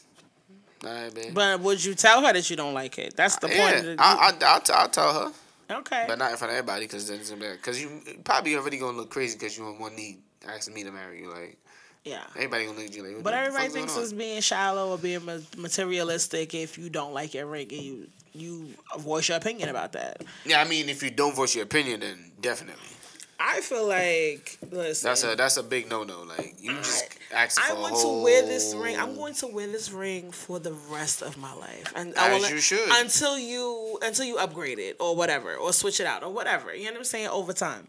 [SPEAKER 3] All right, man.
[SPEAKER 2] but would you tell her that you don't like it? That's the point.
[SPEAKER 3] yeah, I, I, I'll, t- I'll tell her,
[SPEAKER 2] okay.
[SPEAKER 3] but not in front of everybody, because then it's gonna be because you probably already gonna look crazy because you on one knee asking me to marry you, like.
[SPEAKER 2] Yeah.
[SPEAKER 3] Everybody gonna look at you like.
[SPEAKER 2] But everybody thinks it's being shallow or being materialistic if you don't like your ring and you you voice your opinion about that.
[SPEAKER 3] Yeah, I mean, if you don't voice your opinion, then definitely.
[SPEAKER 2] I feel like listen.
[SPEAKER 3] That's a that's a big no no. Like you just asking
[SPEAKER 2] I want
[SPEAKER 3] whole.
[SPEAKER 2] to wear this ring. I'm going to wear this ring for the rest of my life, and I
[SPEAKER 3] As
[SPEAKER 2] will
[SPEAKER 3] you should.
[SPEAKER 2] until you until you upgrade it or whatever, or switch it out or whatever. You know what I'm saying? Over time,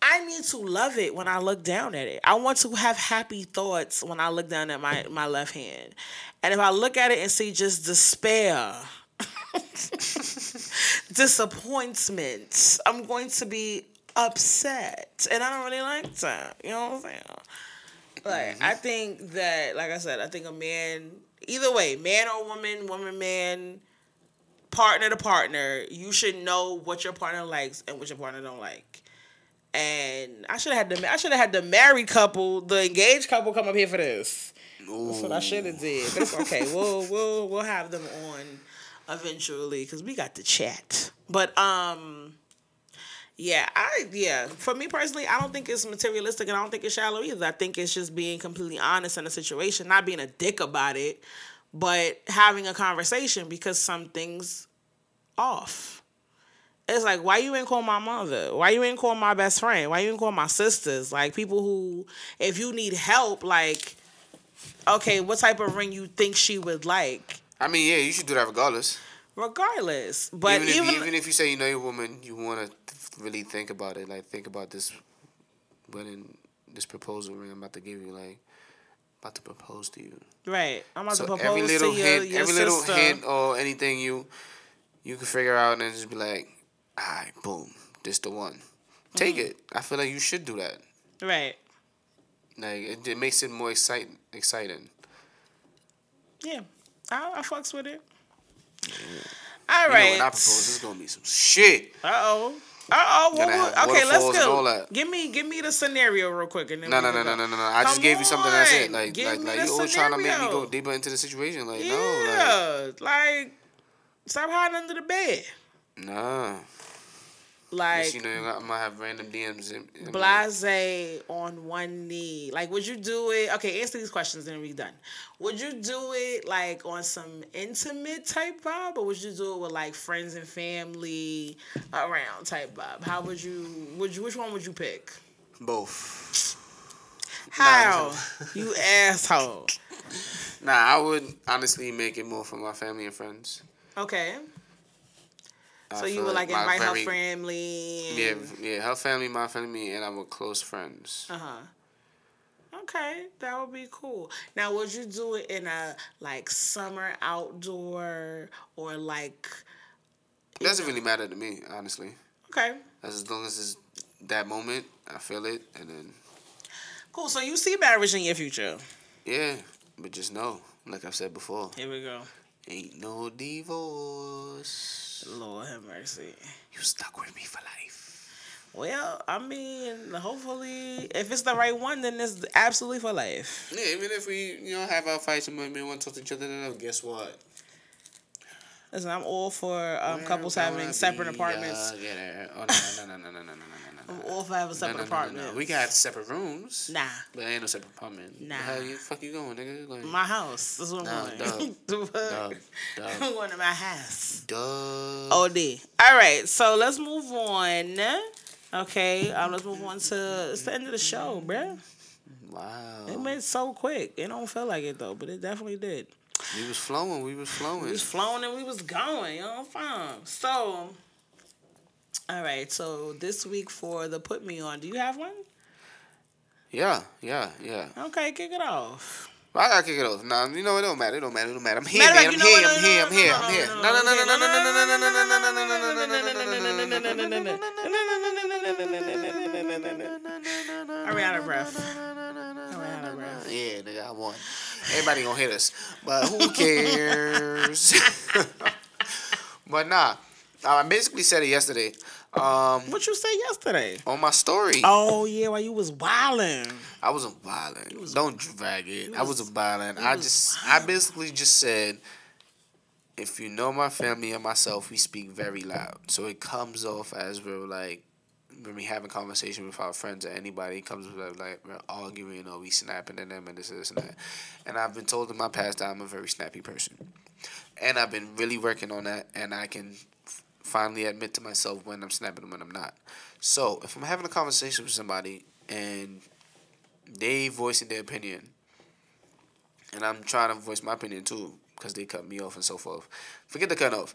[SPEAKER 2] I need to love it when I look down at it. I want to have happy thoughts when I look down at my my left hand, and if I look at it and see just despair. disappointment. I'm going to be upset, and I don't really like that. You know what I'm saying? Like mm-hmm. I think that, like I said, I think a man, either way, man or woman, woman, man, partner to partner, you should know what your partner likes and what your partner don't like. And I should have had the I should have had the married couple, the engaged couple, come up here for this. That's what I should have did. But it's okay. we'll we'll we'll have them on eventually because we got to chat. But um, yeah, I yeah. For me personally, I don't think it's materialistic, and I don't think it's shallow either. I think it's just being completely honest in a situation, not being a dick about it, but having a conversation because something's off. It's like why you ain't call my mother? Why you ain't call my best friend? Why you ain't call my sisters? Like people who, if you need help, like, okay, what type of ring you think she would like?
[SPEAKER 3] I mean, yeah, you should do that regardless.
[SPEAKER 2] Regardless, but
[SPEAKER 3] even if,
[SPEAKER 2] even,
[SPEAKER 3] even if you say you know your woman, you want to really think about it. Like think about this wedding, this proposal ring I'm about to give you. Like about to propose to you.
[SPEAKER 2] right, I'm about
[SPEAKER 3] So
[SPEAKER 2] to propose
[SPEAKER 3] every little
[SPEAKER 2] to
[SPEAKER 3] hint,
[SPEAKER 2] your
[SPEAKER 3] every
[SPEAKER 2] sister.
[SPEAKER 3] little hint or anything you you can figure out and just be like, all right, boom, this the one. Take
[SPEAKER 2] Mm-hmm.
[SPEAKER 3] it. I feel like you should do that.
[SPEAKER 2] Right.
[SPEAKER 3] Like it, it makes it more excite, exciting.
[SPEAKER 2] Yeah, I, I fucks with it. All right.
[SPEAKER 3] You know, when I propose, it's gonna be some shit.
[SPEAKER 2] Uh oh. Uh oh. Okay, let's
[SPEAKER 3] waterfalls and all
[SPEAKER 2] go. Give me, give me the scenario real quick, and then
[SPEAKER 3] No, no, no, no, no, no, no. I just gave you something. That's it. Like,
[SPEAKER 2] Give
[SPEAKER 3] like, like you always trying to make me go deeper into the situation. Like, no.
[SPEAKER 2] Yeah, like, stop hiding under the bed.
[SPEAKER 3] no, nah.
[SPEAKER 2] Like,
[SPEAKER 3] Yes, you know, I might have random DMs. In, in
[SPEAKER 2] blase on one knee. Like, would you do it? Okay, answer these questions and then we done. Would you do it like on some intimate type vibe, or would you do it with like friends and family around type vibe? How would you? Would you? Which one would you pick?
[SPEAKER 3] both.
[SPEAKER 2] How? you asshole.
[SPEAKER 3] Nah, I would honestly make it more for my family and friends.
[SPEAKER 2] Okay. So you would like invite
[SPEAKER 3] very-
[SPEAKER 2] her family.
[SPEAKER 3] Yeah, yeah, her family, my family, and I our close friends.
[SPEAKER 2] Uh huh. Okay, that would be cool. Now, would you do it in a like summer outdoor or like?
[SPEAKER 3] It doesn't really matter to me, honestly.
[SPEAKER 2] Okay,
[SPEAKER 3] As long as it's that moment, I feel it, and then
[SPEAKER 2] cool. So you see marriage in your future?
[SPEAKER 3] yeah. But just know, like I've said before,
[SPEAKER 2] Here we go.
[SPEAKER 3] Ain't no divorce.
[SPEAKER 2] Lord have mercy.
[SPEAKER 3] You stuck with me for life.
[SPEAKER 2] Well, I mean, hopefully, if it's the right one, then it's absolutely for life.
[SPEAKER 3] Yeah, even if we, you know, have our fights and maybe want to talk to each other, then guess what?
[SPEAKER 2] Listen, I'm all for um, couples having separate apartments.
[SPEAKER 3] Oh no no no no no no no.
[SPEAKER 2] All having
[SPEAKER 3] No,
[SPEAKER 2] separate
[SPEAKER 3] no, no, no,
[SPEAKER 2] apartments.
[SPEAKER 3] no. We got separate rooms.
[SPEAKER 2] Nah,
[SPEAKER 3] But ain't no separate apartment.
[SPEAKER 2] Nah.
[SPEAKER 3] How you fuck you going, nigga? Like,
[SPEAKER 2] my house. That's what
[SPEAKER 3] Nah,
[SPEAKER 2] I'm going.
[SPEAKER 3] Dub,
[SPEAKER 2] I'm going to my house.
[SPEAKER 3] duh.
[SPEAKER 2] OD. All right, so let's move on. Okay, um, let's move on to it's the end of the show, bruh.
[SPEAKER 3] Wow.
[SPEAKER 2] It went so quick. It don't feel like it though, but it definitely did.
[SPEAKER 3] We was flowing. We was flowing.
[SPEAKER 2] We was flowing and we was going, you know, what I'm fine. So, all right, so this week for the put me on, do you have one?
[SPEAKER 3] Yeah, yeah, yeah.
[SPEAKER 2] Okay, kick it off.
[SPEAKER 3] I gotta kick it off. Nah, you know it don't matter. It don't matter. It don't matter. I'm here,
[SPEAKER 2] Matter
[SPEAKER 3] man. I'm here. I'm here. I'm here. I'm here. No, no, no, no, no, no, no, no, no, no, no, no, no,
[SPEAKER 2] I ran out of breath. I ran out of breath.
[SPEAKER 3] Yeah, nigga, I won. Everybody gonna hit us, but who cares? but nah, I basically said it yesterday. Um,
[SPEAKER 2] What you say yesterday?
[SPEAKER 3] on my story,
[SPEAKER 2] Oh yeah, while you was wilding.
[SPEAKER 3] I wasn't violent. Don't drag it. I wasn't violent. I
[SPEAKER 2] was
[SPEAKER 3] just, I basically just said, if you know my family and myself, we speak very loud, so it comes off as we're like. When we having conversation with our friends or anybody, it comes with like we're arguing or we snapping at them and this, this and that. And I've been told in my past that I'm a very snappy person, and I've been really working on that. And I can finally admit to myself when I'm snapping and when I'm not. So if I'm having a conversation with somebody and they voicing their opinion, and I'm trying to voice my opinion too because they cut me off and so forth. Forget the cut off.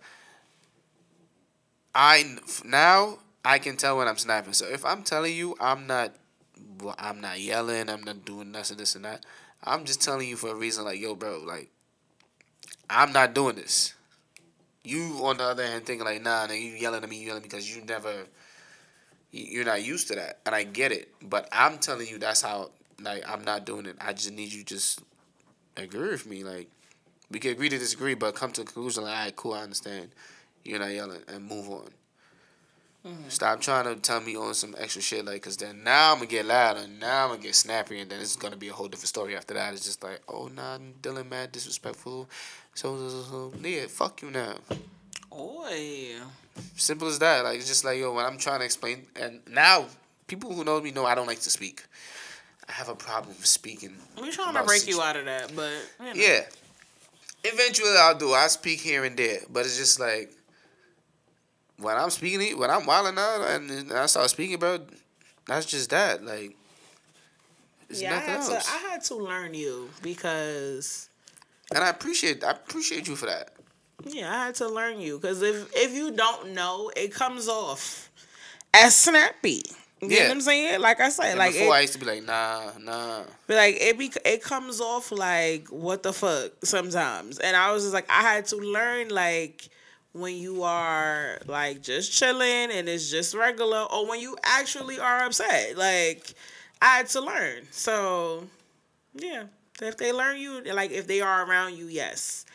[SPEAKER 3] I now I can tell when I'm snapping. So if I'm telling you I'm not, well, I'm not yelling, I'm not doing this and this and that. I'm just telling you for a reason. Like yo, bro, like I'm not doing this. You on the other hand thinking like, nah, nigga, you yelling at me, you yelling because you never, you- you're not used to that, and I get it. But I'm telling you that's how. Like I'm not doing it. I just need you just agree with me. Like we can agree to disagree, but come to a conclusion. Like, all right, cool, I understand. You're not yelling, and move on. Mm-hmm. Stop trying to tell me on some extra shit, like, cause then now I'm gonna get loud and now I'm gonna get snappy, and then it's gonna be a whole different story after that. It's just like, oh nah, Dylan mad, disrespectful, so so so. Yeah, fuck you now.
[SPEAKER 2] Oi.
[SPEAKER 3] Simple as that. Like it's just like yo, when I'm trying to explain, and now people who know me know I don't like to speak. I have a problem speaking.
[SPEAKER 2] We're trying to break you out of that, but you know.
[SPEAKER 3] yeah. Eventually, I'll do. I speak here and there, but it's just like when I'm speaking, when I'm wilding out, and I start speaking, bro. That's just that. Like,
[SPEAKER 2] yeah, I had else. to. I had to learn you because.
[SPEAKER 3] And I appreciate. I appreciate you for that.
[SPEAKER 2] Yeah, I had to learn you because if if you don't know, it comes off as snappy. You yeah. know what I'm saying? Like I said,
[SPEAKER 3] and
[SPEAKER 2] like
[SPEAKER 3] before it, I used to be like, nah, nah.
[SPEAKER 2] But like it be it comes off like what the fuck sometimes. And I was just like I had to learn like when you are like just chilling and it's just regular or when you actually are upset. Like I had to learn. So yeah. If they learn you like if they are around you, yes.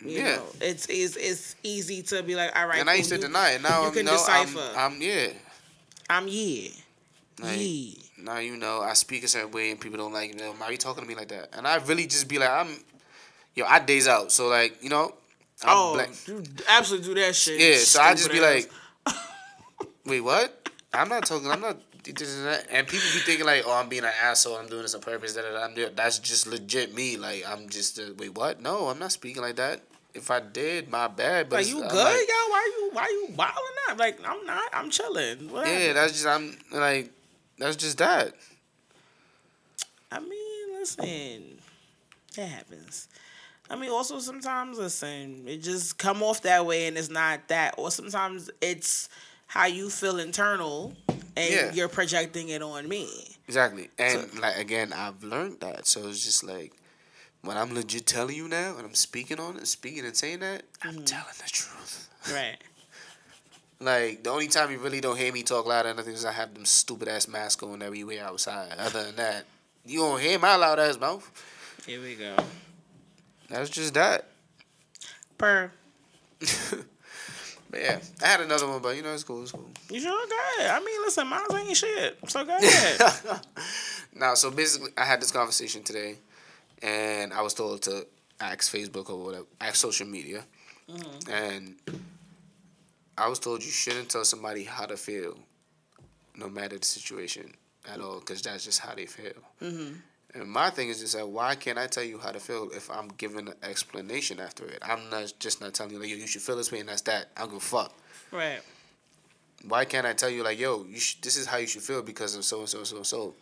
[SPEAKER 2] You yeah, know, it's, it's it's easy to be like, all right.
[SPEAKER 3] And I used to deny it. Now you can no, decipher. I'm, I'm yeah.
[SPEAKER 2] I'm yeah.
[SPEAKER 3] Like, yeah. Now you know I speak a certain way and people don't like you know why are you talking to me like that? And I really just be like I'm, yo I days out so like you know. I'm
[SPEAKER 2] oh, black. you absolutely do that shit.
[SPEAKER 3] Yeah, so I just be ass. like, wait, what? I'm not talking. I'm not. And people be thinking like, oh, I'm being an asshole. I'm doing this on purpose. That I'm doing. That's just legit me. Like I'm just. Uh, wait, what? No, I'm not speaking like that if I did, my bad. But
[SPEAKER 2] like you good, like, y'all? Why you why you wilding up? Like I'm not. I'm chilling.
[SPEAKER 3] What yeah, that's just I'm like that's just that.
[SPEAKER 2] I mean, listen, it happens. I mean, also sometimes listen, it just come off that way, and it's not that. Or sometimes it's how you feel internal, and yeah. you're projecting it on me.
[SPEAKER 3] Exactly, and so, like again, I've learned that. So it's just like when I'm legit telling you now, and I'm speaking on it, speaking and saying that, I'm mm. telling the truth.
[SPEAKER 2] Right.
[SPEAKER 3] like the only time you really don't hear me talk loud or nothing is I have them stupid ass masks on everywhere outside. Other than that, you don't hear my loud ass mouth.
[SPEAKER 2] Here we go.
[SPEAKER 3] That's just that.
[SPEAKER 2] Per.
[SPEAKER 3] but yeah, I had another one, but you know it's cool. It's cool.
[SPEAKER 2] You sure good? I mean, listen, mine's ain't shit. So go ahead.
[SPEAKER 3] now, so basically, I had this conversation today and I was told to ask Facebook or whatever, ask social media, mm-hmm. and I was told you shouldn't tell somebody how to feel, no matter the situation at all, because that's just how they feel. Mm-hmm. And my thing is just that why can't I tell you how to feel if I'm giving an explanation after it? I'm not just not telling you like yo you should feel this way and that's that. I don't give a fuck.
[SPEAKER 2] Right.
[SPEAKER 3] Why can't I tell you like yo you sh- this is how you should feel because of so and so and so and so.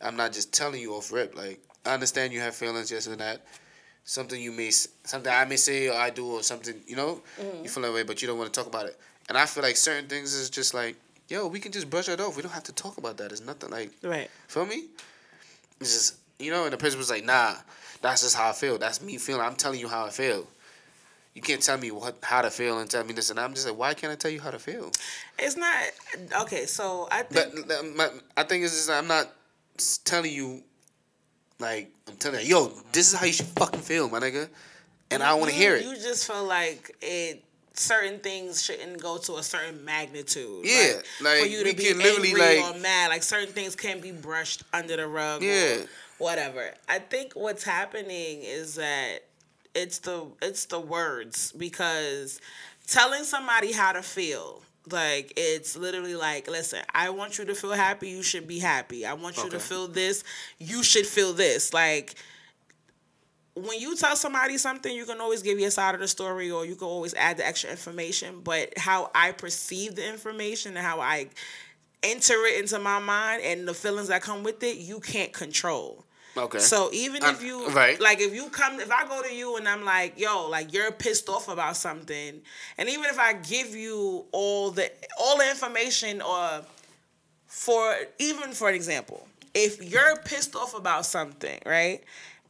[SPEAKER 3] I'm not just telling you off rip like I understand you have feelings, yes and that. Something you may, something I may say or I do or something, you know, mm-hmm. you feel that way, but you don't want to talk about it. And I feel like certain things is just like, yo, we can just brush it off. We don't have to talk about that. It's nothing like,
[SPEAKER 2] right.
[SPEAKER 3] Feel me? It's just, you know, and the person was like, nah, that's just how I feel. That's me feeling. I'm telling you how I feel. You can't tell me what how to feel and tell me this and I'm just like, why can't I tell you how to feel?
[SPEAKER 2] It's not okay. So I think,
[SPEAKER 3] but my, I think it's just I'm not telling you like I'm telling you, yo, this is how you should fucking feel, my nigga, and I want to hear it.
[SPEAKER 2] You just feel like it. Certain things shouldn't go to a certain magnitude.
[SPEAKER 3] Yeah, like, like for you to be angry like,
[SPEAKER 2] or mad. Like certain things can't be brushed under the rug. Yeah, whatever. I think what's happening is that it's the it's the words because telling somebody how to feel like it's literally like, listen, I want you to feel happy, you should be happy. I want you okay. to feel this, you should feel this. Like when you tell somebody something, you can always give your side of the story or you can always add the extra information. But how I perceive the information and how I enter it into my mind and the feelings that come with it, you can't control.
[SPEAKER 3] Okay.
[SPEAKER 2] So even if you right. like if you come if I go to you and I'm like, yo, like you're pissed off about something, and even if I give you all the all the information or for even for an example, if you're pissed off about something, right?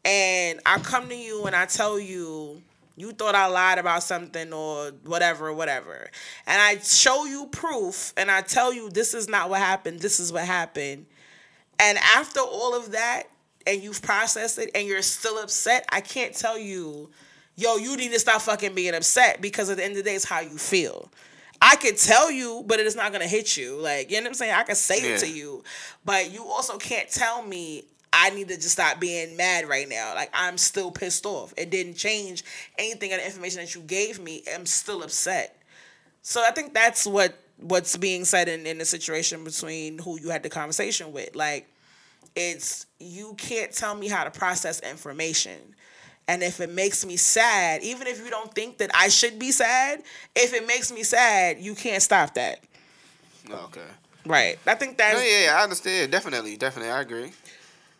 [SPEAKER 2] And I come to you and I tell you you thought I lied about something or whatever, whatever. And I show you proof and I tell you this is not what happened, this is what happened. And after all of that, and you've processed it and you're still upset, I can't tell you, yo, you need to stop fucking being upset because at the end of the day, it's how you feel. I could tell you, but it is not gonna hit you. Like, you know what I'm saying? I can say
[SPEAKER 3] Yeah.
[SPEAKER 2] it to you, but you also can't tell me I need to just stop being mad right now. Like I'm still pissed off. It didn't change anything of the information that you gave me. I'm still upset. So I think that's what what's being said in, in the situation between who you had the conversation with. Like it's you can't tell me how to process information. And if it makes me sad, even if you don't think that I should be sad, if it makes me sad, you can't stop that.
[SPEAKER 3] Okay.
[SPEAKER 2] Right. I think that.
[SPEAKER 3] No, yeah, I understand. Definitely, definitely, I agree.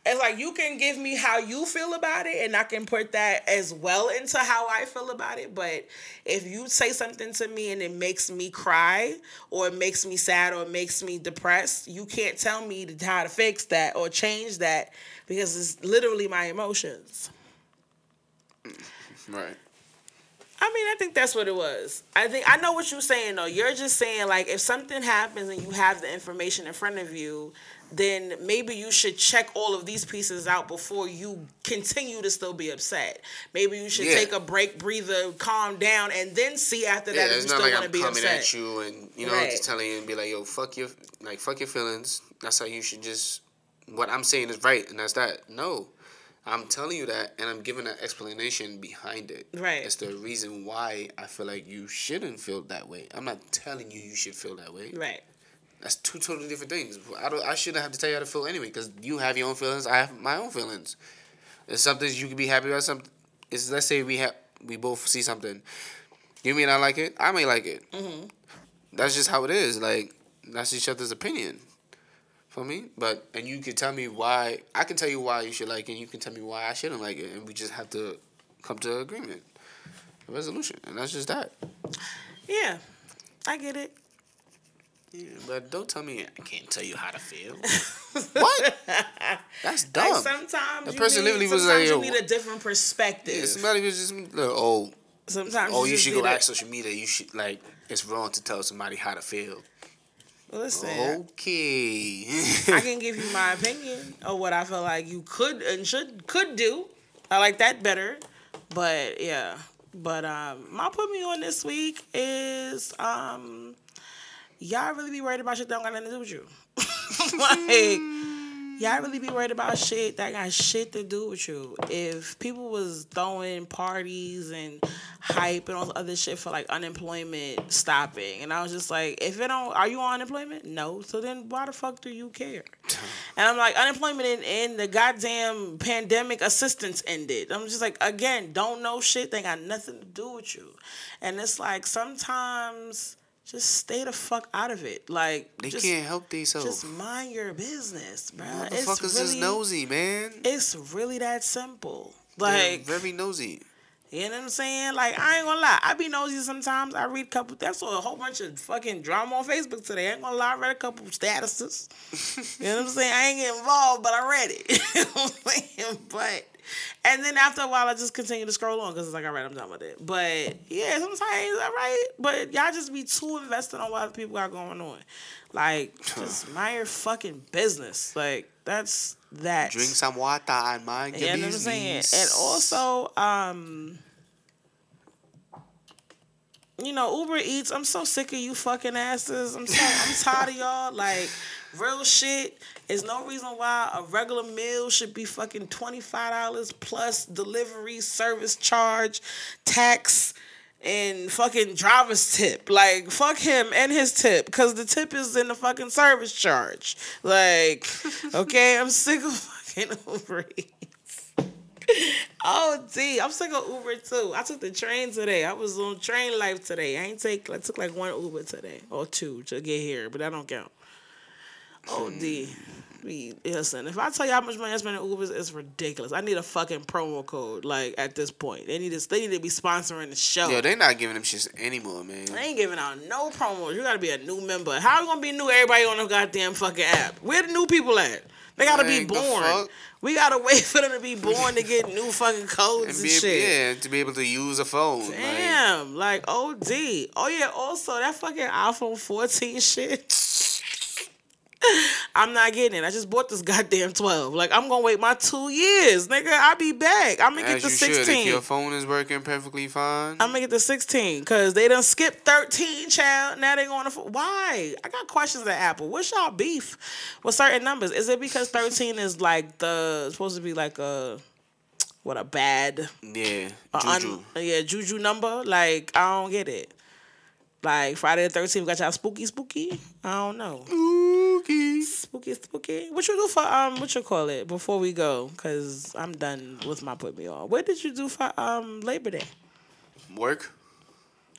[SPEAKER 2] It's like you can give me how you feel about it and I can put that as well into how I feel about it. But if you say something to me and it makes me cry or it makes me sad or it makes me depressed, you can't tell me to- how to fix that or change that because it's literally my emotions.
[SPEAKER 3] Right.
[SPEAKER 2] I mean, I think that's what it was. I think I know what you're saying though. You're just saying like if something happens and you have the information in front of you, then maybe you should check all of these pieces out before you continue to still be upset. Maybe you should
[SPEAKER 3] Yeah.
[SPEAKER 2] take a break, breather, calm down, and then see after
[SPEAKER 3] Yeah,
[SPEAKER 2] that if you
[SPEAKER 3] not
[SPEAKER 2] still
[SPEAKER 3] like
[SPEAKER 2] want
[SPEAKER 3] I'm
[SPEAKER 2] to be
[SPEAKER 3] coming
[SPEAKER 2] upset.
[SPEAKER 3] at you and you know
[SPEAKER 2] Right.
[SPEAKER 3] just telling you and be like, yo, fuck your like fuck your feelings. That's how you should just. What I'm saying is right, and that's that. No, I'm telling you that, and I'm giving an explanation behind it.
[SPEAKER 2] Right.
[SPEAKER 3] It's the reason why I feel like you shouldn't feel that way. I'm not telling you you should feel that way.
[SPEAKER 2] Right.
[SPEAKER 3] That's two totally different things. I don't. I shouldn't have to tell you how to feel anyway, because you have your own feelings. I have my own feelings. It's something you can be happy about. Something. Let's say we have we both see something. You may not like it. I may like it.
[SPEAKER 2] Mm-hmm.
[SPEAKER 3] That's just how it is. Like that's each other's opinion. For me, but and you can tell me why. I can tell you why you should like it. and You can tell me why I shouldn't like it, and we just have to come to an agreement, a resolution, and that's just that.
[SPEAKER 2] Yeah. I get it.
[SPEAKER 3] Yeah, but don't tell me I can't tell you how to feel. what? That's dumb.
[SPEAKER 2] Like sometimes
[SPEAKER 3] The person
[SPEAKER 2] need,
[SPEAKER 3] literally was like,
[SPEAKER 2] you need a different perspective.
[SPEAKER 3] Yeah, somebody was just like, oh,
[SPEAKER 2] sometimes
[SPEAKER 3] oh, you
[SPEAKER 2] just
[SPEAKER 3] should go ask social media. You should like it's wrong to tell somebody how to feel.
[SPEAKER 2] Listen,
[SPEAKER 3] Okay.
[SPEAKER 2] I can give you my opinion of what I feel like you could and should could do. I like that better. But yeah. But um my put me on this week is um y'all really be worried about shit that don't got nothing to do with you. like y'all really be worried about shit that got shit to do with you. If people was throwing parties and hype and all the other shit for like unemployment stopping, and I was just like, if it don't, are you on unemployment? No. So then why the fuck do you care? And I'm like, unemployment and, and the goddamn pandemic assistance ended. I'm just like, again, don't know shit. They got nothing to do with you. And it's like sometimes just stay the fuck out of it. Like
[SPEAKER 3] they
[SPEAKER 2] just,
[SPEAKER 3] can't help themselves.
[SPEAKER 2] just mind your business, bro. It's
[SPEAKER 3] Motherfuckers is
[SPEAKER 2] really,
[SPEAKER 3] nosy, man.
[SPEAKER 2] it's really that simple.
[SPEAKER 3] They're
[SPEAKER 2] Like,
[SPEAKER 3] very nosy.
[SPEAKER 2] you know what I'm saying? Like, I ain't gonna lie. I be nosy sometimes. I read a couple. That's a whole bunch of fucking drama on Facebook today. I ain't gonna lie. I read a couple statuses. you know what I'm saying? I ain't get involved, but I read it. you know what I'm saying? But, and then after a while, I just continue to scroll on because it's like, all right, I'm done with it. But yeah, sometimes, all right. But y'all just be too invested on what other people got going on. Like, just mind your fucking business. Like, that's that.
[SPEAKER 3] Drink some water and mind your
[SPEAKER 2] You know what I'm
[SPEAKER 3] business.
[SPEAKER 2] saying? And also, um, you know, Uber Eats. I'm so sick of you fucking asses. I'm so I'm tired of y'all. Like, real shit. There's no reason why a regular meal should be fucking twenty five dollars plus delivery service charge, tax. And fucking driver's tip. Like, fuck him and his tip. Cause the tip is in the fucking service charge. Like, okay, I'm sick of fucking Uber Eats. Oh, D, I'm sick of Uber too. I took the train today. I was on train life today. I ain't take. I took like one Uber today or two to get here, but that don't count. Oh, D. Mm. Me, listen, if I tell you how much money I spend on Ubers, it's ridiculous. I need a fucking promo code. Like at this point, they need to. They need to be sponsoring the show.
[SPEAKER 3] Yo, they not giving them shits anymore, man.
[SPEAKER 2] They ain't giving out no promos. You gotta be a new member. How you gonna be new? Everybody on the goddamn fucking app. Where the new people at? They gotta be
[SPEAKER 3] Like,
[SPEAKER 2] born. We gotta wait for them to be born to get new fucking codes
[SPEAKER 3] And
[SPEAKER 2] and,
[SPEAKER 3] be,
[SPEAKER 2] shit.
[SPEAKER 3] yeah, to be able to use a phone. Like,
[SPEAKER 2] Damn, like OD. Oh yeah, also that fucking iPhone 14 shit. I'm not getting it. I just bought this goddamn 12. Like, I'm gonna wait my two years, nigga. I'll be back. I'm gonna
[SPEAKER 3] As
[SPEAKER 2] get the
[SPEAKER 3] you should. If
[SPEAKER 2] 16.
[SPEAKER 3] your phone is working perfectly fine.
[SPEAKER 2] I'm gonna get the 16 because they done skipped 13, child. Now they going to. Why? I got questions at Apple. What's y'all beef with certain numbers? Is it because 13 is like the supposed to be like a what a bad
[SPEAKER 3] yeah.
[SPEAKER 2] a un-
[SPEAKER 3] Juju.
[SPEAKER 2] yeah juju number? Like I don't get it. Like Friday the 13th got y'all spooky spooky. I don't know.
[SPEAKER 3] Spooky.
[SPEAKER 2] Spooky spooky. What you do for um what you call it before we go? Cause I'm done with my put me on. What did you do for um Labor Day?
[SPEAKER 3] Work.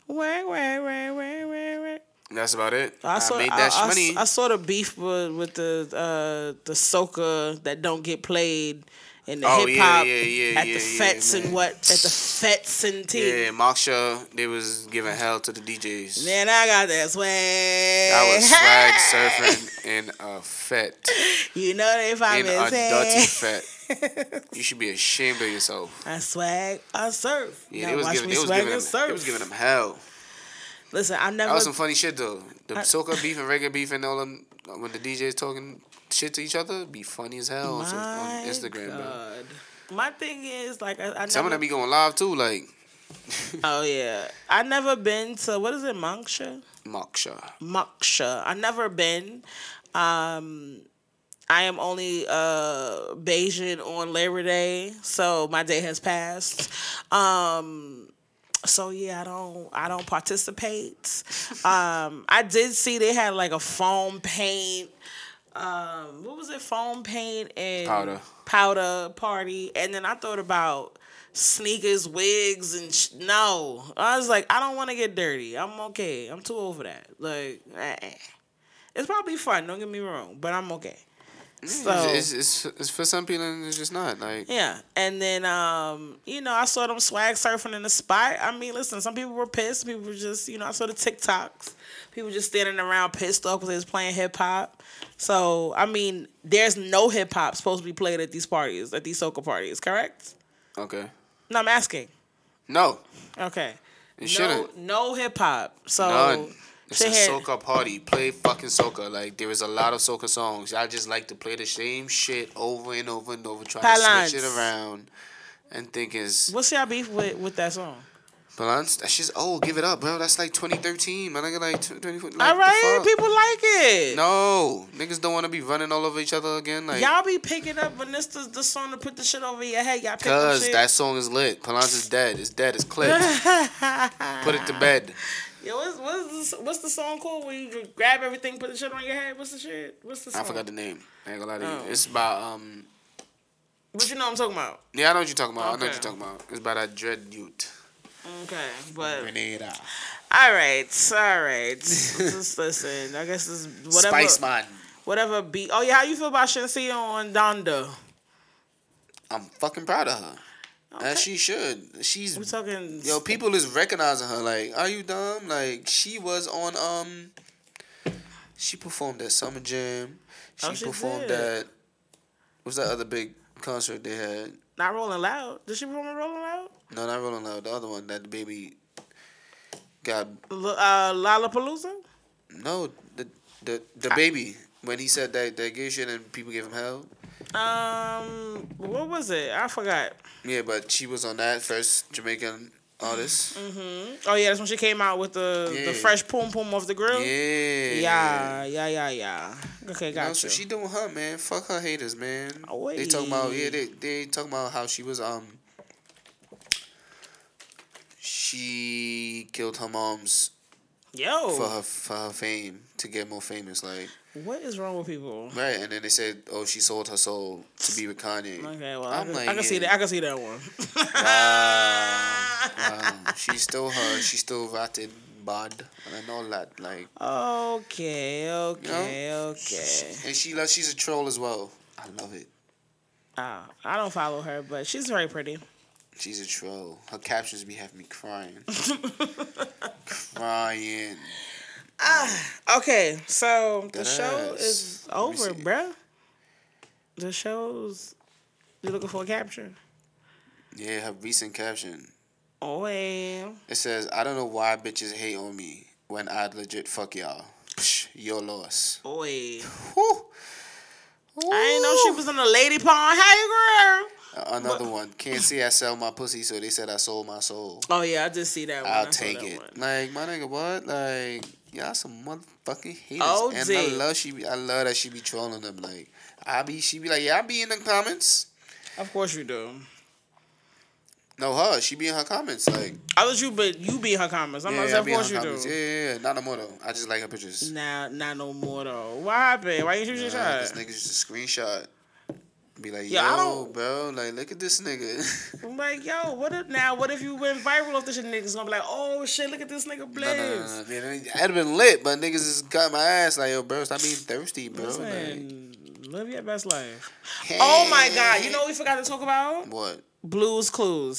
[SPEAKER 2] Work, work, work, work, work, where?
[SPEAKER 3] That's about it. I,
[SPEAKER 2] I saw,
[SPEAKER 3] made
[SPEAKER 2] I,
[SPEAKER 3] that
[SPEAKER 2] I,
[SPEAKER 3] money.
[SPEAKER 2] I saw the beef with, with the uh, the soca that don't get played in the
[SPEAKER 3] Oh,
[SPEAKER 2] hip hop
[SPEAKER 3] yeah, yeah,
[SPEAKER 2] at
[SPEAKER 3] yeah,
[SPEAKER 2] the
[SPEAKER 3] yeah,
[SPEAKER 2] fets and what at the fets and tea.
[SPEAKER 3] yeah, Mark Shaw, they was giving hell to the DJs.
[SPEAKER 2] Man, I got that swag.
[SPEAKER 3] I was swag surfing in a fet.
[SPEAKER 2] You know they find
[SPEAKER 3] In
[SPEAKER 2] me
[SPEAKER 3] a dirty
[SPEAKER 2] saying.
[SPEAKER 3] fet. You should be ashamed of yourself.
[SPEAKER 2] I swag, I surf.
[SPEAKER 3] Yeah,
[SPEAKER 2] now
[SPEAKER 3] they was giving, they was
[SPEAKER 2] swag
[SPEAKER 3] giving
[SPEAKER 2] and
[SPEAKER 3] them,
[SPEAKER 2] surf.
[SPEAKER 3] they was giving them hell.
[SPEAKER 2] Listen, I never.
[SPEAKER 3] That was some funny shit though. The soca beef and reggae beef and all them when the DJs talking shit to each other be funny as hell on, some- on
[SPEAKER 2] My
[SPEAKER 3] Instagram, bro.
[SPEAKER 2] God. My thing is like I, I
[SPEAKER 3] Some of them be going live too, like
[SPEAKER 2] Oh yeah, I never been to what is it, Monksha?
[SPEAKER 3] Mark Shaw.
[SPEAKER 2] Moksha. I never been. Um, I am only uh Bayesian on Labor Day, so my day has passed. Um, so yeah, I don't I don't participate. Um, I did see they had like a foam paint. Um, what was it? Foam paint and
[SPEAKER 3] Powder.
[SPEAKER 2] powder party, and then I thought about sneakers, wigs, and sh- no. I was like, I don't want to get dirty. I'm okay. I'm too for that. Like, eh. it's probably fun. Don't get me wrong, but I'm okay. So
[SPEAKER 3] It's, it's, it's for some people and it's just not like
[SPEAKER 2] yeah, and then um, you know, I saw them swag surfing in the spot. I mean, listen, some people were pissed. People were just, you know, I saw the TikToks. People just standing around pissed off because they was playing hip hop. So I mean, there's no hip hop supposed to be played at these parties, at these soca parties, correct?
[SPEAKER 3] okay.
[SPEAKER 2] No, I'm asking.
[SPEAKER 3] No,
[SPEAKER 2] Okay.
[SPEAKER 3] it
[SPEAKER 2] No,
[SPEAKER 3] shouldn't.
[SPEAKER 2] no hip hop. So
[SPEAKER 3] None. It's a
[SPEAKER 2] had-
[SPEAKER 3] soca party. Play fucking soca. Like there is a lot of soca songs. I just like to play the same shit over and over and over, trying to switch it around, and think is
[SPEAKER 2] What's your beef with, with that song?
[SPEAKER 3] Palance. That shit's old. Give it up, bro. That's like 2013. Man, I got like 20. Like,
[SPEAKER 2] All right, people like it.
[SPEAKER 3] No, niggas don't want to be running all over each other again. Like,
[SPEAKER 2] Y'all be picking up when this the, the song to put the shit over your head. Y'all pick up
[SPEAKER 3] cause
[SPEAKER 2] shit.
[SPEAKER 3] that song is lit. Palance is dead. It's dead. It's clipped. Put it to bed.
[SPEAKER 2] Yo, what's what's the, what's the song called where you grab everything, put the shit on your head? What's the shit? What's the song?
[SPEAKER 3] I forgot the name. I ain't gonna lie to you.
[SPEAKER 2] Oh.
[SPEAKER 3] It's about um.
[SPEAKER 2] But you know what I'm talking about.
[SPEAKER 3] Yeah, I know what you're talking about. I know what you're talking about. It's about that dread youth.
[SPEAKER 2] Okay, but
[SPEAKER 3] Grenada.
[SPEAKER 2] all right, all right. Just listen. I guess this whatever
[SPEAKER 3] Spice Man.
[SPEAKER 2] whatever beat. Oh yeah, how you feel about Shenseea on Donda?
[SPEAKER 3] I'm fucking proud of her.
[SPEAKER 2] Okay.
[SPEAKER 3] As she should. She's
[SPEAKER 2] We talking.
[SPEAKER 3] yo. People is recognizing her. Like, are you dumb? Like, she was on um. She performed at Summer Jam. She,
[SPEAKER 2] Oh, she
[SPEAKER 3] performed
[SPEAKER 2] did.
[SPEAKER 3] at. What's that other big concert they had?
[SPEAKER 2] Not Rolling Loud. Did she perform at Rolling Loud?
[SPEAKER 3] No, not Rolling Loud. The other one that the baby got.
[SPEAKER 2] L- uh, Lollapalooza.
[SPEAKER 3] No, the the the baby when he said that that gay shit and people gave him hell.
[SPEAKER 2] Um, what was it? I forgot.
[SPEAKER 3] Yeah, but she was on that first Jamaican artist.
[SPEAKER 2] Oh yeah, that's when she came out with the
[SPEAKER 3] Yeah.
[SPEAKER 2] the fresh poom poom off the grill.
[SPEAKER 3] Yeah.
[SPEAKER 2] Yeah, yeah, yeah, yeah. Okay,
[SPEAKER 3] You know,
[SPEAKER 2] got
[SPEAKER 3] so she doing her man. Fuck her haters, man.
[SPEAKER 2] Oh,
[SPEAKER 3] They talking about yeah. They they talking about how she was um. She killed her mom's
[SPEAKER 2] Yo,
[SPEAKER 3] for her for her fame to get more famous, like
[SPEAKER 2] what is wrong with people?
[SPEAKER 3] right. And then they said, oh, she sold her soul to be with Kanye.
[SPEAKER 2] Okay, well, I
[SPEAKER 3] I'm
[SPEAKER 2] can,
[SPEAKER 3] like,
[SPEAKER 2] I can see that. I can see that one.
[SPEAKER 3] Wow. wow. She's still her. She's still rotted bad, and all that. Like,
[SPEAKER 2] okay, okay, okay.
[SPEAKER 3] and she loves. She's a troll as well. I love it.
[SPEAKER 2] Ah, I don't follow her, but she's very pretty.
[SPEAKER 3] She's a troll. Her captions be having me crying. crying.
[SPEAKER 2] Ah, okay, so the
[SPEAKER 3] That
[SPEAKER 2] show is over, bruh. The show's. You looking for a caption?
[SPEAKER 3] Yeah, her recent caption.
[SPEAKER 2] Oh, well.
[SPEAKER 3] It says, I don't know why bitches hate on me when I legit fuck y'all. Psh, your loss.
[SPEAKER 2] Oh,
[SPEAKER 3] Whew.
[SPEAKER 2] I didn't know she was in the lady pond. Hey, girl.
[SPEAKER 3] Another one. Can't see I sell my pussy, so they said I sold my soul.
[SPEAKER 2] Oh yeah, I did see that one.
[SPEAKER 3] I'll take it.
[SPEAKER 2] one.
[SPEAKER 3] Like my nigga, what? Like y'all some motherfucking haters.
[SPEAKER 2] OD.
[SPEAKER 3] And I love she. Be, I love that she be trolling them. Like I be, she be like, yeah, I be in the comments.
[SPEAKER 2] Of course you do.
[SPEAKER 3] No, her. She be in her comments. Like
[SPEAKER 2] I thought you, but you be in her comments. I'm
[SPEAKER 3] yeah,
[SPEAKER 2] not saying, of course you
[SPEAKER 3] comments.
[SPEAKER 2] do.
[SPEAKER 3] Yeah, yeah, yeah. Not no more though. I just like her pictures.
[SPEAKER 2] Nah, not no more though. What happened? Why you shoot your
[SPEAKER 3] Nah, this
[SPEAKER 2] shot?
[SPEAKER 3] nigga just a screenshot. Be like,
[SPEAKER 2] I
[SPEAKER 3] yo,
[SPEAKER 2] don't-
[SPEAKER 3] bro, like, look at this nigga.
[SPEAKER 2] I'm like, yo, what if now? What if you went viral off this shit? Niggas gonna be like, oh shit, look at this nigga Blaze.
[SPEAKER 3] no, no. Man, I'd have been lit, but niggas just got my ass like, yo, bro, stop being thirsty, bro. Like,
[SPEAKER 2] live your best life. Oh my god, you know what we forgot to talk about?
[SPEAKER 3] what?
[SPEAKER 2] Blues Clues.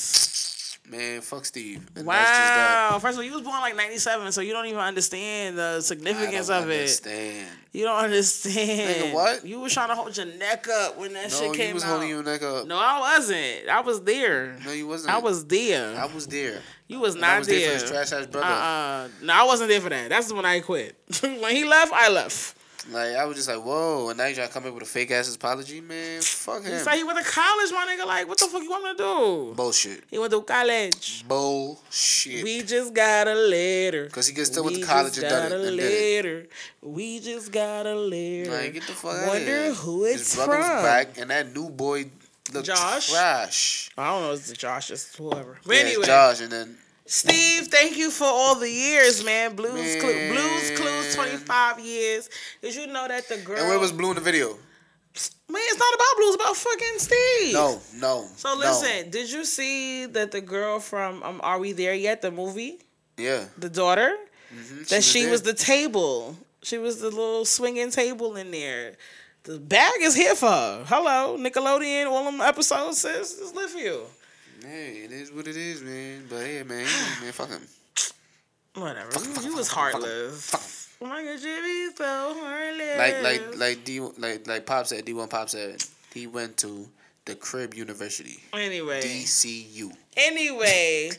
[SPEAKER 3] Man, fuck Steve. And.
[SPEAKER 2] Wow. First of all, you was born like '97, so you don't even understand the significance of it.
[SPEAKER 3] understand.
[SPEAKER 2] You don't understand.
[SPEAKER 3] Nigga, what?
[SPEAKER 2] You was trying to hold your neck up when that
[SPEAKER 3] No,
[SPEAKER 2] shit
[SPEAKER 3] you
[SPEAKER 2] came
[SPEAKER 3] was
[SPEAKER 2] out.
[SPEAKER 3] holding your neck up.
[SPEAKER 2] No, I wasn't. I was there.
[SPEAKER 3] No, you wasn't.
[SPEAKER 2] I was there.
[SPEAKER 3] I was there.
[SPEAKER 2] you was
[SPEAKER 3] And I
[SPEAKER 2] not
[SPEAKER 3] was there
[SPEAKER 2] there.
[SPEAKER 3] for his trash ass brother.
[SPEAKER 2] Uh-uh. No, I wasn't there for that. That's when I quit. when he left, I left.
[SPEAKER 3] Like I was just like, whoa, and now you trying to come in with a fake ass apology, man. Fuck
[SPEAKER 2] He
[SPEAKER 3] him.
[SPEAKER 2] said he went to college, my nigga. Like, what the fuck you want me to do?
[SPEAKER 3] Bullshit.
[SPEAKER 2] He went to college.
[SPEAKER 3] Bullshit.
[SPEAKER 2] We just got a letter.
[SPEAKER 3] Cause he gets still went
[SPEAKER 2] We
[SPEAKER 3] to college
[SPEAKER 2] just
[SPEAKER 3] and done
[SPEAKER 2] got
[SPEAKER 3] it.
[SPEAKER 2] a
[SPEAKER 3] And did it.
[SPEAKER 2] letter. We just got a letter.
[SPEAKER 3] Like, get the fuck out
[SPEAKER 2] Wonder
[SPEAKER 3] of here.
[SPEAKER 2] who it's
[SPEAKER 3] His
[SPEAKER 2] from.
[SPEAKER 3] was back, and that new boy looked
[SPEAKER 2] Josh?
[SPEAKER 3] trash.
[SPEAKER 2] I don't know. If it's Josh, just whoever. But
[SPEAKER 3] Yeah,
[SPEAKER 2] anyway,
[SPEAKER 3] Josh, and then
[SPEAKER 2] Steve, thank you for all the years, man. Blues,
[SPEAKER 3] Man.
[SPEAKER 2] Clu- Blues Clues, twenty five years. Did you know that the girl?
[SPEAKER 3] and where was Blue in the video?
[SPEAKER 2] man? It's not about Blues, it's about fucking Steve.
[SPEAKER 3] No, no.
[SPEAKER 2] So
[SPEAKER 3] no.
[SPEAKER 2] listen, did you see that the girl from um, Are We There Yet? The movie,
[SPEAKER 3] Yeah.
[SPEAKER 2] the daughter,
[SPEAKER 3] Mhm,
[SPEAKER 2] that she
[SPEAKER 3] there.
[SPEAKER 2] was the table. She was the little swinging table in there. The bag is here for her. Hello, Nickelodeon. All them episodes says it's lit for you.
[SPEAKER 3] Hey, it is what it is, man. But hey, man, man, fuck him.
[SPEAKER 2] Whatever. You, you was heartless. Oh my god, Jimmy so heartless.
[SPEAKER 3] Like, like, like D, like, like Pop said. D one Pop said he went to the Crib University,
[SPEAKER 2] Anyway,
[SPEAKER 3] DCU.
[SPEAKER 2] Anyway,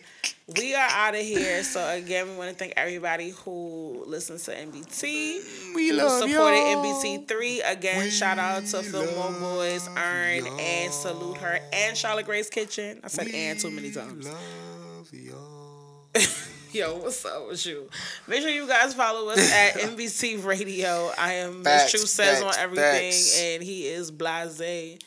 [SPEAKER 2] we are out of here. So again, we want to thank everybody who listens to MBT.
[SPEAKER 3] We love
[SPEAKER 2] supported
[SPEAKER 3] y'all.
[SPEAKER 2] NBC three again.
[SPEAKER 3] We
[SPEAKER 2] shout out to Fillmore Boys, Earn,
[SPEAKER 3] y'all.
[SPEAKER 2] and salute her, and Charlotte Grace Kitchen. I said and too many times.
[SPEAKER 3] Love y'all.
[SPEAKER 2] Yo, what's up with you? Make sure you guys follow us at NBC Radio. I am Miss True Says on everything,
[SPEAKER 3] facts.
[SPEAKER 2] and he is Blase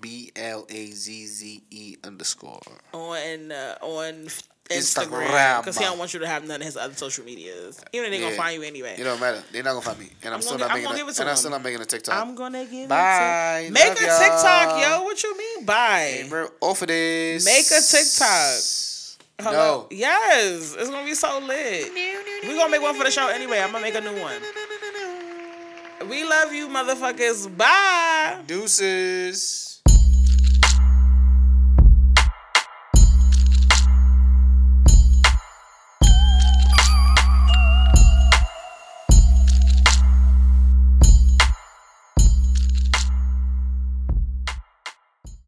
[SPEAKER 3] B L A Z Z E underscore.
[SPEAKER 2] on uh, on Instagram because he don't want you to have none of his other social medias. Even if they're gonna find you anyway.
[SPEAKER 3] It don't matter. They're not gonna find me, and I'm,
[SPEAKER 2] I'm
[SPEAKER 3] still not
[SPEAKER 2] I'm
[SPEAKER 3] making. A,
[SPEAKER 2] give it to
[SPEAKER 3] and I'm still not making a TikTok.
[SPEAKER 2] I'm gonna give
[SPEAKER 3] Bye.
[SPEAKER 2] it to make
[SPEAKER 3] Love
[SPEAKER 2] a
[SPEAKER 3] y'all.
[SPEAKER 2] TikTok, yo. What you mean? Bye.
[SPEAKER 3] We're off of this.
[SPEAKER 2] Make a TikTok. Hello.
[SPEAKER 3] No.
[SPEAKER 2] Yes, it's gonna be so lit. We gonna make one for the show anyway. I'm gonna make a new one. We love you, motherfuckers. Bye.
[SPEAKER 3] Deuces.